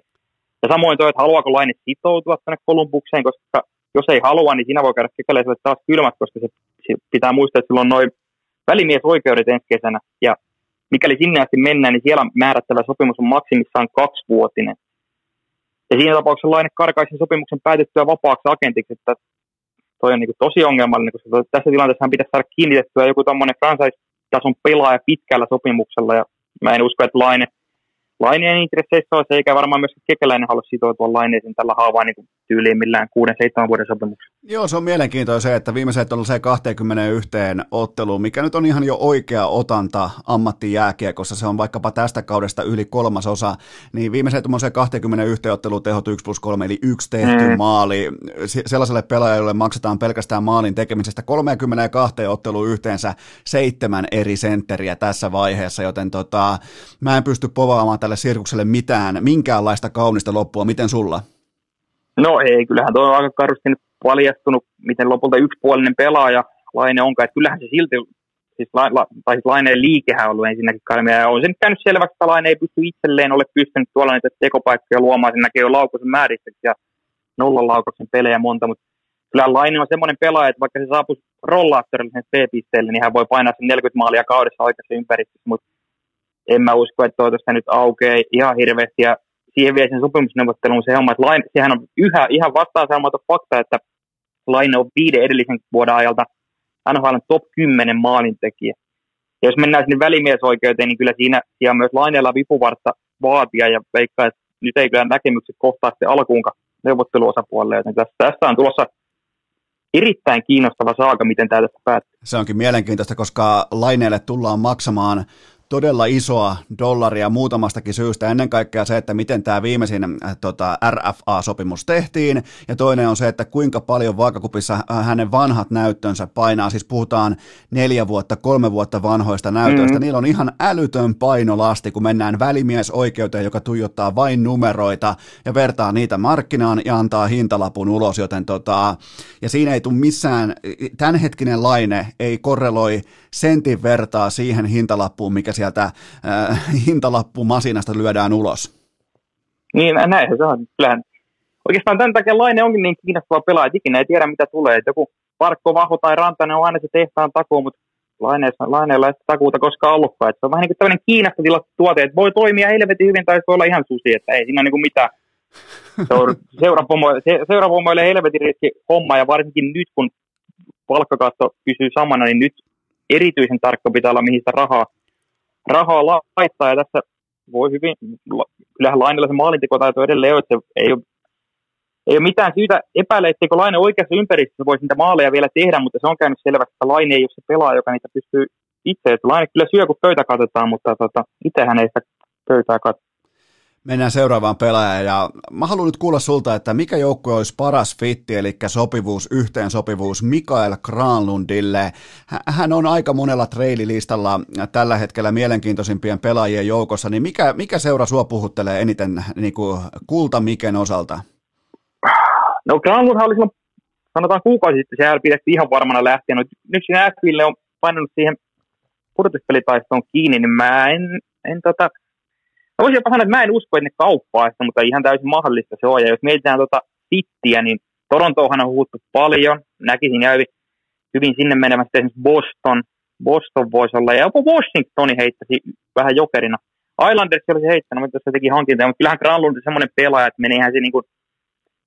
Ja samoin toi, että haluaako Laine sitoutua tänne Kolumbukseen, koska jos ei halua, niin siinä voi käydä kekäläiselle taas kylmät, koska se, se pitää muistaa, että silloin noin välimiesoikeudet ensi kesänä. Ja mikäli sinne asti mennään, niin siellä määrättävä sopimus on maksimissaan kaksivuotinen. Ja siinä tapauksessa Laine karkaisi sopimuksen päätettyä vapaaksi agentiksi, että toi on niin tosi ongelmallinen, koska tässä tilanteessa pitäisi saada kiinnitettyä joku tämmöinen franchise-tason pelaaja pitkällä sopimuksella, ja mä en usko, että Laine Laineen intresseissä se, eikä varmaan myös kekäläinen halua sitoutua laineeseen tällä haavaa niin tyyliin millään 6-7 vuoden sopimuksessa. Joo, se on mielenkiintoista se, että viimeiset on se 21 ottelu, mikä nyt on ihan jo oikea otanta ammattijääkiekossa, se on vaikkapa tästä kaudesta yli kolmasosa, niin viimeiset on se 21 ottelu tehot 1 plus 3, eli yksi tehty mm. maali. Sellaiselle pelaajalle maksetaan pelkästään maalin tekemisestä 32 ottelu yhteensä seitsemän eri sentteriä tässä vaiheessa, joten tota, mä en pysty povaamaan tälle sirkukselle mitään, minkäänlaista kaunista loppua. Miten sulla? No ei, kyllähän tuo on aika karusti nyt paljastunut, miten lopulta yksipuolinen pelaaja Laine onkaan. Että kyllähän se silti, siis, la, la, tai siis Laineen liikehän on ollut ensinnäkin kalmia. Ja on se nyt käynyt selväksi, että Laine ei pysty itselleen ole pystynyt tuolla niitä tekopaikkoja luomaan. Se näkee jo laukaisen määristeksi ja nollan laukauksen pelejä monta, mutta kyllä Laine on semmoinen pelaaja, että vaikka se saapuisi rollaattorille sen P-pisteelle, niin hän voi painaa sen 40 maalia kaudessa oikeassa ympäristössä, mutta en mä usko, että tuosta nyt aukeaa ihan hirveästi. Ja siihen vie sen sopimusneuvotteluun se homma, että Laine, sehän on yhä ihan vastaan saamaton fakta, että Laine on viiden edellisen vuoden ajalta NHL top 10 maalintekijä. Ja jos mennään sinne välimiesoikeuteen, niin kyllä siinä siellä myös Laineella vipuvartta vaatia ja veikkaa, että nyt ei kyllä näkemykset kohtaa sitten alkuunka neuvotteluosapuolelle, joten tässä on tulossa erittäin kiinnostava saaka, miten tämä tästä päättyy. Se onkin mielenkiintoista, koska Laineelle tullaan maksamaan todella isoa dollaria muutamastakin syystä. Ennen kaikkea se, että miten tämä viimeisin äh, tota, RFA-sopimus tehtiin, ja toinen on se, että kuinka paljon vaakakupissa äh, hänen vanhat näyttönsä painaa. Siis puhutaan neljä vuotta, kolme vuotta vanhoista näytöistä. Mm. Niillä on ihan älytön painolasti, kun mennään välimiesoikeuteen, joka tuijottaa vain numeroita ja vertaa niitä markkinaan ja antaa hintalapun ulos, joten tota, ja siinä ei tule missään, tämänhetkinen laine ei korreloi sentin vertaa siihen hintalappuun, mikä sieltä äh, hintalappumasinasta lyödään ulos. Niin, näin se on. Kyllähän oikeastaan tämän takia Laine onkin niin kiinnostava pelaaja, että ikinä ei tiedä mitä tulee. Että joku Parkko, Vaho tai Rantanen on aina se tehtaan takuu, mutta laineella ei takuuta koskaan ollutkaan. Että se on vähän niin kuin tämmöinen Kiinasta tilattu tuote, että voi toimia helvetin hyvin tai voi olla ihan susi, että ei siinä ole niin kuin mitään. Seurapomoille helvetin riski homma ja varsinkin nyt kun palkkakatto pysyy samana, niin nyt erityisen tarkka pitää olla, mihin sitä rahaa, rahaa laittaa. Ja tässä voi hyvin, kyllähän Lainilla se maalintekotaito edelleen on, että ei ole, ei ole mitään syytä epäillä, etteikö Laine oikeassa ympäristössä voisi niitä maaleja vielä tehdä, mutta se on käynyt selväksi, että Laine ei ole se pelaaja, joka niitä pystyy itse. Että Laine kyllä syö, kun pöytä katsotaan, mutta tota, itsehän ei sitä pöytää katso. Mennään seuraavaan pelaajaan ja mä haluan nyt kuulla sulta, että mikä joukkue olisi paras fitti, eli sopivuus, yhteensopivuus Mikael Granlundille. Hän on aika monella treililistalla tällä hetkellä mielenkiintoisimpien pelaajien joukossa, niin mikä, mikä seura sua puhuttelee eniten niin kuin kulta Miken osalta? No Granlundhan oli silloin, sanotaan kuukausi sitten, siellä pidettiin ihan varmana lähteä. No, nyt Nashville on painanut siihen pudotuspelitaistoon kiinni, niin mä en, en tota, Mä voisin jopa sanoa, että mä en usko, että ne kauppaa sitä, mutta ihan täysin mahdollista se on. Ja jos mietitään tuota Cittiä, niin Torontohan on huuttu paljon. Näkisin ja hyvin, sinne menemästä esimerkiksi Boston. Boston voisi olla, ja jopa Washingtoni heittäisi vähän jokerina. Islanders olisi heittänyt, mutta se teki hankintoja, mutta kyllähän Granlund on semmoinen pelaaja, että meneehän se niin kuin,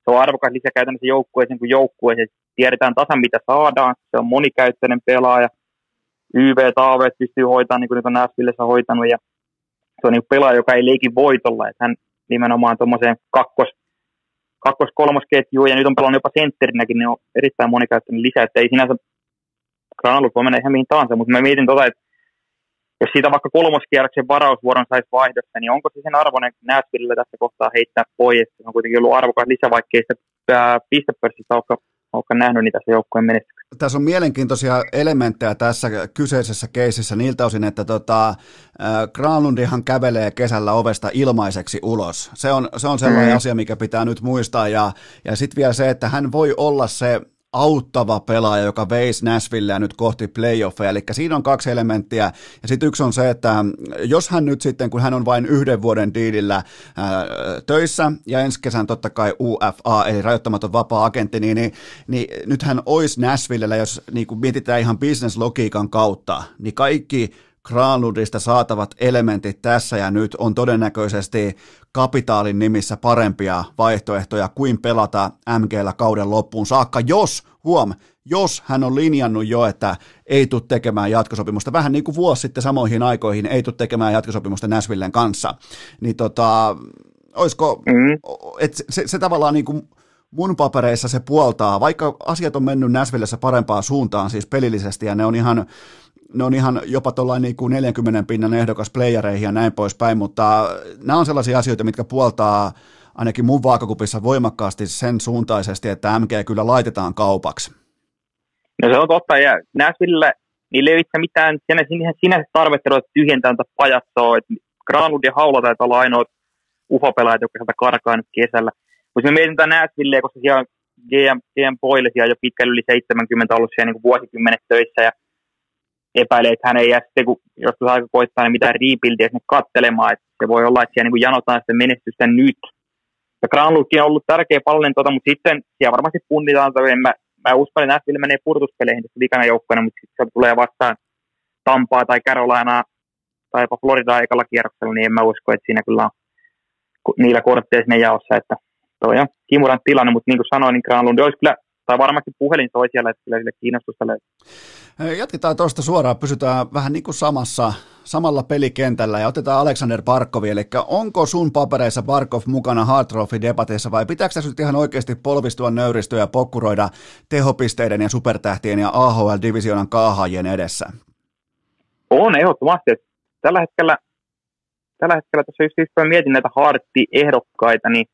se on arvokas lisä käytännössä joukkueeseen kuin joukkueeseen. Tiedetään tasan mitä saadaan, se on monikäyttöinen pelaaja. YV Taaveet pystyy hoitamaan, niin kuin nyt on Nashvillessä hoitanut, ja se on niin pelaaja, joka ei leiki voitolla, että hän nimenomaan tuommoiseen kakkos, kakkos kolmosketjuun ja nyt on pelannut jopa sentterinäkin, niin on erittäin monikäyttöinen lisä, että ei sinänsä Granulus voi mennä ihan mihin tahansa, mutta mä mietin tota, että jos siitä vaikka kolmoskierroksen varausvuoron saisi vaihdossa, niin onko se sen arvoinen Nashvillelle tässä kohtaa heittää pois? Se on kuitenkin ollut arvokas lisä, vaikkei sitä pistepörssistä ole olekaan nähnyt niitä se joukkueen menestyksiä. Tässä on mielenkiintoisia elementtejä tässä kyseisessä keisissä niiltä osin, että tota, Granlundihan kävelee kesällä ovesta ilmaiseksi ulos. Se on, se on sellainen mm. asia, mikä pitää nyt muistaa. Ja, ja sitten vielä se, että hän voi olla se auttava pelaaja, joka veisi Nashvilleä nyt kohti playoffeja. Eli siinä on kaksi elementtiä. Ja sitten yksi on se, että jos hän nyt sitten, kun hän on vain yhden vuoden diilillä ää, töissä, ja ensi kesän totta kai UFA, eli rajoittamaton vapaa-agentti, niin, niin, niin nyt hän olisi Nashvillellä, jos niin mietitään ihan business-logiikan kautta, niin kaikki Granlundista saatavat elementit tässä ja nyt on todennäköisesti kapitaalin nimissä parempia vaihtoehtoja kuin pelata MGllä kauden loppuun saakka, jos, huom, jos hän on linjannut jo, että ei tule tekemään jatkosopimusta, vähän niin kuin vuosi sitten samoihin aikoihin ei tule tekemään jatkosopimusta Nashvillen kanssa, niin tota, olisiko, mm. että se, se, se tavallaan niin kuin mun papereissa se puoltaa, vaikka asiat on mennyt Näsvillessä parempaan suuntaan siis pelillisesti ja ne on ihan ne on ihan jopa tuollainen niin kuin 40 pinnan ehdokas playereihin ja näin poispäin, mutta nämä on sellaisia asioita, mitkä puoltaa ainakin mun vaakakupissa voimakkaasti sen suuntaisesti, että MG kyllä laitetaan kaupaksi. No se on totta, ja Nashville, niille ei ole mitään sinä, sinänsä tarvetta ruveta tyhjentää tätä pajatsoa, että Granlund ja Haula taitaa olla ainoat uhopelaajat, jotka sieltä karkaa nyt kesällä. Mutta me mietin tätä Nashvilleä, koska siellä on GM, GM Boyle siellä jo pitkällä yli 70 ollut siellä niin vuosikymmenet töissä, ja epäilee, että hän ei jää sitten, kun joskus aika koittaa, niin mitään rebuildia sinne kattelemaan, että se voi olla, että siellä niin janotaan sitä menestystä nyt. Ja Granlundkin on ollut tärkeä pallinen, tota, mutta sitten siellä varmasti punnitaan, että mä, mä uskon, että Nashville menee purtuspeleihin tässä vikana joukkoina, mutta sitten se tulee vastaan Tampaa tai Carolinaa tai jopa Floridaa ekalla kierroksella, niin en mä usko, että siinä kyllä on niillä kortteilla sinne jaossa, että toi on kimuran tilanne, mutta niin kuin sanoin, niin Granlund olisi kyllä tai varmasti puhelin soi siellä, että kyllä sille kiinnostusta löytyy. Jatketaan tuosta suoraan, pysytään vähän niin kuin samassa, samalla pelikentällä ja otetaan Alexander Barkovi, eli onko sun papereissa Barkov mukana Hard Trophy-debateissa vai pitääkö tässä nyt ihan oikeasti polvistua, nöyristyä ja pokkuroida tehopisteiden ja supertähtien ja AHL-divisioonan kaahajien edessä? On ehdottomasti. Tällä hetkellä, tällä hetkellä tässä just, just mietin näitä Hartti-ehdokkaita, niin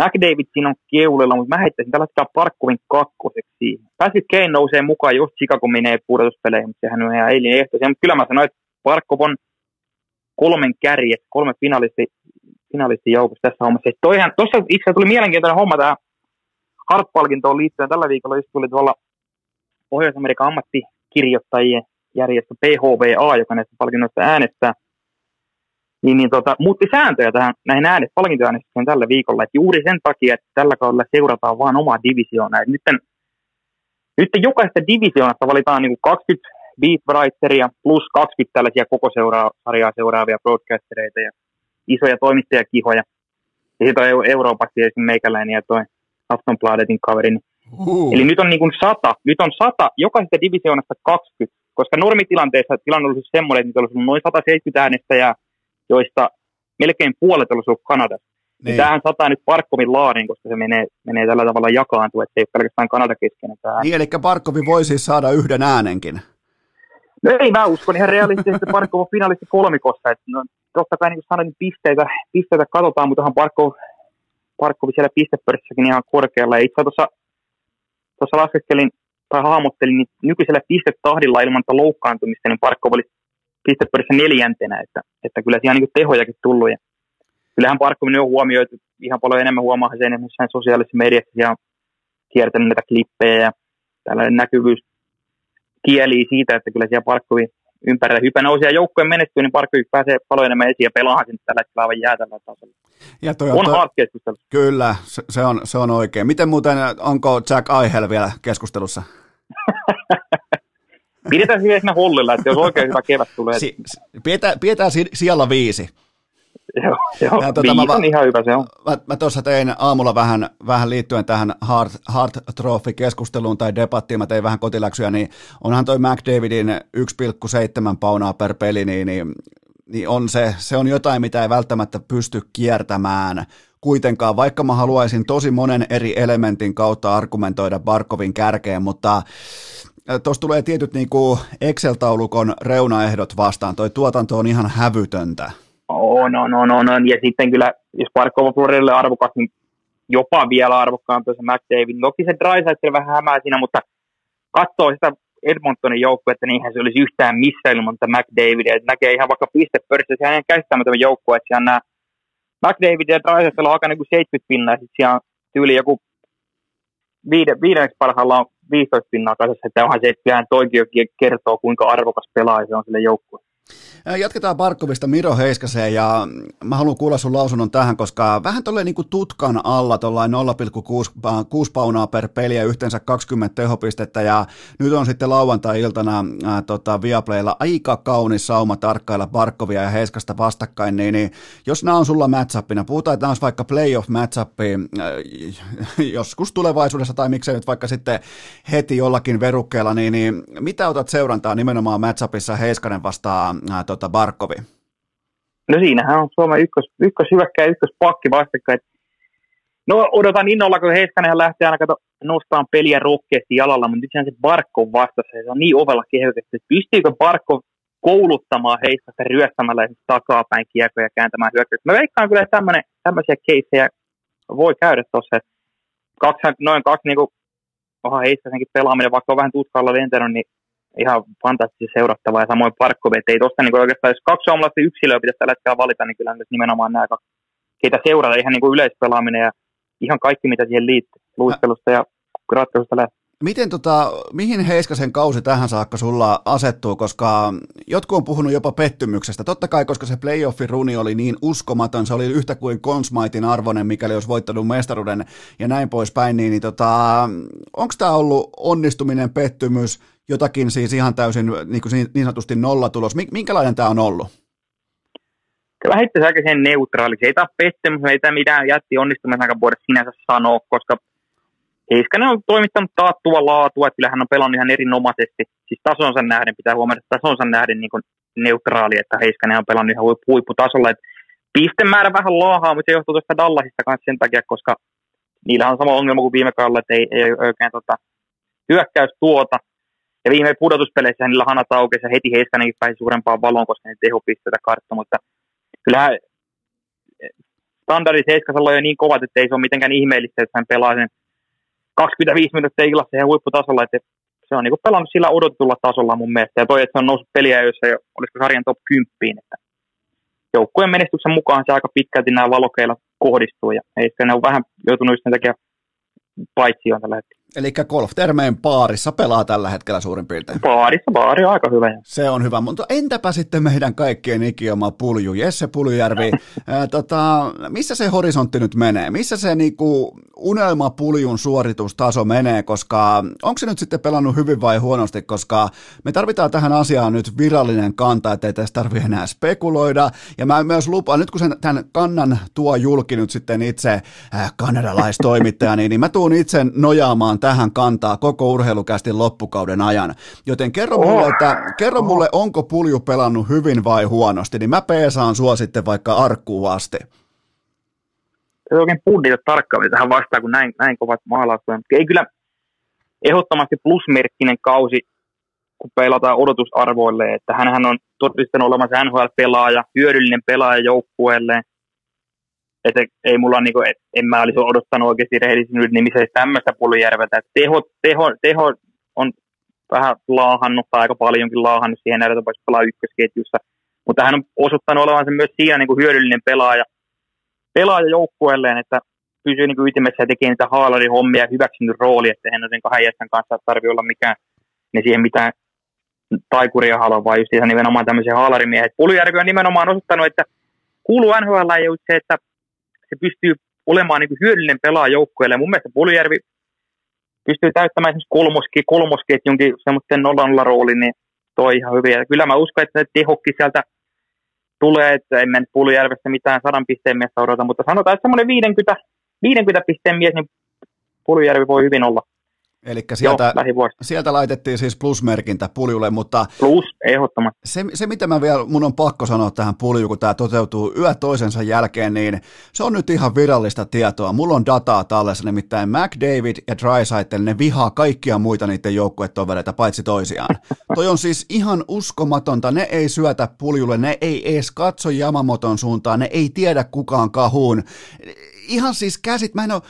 McDavid siinä on keulilla, mutta mä heittäisin tällä hetkellä Parkkovin kakkoseksi. Patrick Kane nousee mukaan, jos Chicago menee pudotuspeleihin, mutta sehän on ihan eilin ehto. Mutta kyllä mä sanoin, että Parkkov on kolmen kärjet, kolme finalisti, finalisti joukossa tässä hommassa. Toihan, tuossa itse tuli mielenkiintoinen homma tähän Hart-palkintoon liittyen. Tällä viikolla just tuli tuolla Pohjois-Amerikan ammattikirjoittajien järjestö PHVA, joka näistä palkinnoista äänestää niin, niin tota, muutti sääntöjä tähän, näihin äänet, palkintoäänestykseen tällä viikolla. Et juuri sen takia, että tällä kaudella seurataan vain omaa divisioonaa. nyt, nyt jokaista divisioonasta valitaan niin 20 beatwriteria plus 20 tällaisia koko seuraa, sarjaa seuraavia broadcastereita ja isoja toimittajakihoja. Ja sitten on Euroopassa tietysti meikäläinen ja toi Aftonbladetin kaveri. Niin Uh. Eli nyt on niin kuin sata, nyt on sata, jokaisesta divisioonasta 20, koska normitilanteessa tilanne olisi semmoinen, että nyt olisi noin 170 äänestäjää, joista melkein puolet olisi ollut Kanadassa. Niin. Tämähän sataa nyt Parkkovin laariin, koska se menee, menee tällä tavalla jakaantua, että se ei ole pelkästään Kanada keskeinen tämä Niin, eli Parkkovi voi siis saada yhden äänenkin. No ei, mä uskon ihan realistisesti, että Parkkov on finalisti kolmikossa. Että no, totta kai niin kuin sanoin, niin pisteitä, pisteitä katsotaan, mutta onhan Parkkov, Parkkovi siellä pistepörssäkin ihan korkealla. Ja itse tuossa tuossa laskeskelin tai hahmottelin, niin nykyisellä pistetahdilla ilman loukkaantumista, niin Parkkov oli pistepörissä neljäntenä, että, että kyllä siellä niin tehojakin tullut. Ja kyllähän Parkkov on huomioitu ihan paljon enemmän huomaa sen jossain sosiaalisessa mediassa ja kiertänyt näitä klippejä ja tällainen näkyvyys kieli siitä, että kyllä siellä Parkkovin ympärillä hypä nousee ja joukkojen menestyy, niin Parkkovi pääsee paljon enemmän esiin ja pelaa sinne tällä hetkellä aivan jäätävällä tasolla. Ja toi on, on toi, keskustelu. Kyllä, se, se, on, se on oikein. Miten muuten, onko Jack Aihel vielä keskustelussa? Pidetään siinä hollilla, että jos oikein hyvä kevät tulee. Si, pidetään, pidetään siellä viisi. Joo, joo ja, tuota, mä, on ihan hyvä se on. Mä, mä tuossa tein aamulla vähän, vähän liittyen tähän Hard, hard Trophy-keskusteluun tai debattiin, mä tein vähän kotiläksyjä, niin onhan toi McDavidin 1,7 paunaa per peli, niin, niin, niin on se, se on jotain, mitä ei välttämättä pysty kiertämään kuitenkaan, vaikka mä haluaisin tosi monen eri elementin kautta argumentoida Barkovin kärkeen, mutta tuossa tulee tietyt niin kuin Excel-taulukon reunaehdot vastaan, toi tuotanto on ihan hävytöntä. On, on, on, on, on. ja sitten kyllä, jos Parkova Floridelle arvokas, niin jopa vielä arvokkaampi se McDavid. Toki se Drysaitel vähän hämää siinä, mutta katsoo sitä Edmontonin joukkuetta, niin eihän se olisi yhtään missä ilman tätä McDavidia. Et näkee ihan vaikka pistepörssissä, sehän ihan käsittämätön joukkue, että siellä nämä McDavid ja Drysaitel on aika niin kuin 70 pinnaa, sitten siellä on tyyli joku viide, viidenneksi parhaalla on 15 pinnaa kasassa, että onhan se, että toikin kertoo, kuinka arvokas pelaaja se on sille joukkueelle. Jatketaan Barkovista Miro Heiskaseen ja mä haluan kuulla sun lausunnon tähän, koska vähän tolleen niin kuin tutkan alla tuollain 0,6 paunaa per peli ja yhteensä 20 tehopistettä ja nyt on sitten lauantai-iltana ää, tota, Viaplaylla aika kaunis sauma tarkkailla Barkovia ja Heiskasta vastakkain, niin, niin jos nämä on sulla matchupina, puhutaan, että nämä olisi vaikka playoff matchupi joskus tulevaisuudessa tai miksei nyt vaikka sitten heti jollakin verukkeella, niin, niin mitä otat seurantaa nimenomaan matchupissa Heiskanen vastaan ää, tota Barkovi? No siinähän on Suomen ykkös, ykköshyökkä ja ykköspakki vastakkain. No odotan innolla, kun Heiskanen lähtee aina kato, peliä rohkeasti jalalla, mutta nyt se Barkko vastassa, se on niin ovella kehotettu, että pystyykö Barkko kouluttamaan Heiskasta ryöstämällä takapäin kiekoja ja kääntämään hyökkäyksiä. Mä veikkaan kyllä, että tämmöisiä keissejä voi käydä tuossa. Kaksi, noin kaksi niin kuin, onhan Heiskasenkin pelaaminen, vaikka on vähän tutkalla lentänyt, niin ihan fantastisesti seurattavaa. Ja samoin Parkkovi, että ei tuosta niin oikeastaan, jos kaksi suomalaista yksilöä pitäisi tällä hetkellä valita, niin kyllä nimenomaan nämä, keitä seurata? Ihan niin kuin yleispelaaminen ja ihan kaikki, mitä siihen liittyy, luistelusta ja ratkaisusta lähtee. Miten tota, mihin Heiskasen kausi tähän saakka sulla asettuu, koska jotkut on puhunut jopa pettymyksestä. Totta kai, koska se playoffin runi oli niin uskomaton, se oli yhtä kuin Consmaitin arvoinen, mikäli olisi voittanut mestaruuden ja näin poispäin, niin, niin tota, onko tämä ollut onnistuminen, pettymys, jotakin siis ihan täysin niin, kuin niin sanotusti nollatulos. Minkälainen tämä on ollut? Kyllä heittäisi aika sen neutraali. Se ei tämä pettymys, ei tämä mitään jätti onnistumisen voida sinänsä sanoa, koska Heiskanen on toimittanut taattua laatua, että kyllä hän on pelannut ihan erinomaisesti. Siis tasonsa nähden pitää huomata, että tasonsa nähden niin neutraali, että Heiskanen on pelannut ihan huipputasolla. Että pistemäärä vähän laahaa, mutta se johtuu tuosta Dallasista kanssa sen takia, koska niillä on sama ongelma kuin viime kaudella, että ei, ei oikein tota, hyökkäys tuota. Ja viime pudotuspeleissä niillä hanat aukesi ja heti Heiskanenkin pääsi suurempaan valoon, koska ne tehopisteitä kartta, mutta kyllähän standardit Heiskasella on jo niin kovat, että ei se ole mitenkään ihmeellistä, että hän pelaa sen 25 minuuttia illassa ihan huipputasolla, että se on niin pelannut sillä odotetulla tasolla mun mielestä. Ja toi, että se on noussut peliä, joissa jo, olisiko sarjan top 10, että joukkueen menestyksen mukaan se aika pitkälti nämä valokeilla kohdistuu, ja ei ne on vähän joutunut sen takia paitsi on tällä hetkellä. Eli golf-termeen paarissa pelaa tällä hetkellä suurin piirtein. Paarissa, baari on aika hyvä. Se on hyvä, mutta entäpä sitten meidän kaikkien ikioma Pulju, Jesse Puljujärvi, ää, tota, missä se horisontti nyt menee? Missä se niinku unelmapuljun suoritustaso menee, koska onko se nyt sitten pelannut hyvin vai huonosti, koska me tarvitaan tähän asiaan nyt virallinen kanta, ettei tässä tarvitse enää spekuloida, ja mä myös lupaan, nyt kun sen, tämän kannan tuo julki nyt sitten itse äh, kanadalaistoimittaja, niin, niin mä tuun itse nojaamaan tähän kantaa koko urheilukästin loppukauden ajan, joten kerro mulle, oh. että, kerro mulle, onko pulju pelannut hyvin vai huonosti, niin mä peesaan sua sitten vaikka arkkuun asti ei oikein punnita tarkkaan tähän vastaan, kun näin, näin kovat maalaukset. Ei kyllä ehdottomasti plusmerkkinen kausi, kun pelataan odotusarvoille, että hän on todistanut olevansa NHL-pelaaja, hyödyllinen pelaaja joukkueelle. Että ei mulla niinku, et, en mä olisi odottanut oikeasti rehellisyyden nimissä tämmöistä Puljärveltä. Teho, teho, teho on vähän laahannut tai aika paljonkin laahannut siihen että pelaa ykkösketjussa. Mutta hän on osoittanut olevansa myös siinä niin kuin hyödyllinen pelaaja – pelaaja joukkueelleen, että pysyy niin ytimessä ja tekee niitä haalarihommia ja hyväksynyt rooli, että hän sen kahden jäsen kanssa tarvitse olla mikään ne siihen mitään taikuria halua, vaan just ihan nimenomaan tämmöisiä haalarimiehet. Puljärvi on nimenomaan osoittanut, että kuuluu NHL ei se, että se pystyy olemaan niin hyödyllinen pelaaja joukkueelle. Mun mielestä Puljärvi pystyy täyttämään esimerkiksi kolmoski, kolmosketjunkin semmoisen nolla roolin, niin toi ihan hyvin. Ja kyllä mä uskon, että tehokki sieltä tulee, että en nyt Puljärvestä mitään sadan pisteen miestä odota, mutta sanotaan, että semmoinen 50, 50 pisteen mies, niin Puljärvi voi hyvin olla. Eli sieltä, sieltä laitettiin siis plusmerkintä puljulle, mutta... Plus, ehdottomasti. Se, se, mitä mä vielä, mun on pakko sanoa tähän puljuun, kun tämä toteutuu yö toisensa jälkeen, niin se on nyt ihan virallista tietoa. Mulla on dataa tallessa, nimittäin McDavid ja Drysaitel, ne vihaa kaikkia muita niiden joukkuetovereita, paitsi toisiaan. Toi on siis ihan uskomatonta, ne ei syötä puljulle, ne ei edes katso Jamamoton suuntaan, ne ei tiedä kukaan kahuun. Ihan siis käsit, mä en ole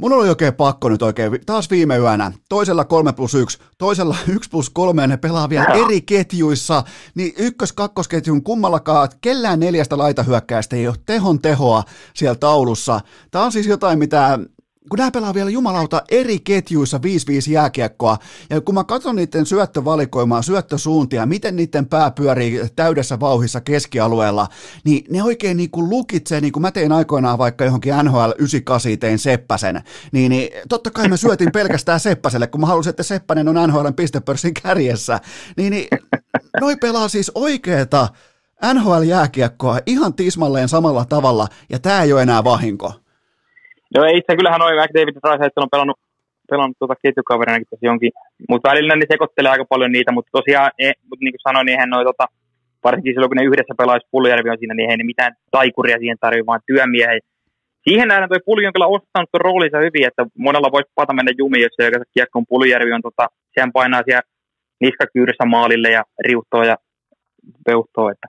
Mun oli oikein pakko nyt oikein, taas viime yönä, toisella 3 plus 1, toisella 1 plus 3, ne pelaa vielä eri ketjuissa, niin ykkös-kakkosketjun kummallakaan, kellään neljästä laitahyökkäistä ei ole tehon tehoa siellä taulussa. Tämä on siis jotain, mitä kun nämä pelaa vielä jumalauta eri ketjuissa 5-5 jääkiekkoa, ja kun mä katson niiden syöttövalikoimaa, syöttösuuntia, miten niiden pää pyörii täydessä vauhissa keskialueella, niin ne oikein niin kuin lukitsee, niin kuin mä tein aikoinaan vaikka johonkin NHL 98 tein Seppäsen, niin, niin totta kai mä syötin pelkästään Seppäselle, kun mä halusin, että Seppänen on NHLn pistepörssin kärjessä, niin, niin noi pelaa siis oikeeta NHL-jääkiekkoa ihan tismalleen samalla tavalla, ja tämä ei ole enää vahinko. Joo, itse kyllähän noin ja Drysaitel on pelannut, pelannut tuota ketjukaverinakin tässä jonkin, mutta välillä ne sekoittelee aika paljon niitä, mutta tosiaan, e, mutta niin kuin sanoin, niin eihän noi, tota, varsinkin silloin kun ne yhdessä pelaisi Puljärvi on siinä, niin ei ne mitään taikuria siihen tarvitse, vaan työmiehiä. Siihen nähdään toi Pulju on kyllä ostanut tuon roolinsa hyvin, että monella voisi pata mennä jumiin, jos se oikeastaan kiekko on Puljärvi on, tota, sehän painaa siellä niskakyyryssä maalille ja riuhtoo ja peuhtoo, että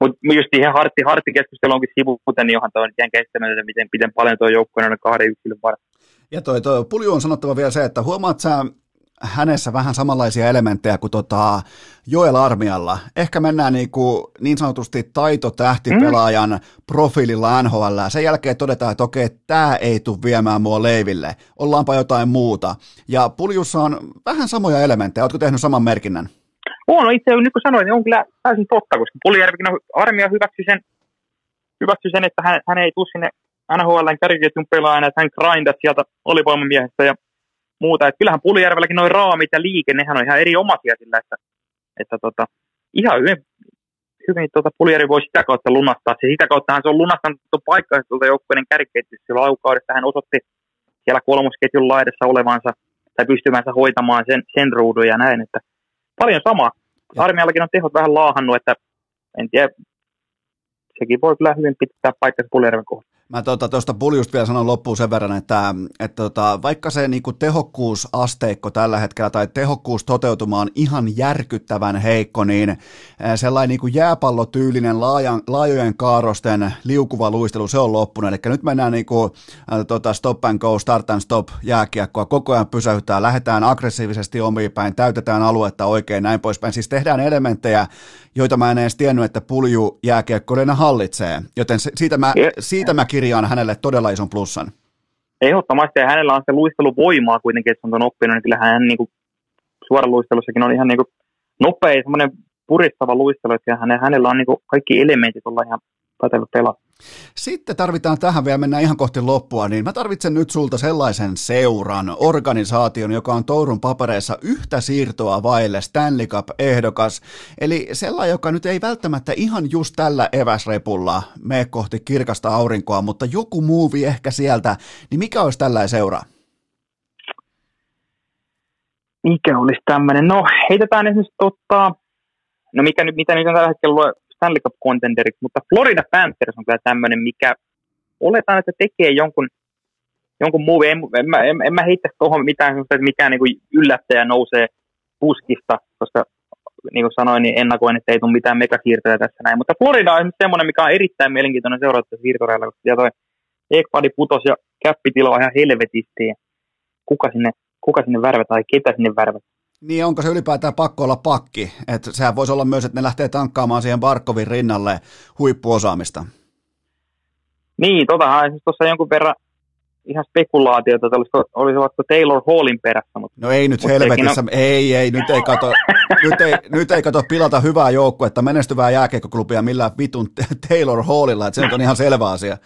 mutta just siihen hartti, hartti keskustelu onkin sivuuten, niin johon toi on ihan kestämätöntä, miten, miten paljon tuo joukkue on kahden yksilön varassa. Ja toi, toi Pulju on sanottava vielä se, että huomaat sä hänessä vähän samanlaisia elementtejä kuin tota Joel Armialla. Ehkä mennään niin, kuin niin sanotusti taitotähtipelaajan mm. profiililla NHL. Sen jälkeen todetaan, että okei, tämä ei tule viemään mua leiville. Ollaanpa jotain muuta. Ja Puljussa on vähän samoja elementtejä. Oletko tehnyt saman merkinnän? On, itse niin kuin sanoin, niin on kyllä täysin totta, koska Puljärvikin on armia hyväksy sen, hyväksy sen, että hän, hän ei tule sinne NHLn kärkiketjun pelaajana, että hän grindat sieltä olivoimamiehestä ja muuta. Että kyllähän Puljärvelläkin noin raamit ja liike, nehän on ihan eri omasia sillä, että, että tota, ihan hyvin, hyvin tuota Puljärvi voi sitä kautta lunastaa. Se sitä kautta hän se on lunastanut paikkaa tuolta joukkueiden kärkiketjussa. Laukaudessa hän osoitti siellä kolmosketjun laidassa olevansa tai pystyvänsä hoitamaan sen, sen ruudun ja näin, että paljon sama. Armeijallakin on tehot vähän laahannut, että en tiedä, sekin voi kyllä hyvin pitää paikkansa Puljärven kohdalla. Mä tuosta tuota, puljusta vielä sanon loppuun sen verran, että, että tota, vaikka se niinku tehokkuusasteikko tällä hetkellä tai tehokkuus toteutuma on ihan järkyttävän heikko, niin sellainen niinku jääpallotyylinen laajan, laajojen kaarosten liukuva luistelu, se on loppunut. Eli nyt mennään niinku, äh, tota, stop and go, start and stop jääkiekkoa, koko ajan pysäyttää, lähdetään aggressiivisesti omiin päin, täytetään aluetta oikein, näin poispäin. Siis tehdään elementtejä, joita mä en edes tiennyt, että pulju jääkiekkoina hallitsee. Joten siitä mä, siitä mä kirjaan hänelle todella ison plussan. Ehdottomasti, ja hänellä on se luisteluvoimaa kuitenkin, että se on oppinut, niin kyllähän hän niin kuin, suoran luistelussakin on ihan niin kuin, nopea, semmoinen puristava luistelu, että hänen, hänellä on niin kuin, kaikki elementit olla ihan pätevä pelaa. Sitten tarvitaan tähän vielä, mennään ihan kohti loppua, niin mä tarvitsen nyt sulta sellaisen seuran, organisaation, joka on Tourun papereissa yhtä siirtoa vaille Stanley Cup-ehdokas, eli sellainen, joka nyt ei välttämättä ihan just tällä eväsrepulla mene kohti kirkasta aurinkoa, mutta joku muuvi ehkä sieltä, niin mikä olisi tällainen seura? Mikä olisi tämmöinen? No, heitetään esimerkiksi ottaa, no mikä nyt, mitä nyt on tällä hetkellä Stanley Cup contenderit, mutta Florida Panthers on kyllä tämmöinen, mikä oletaan, että tekee jonkun, jonkun move. En, en, en, en, mä heitä tuohon mitään että mikään niin yllättäjä nousee puskista, koska niin kuin sanoin, niin ennakoin, että ei tule mitään megasiirtoja tässä näin. Mutta Florida on semmoinen, mikä on erittäin mielenkiintoinen seurata siirtoreilla, koska toi Ekpadi putos ja käppitilo ihan helvetisti. Kuka sinne, kuka sinne värvätään tai ketä sinne värvätään? Niin onko se ylipäätään pakko olla pakki? Että sehän voisi olla myös, että ne lähtee tankkaamaan siihen Barkovin rinnalle huippuosaamista. Niin, totahan siis tuossa jonkun verran ihan spekulaatiota, että olisi, olisivatko Taylor Hallin perässä. Mutta, no ei nyt helvetissä, on... ei, ei, nyt ei kato, nyt ei, nyt ei kato pilata hyvää joukkuetta, menestyvää jääkeikkoklubia millään vitun Taylor Hallilla, että se on ihan selvä asia.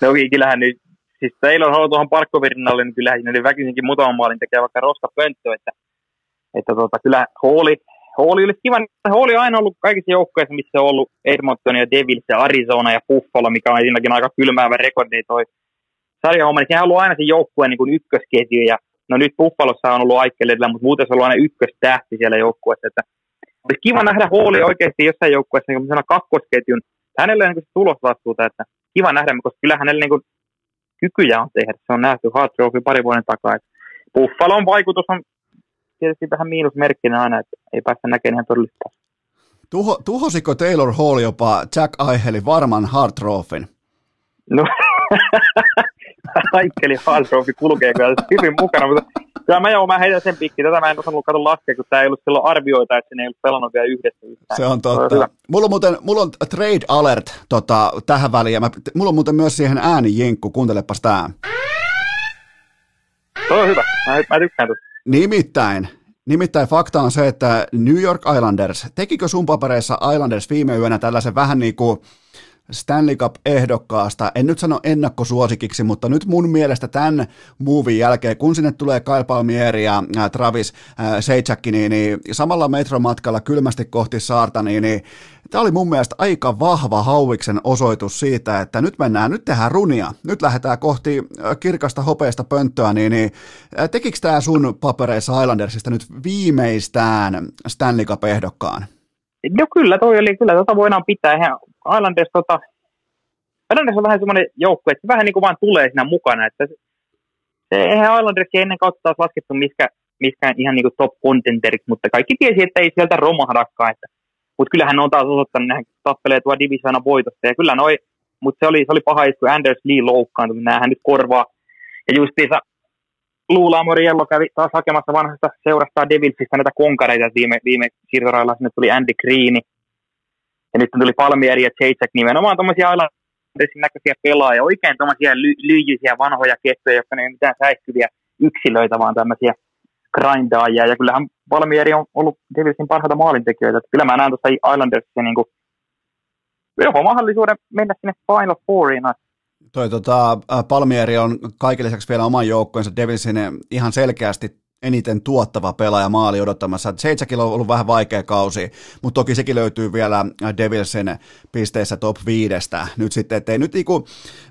No kyllähän nyt, siis Taylor Hall tuohon Parkkovin rinnalle, niin kyllähän väkisinkin muutaman maalin tekee vaikka Rosta Pönttö, että että tota, kyllä Hooli, Hooli olisi kiva, Hooli on aina ollut kaikissa joukkueissa, missä on ollut Edmonton ja Devils ja Arizona ja Buffalo, mikä on siinäkin aika kylmäävä rekordi toi sarjahomma, niin sehän on ollut aina se joukkueen niin ykkösketju, ja no nyt Buffalossa on ollut Aikkeledellä, mutta muuten se on ollut aina ykköstähti siellä joukkueessa, että olisi kiva nähdä Hooli oikeasti jossain joukkueessa niin kakkosketjun. Hänellä on niin tulosvastuuta, että kiva nähdä, koska kyllä hänellä niin kykyjä on tehdä. Se on nähty Hard Trophy pari vuoden takaa. Buffalon vaikutus on tietysti vähän miinusmerkkinen aina, että ei päästä näkemään ihan todellista. Tuho, tuhosiko Taylor Hall jopa Jack Aihelin varman Hard Trophyn? No, Aikkeli Hard Trophy kulkee kyllä hyvin mukana, mutta kyllä mä, joo, mä heitän sen pikki. Tätä mä en osannut katsoa laskea, kun tämä ei ollut silloin arvioita, että ne ei ollut pelannut vielä yhdessä. Yhtään. Se on totta. On mulla on, muuten, mulla on trade alert tota, tähän väliin, mä, mulla on muuten myös siihen äänijinkku, kuuntelepas tää. Se on hyvä, mä, mä tykkään tästä. Nimittäin, nimittäin fakta on se, että New York Islanders, tekikö sun papereissa Islanders viime yönä tällaisen vähän niin kuin Stanley Cup-ehdokkaasta, en nyt sano ennakkosuosikiksi, mutta nyt mun mielestä tämän movin jälkeen, kun sinne tulee Kyle Palmieri ja Travis Seichakki, niin, niin samalla metromatkalla kylmästi kohti saarta, niin, niin tämä oli mun mielestä aika vahva hauiksen osoitus siitä, että nyt mennään, nyt tehdään runia, nyt lähdetään kohti kirkasta hopeista pönttöä, niin, niin tekikö tämä sun papereissa Islandersista nyt viimeistään Stanley Cup-ehdokkaan? No kyllä, toi oli, kyllä tota voidaan pitää. Ihan Islanders, tota, Islanders on vähän semmoinen joukkue, että se vähän niin kuin vaan tulee siinä mukana. Että se, se, eihän Islandersia ennen kautta taas laskettu miskä, miskään ihan niin kuin top contenterit, mutta kaikki tiesi, että ei sieltä romahdakaan. Että, mutta kyllähän ne on taas osoittanut, että tappelee tuo divisiona voitosta. Ja kyllä noi, mutta se oli, se oli paha isku Anders Lee loukkaantui, näähän nyt korvaa. Ja justiinsa Luula Moriello kävi taas hakemassa vanhasta seurastaan Devilsistä näitä konkareita viime, viime siirtorailla. Sinne tuli Andy Greeni. Ja nyt tuli Palmieri ja Jacek nimenomaan tuommoisia Islandersin näköisiä pelaajia. Oikein tuommoisia ly- lyijyisiä vanhoja kettuja, jotka ei ole mitään säihkyviä yksilöitä, vaan tämmöisiä grindaajia. Ja kyllähän Palmieri on ollut Devilsin parhaita maalintekijöitä. Että kyllä mä näen tuossa Islandersissa niin kuin jopa mahdollisuuden mennä sinne Final Fouriin. Toi tota, Palmieri on kaikille lisäksi vielä oman joukkueensa Devilsin ihan selkeästi eniten tuottava pelaaja maali odottamassa. Seitsäkillä on ollut vähän vaikea kausi, mutta toki sekin löytyy vielä Devilsin pisteissä top viidestä. Nyt sitten, ettei nyt niinku,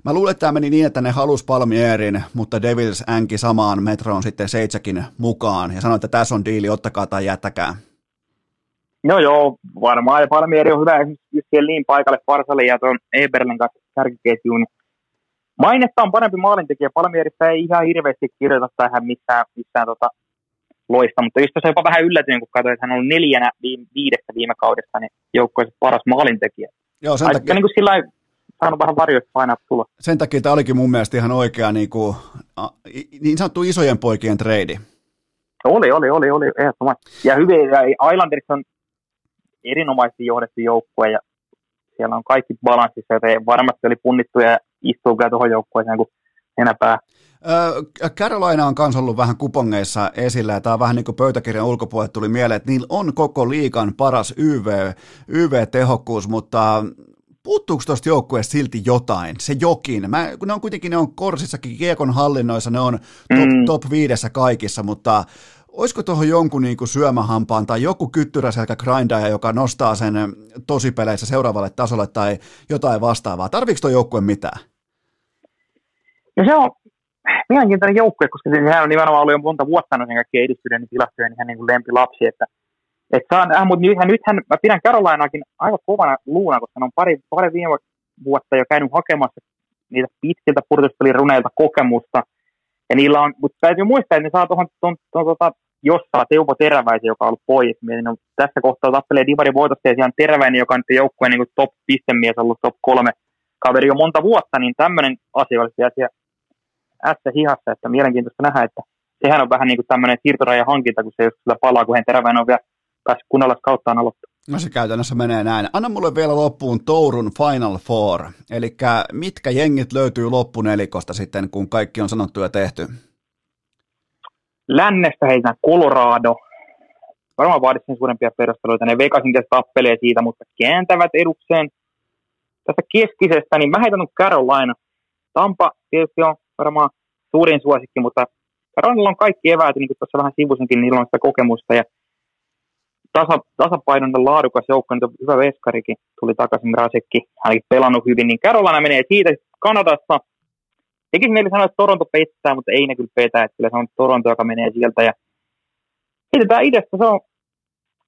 mä luulen, että tämä meni niin, että ne halus Palmierin, mutta Devils änki samaan metroon sitten Seitsäkin mukaan ja sanoi, että tässä on diili, ottakaa tai jättäkää. No joo, varmaan. Ja Palmieri on hyvä siellä niin paikalle Farsalin ja tuon Eberlen kanssa kärkiketjuun Mainetta on parempi maalintekijä. Palmierista ei ihan hirveästi kirjoita tähän missään, missään tota loista, mutta just se jopa vähän yllätyin, kun katsoin, että hän on neljänä viime, viidestä viime kaudesta niin joukkueessa paras maalintekijä. Joo, sen takia... Niin kuin sillä saanut vähän varjoista painaa tulla. Sen takia tämä olikin mun mielestä ihan oikea niin, kuin, niin sanottu isojen poikien trade. Oli, oli, oli, oli, ehdottomasti. Ja hyvin, ja Islanders on erinomaisesti johdettu joukkue, ja siellä on kaikki balanssissa, joten varmasti oli punnittu ja istuu kyllä tuohon joukkueeseen kuin enäpää. Carolina on myös ollut vähän kupongeissa esillä, ja tämä on vähän niin kuin pöytäkirjan ulkopuolelle tuli mieleen, että niillä on koko liikan paras YV, YV-tehokkuus, mutta puuttuuko tuosta joukkueesta silti jotain, se jokin? Mä, kun ne on kuitenkin, ne on Korsissakin, Kiekon hallinnoissa, ne on top, mm. top viidessä kaikissa, mutta olisiko tuohon jonkun niin kuin syömähampaan tai joku kyttyräselkä grindaja, joka nostaa sen tosipeleissä seuraavalle tasolle tai jotain vastaavaa? Tarviiko tuo joukkue mitään? No se on mielenkiintoinen joukkue, koska sehän on nimenomaan ollut jo monta vuotta noiden kaikkien edistyneiden tilastojen ihan niin kuin lempilapsi, että et saa nähdä, mutta nythän, nythän mä pidän Karolainaakin aika kovana luuna, koska ne on pari, pari viime vuotta jo käynyt hakemassa niitä pitkiltä purtuspeliruneilta kokemusta. Ja niillä on, mutta täytyy muistaa, että ne saa tuohon, tuon, tuon, tuota, jos saa Teuvo Teräväisen, joka on ollut pois. Mietin, no, tässä kohtaa tappelee Divari voitosta ja siellä Teräväinen, joka on joukkueen niin top pistemies, ollut top kolme kaveri jo monta vuotta, niin tämmöinen asia olisi asia ässä hihassa, että mielenkiintoista nähdä, että sehän on vähän niin kuin tämmöinen siirtorajan hankinta, kun se jos sitä palaa, kun hän Teräväinen on vielä päässyt kunnolla kauttaan aloittaa. No se käytännössä menee näin. Anna mulle vielä loppuun Tourun Final Four. Eli mitkä jengit löytyy loppunelikosta sitten, kun kaikki on sanottu ja tehty? Lännestä heitän Colorado. Varmaan vaaditsen suurempia perusteluita. Ne Vegasin kanssa tappelee siitä, mutta kääntävät edukseen. Tästä keskisestä, niin mä heitän Carolina. Tampa tietysti on varmaan suurin suosikki, mutta Carolinalla on kaikki eväät, niin kuin tuossa vähän sivusinkin, niillä on sitä kokemusta. Ja tasa, tasapainoinen laadukas joukko, nyt on hyvä veskarikin, tuli takaisin Rasekki, hän pelannut hyvin, niin Carolina menee siitä Kanadassa. Eikin mieli sanoa, että Toronto pettää, mutta ei ne kyllä petä, että kyllä se on Toronto, joka menee sieltä. Ja heitetään idästä, se on,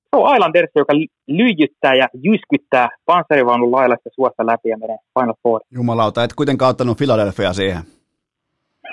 se on Islanders, joka lyijyttää ja jyskyttää panssarivaunun lailla sitä suosta läpi ja menee Final Four. Jumalauta, et kuitenkaan ottanut Philadelphia siihen.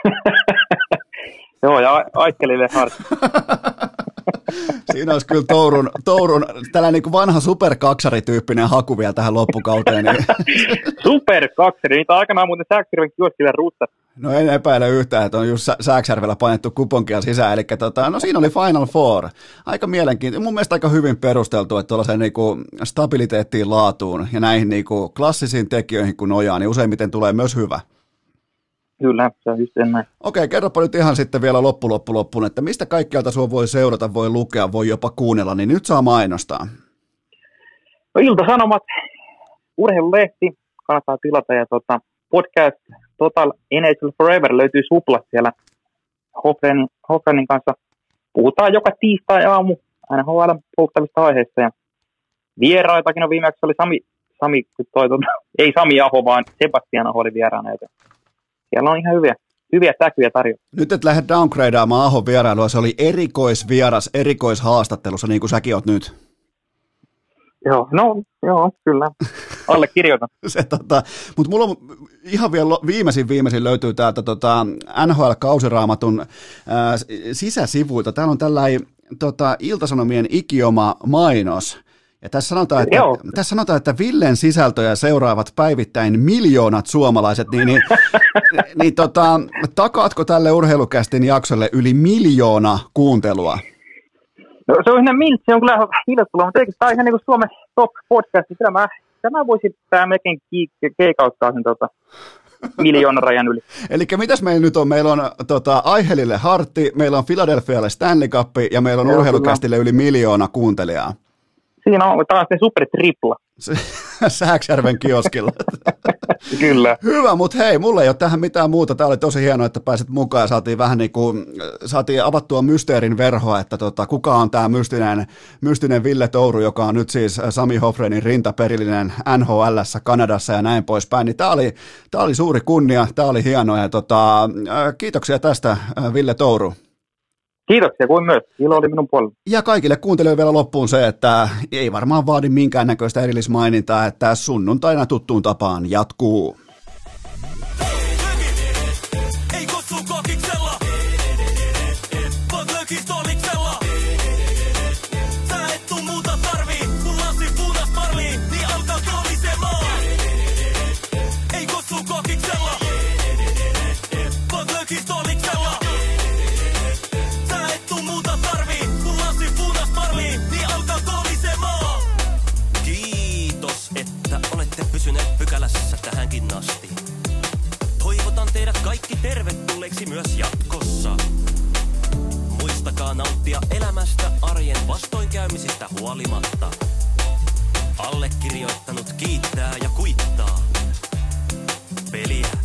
Joo, ja Aikkelille harti. Siinä olisi kyllä Tourun, Tourun tällainen niin kuin vanha superkaksarityyppinen haku vielä tähän loppukauteen. Niin. superkaksari, niitä aikanaan muuten Sääksjärven kioskille ruutta. No en epäile yhtään, että on just Sääksjärvellä painettu kuponkia sisään. Eli tota, no siinä oli Final Four. Aika mielenkiintoinen. Mun mielestä aika hyvin perusteltu, että tuollaiseen niin kuin stabiliteettiin, laatuun ja näihin niin kuin klassisiin tekijöihin kun nojaa, niin useimmiten tulee myös hyvä. Kyllä, se on just näin. Okei, kerropa nyt ihan sitten vielä loppu, loppu, loppuun, että mistä kaikkialta sinua voi seurata, voi lukea, voi jopa kuunnella, niin nyt saa mainostaa. No Ilta-Sanomat, urheilulehti, kannattaa tilata ja tota, podcast Total NHL Forever löytyy suplat siellä Hofrenin, Hofrenin kanssa. Puhutaan joka tiistai-aamu NHL polttavista aiheista ja vieraitakin on viimeksi oli Sami, Sami toi, tota, ei Sami Aho, vaan Sebastian Aho oli vieraana, joten siellä on ihan hyviä, hyviä täkyjä tarjolla. Nyt et lähde downgradeaamaan Ahon vierailua, se oli erikoisvieras, erikoishaastattelussa, niin kuin säkin oot nyt. Joo, no joo, kyllä. Allekirjoitan. se, tota, mutta mulla on ihan vielä viimeisin viimeisin löytyy täältä tota, NHL-kausiraamatun ää, sisäsivuilta. Täällä on tällainen tota, Iltasanomien ikioma mainos. Ja tässä sanotaan, että, tässä sanotaan, että Villen sisältöjä seuraavat päivittäin miljoonat suomalaiset, niin, niin, niin tota, takaatko tälle urheilukästin jaksolle yli miljoona kuuntelua? No, se on ihan miltsi, se on kyllä hiljattelu, mutta eikö tämä ihan niin kuin Suomen top podcast, niin kyllä mä, tämä voisi tämä mekin keikauttaa sen tota, miljoonan rajan yli. Eli mitäs meillä nyt on? Meillä on tota, Aihelille Hartti, meillä on Philadelphialle Stanley Cup ja meillä on urheilukästille yli miljoona kuuntelijaa. Siinä on taas se super tripla. Sääksjärven kioskilla. Kyllä. Hyvä, mutta hei, mulla ei ole tähän mitään muuta. Tämä oli tosi hienoa, että pääsit mukaan ja saatiin vähän niin kuin, saatiin avattua mysteerin verhoa, että tota, kuka on tämä mystinen, mystinen Ville Touru, joka on nyt siis Sami Hofrenin rintaperillinen nhl Kanadassa ja näin poispäin. Niin tämä oli, tämä oli suuri kunnia, tämä oli hienoa ja tota, kiitoksia tästä Ville Touru. Kiitoksia kuin myös. Ilo oli minun puolella. Ja kaikille kuuntelijoille vielä loppuun se, että ei varmaan vaadi minkäännäköistä erillismainintaa, että sunnuntaina tuttuun tapaan jatkuu. aikaa nauttia elämästä arjen vastoinkäymisistä huolimatta. Allekirjoittanut kiittää ja kuittaa. Peliä.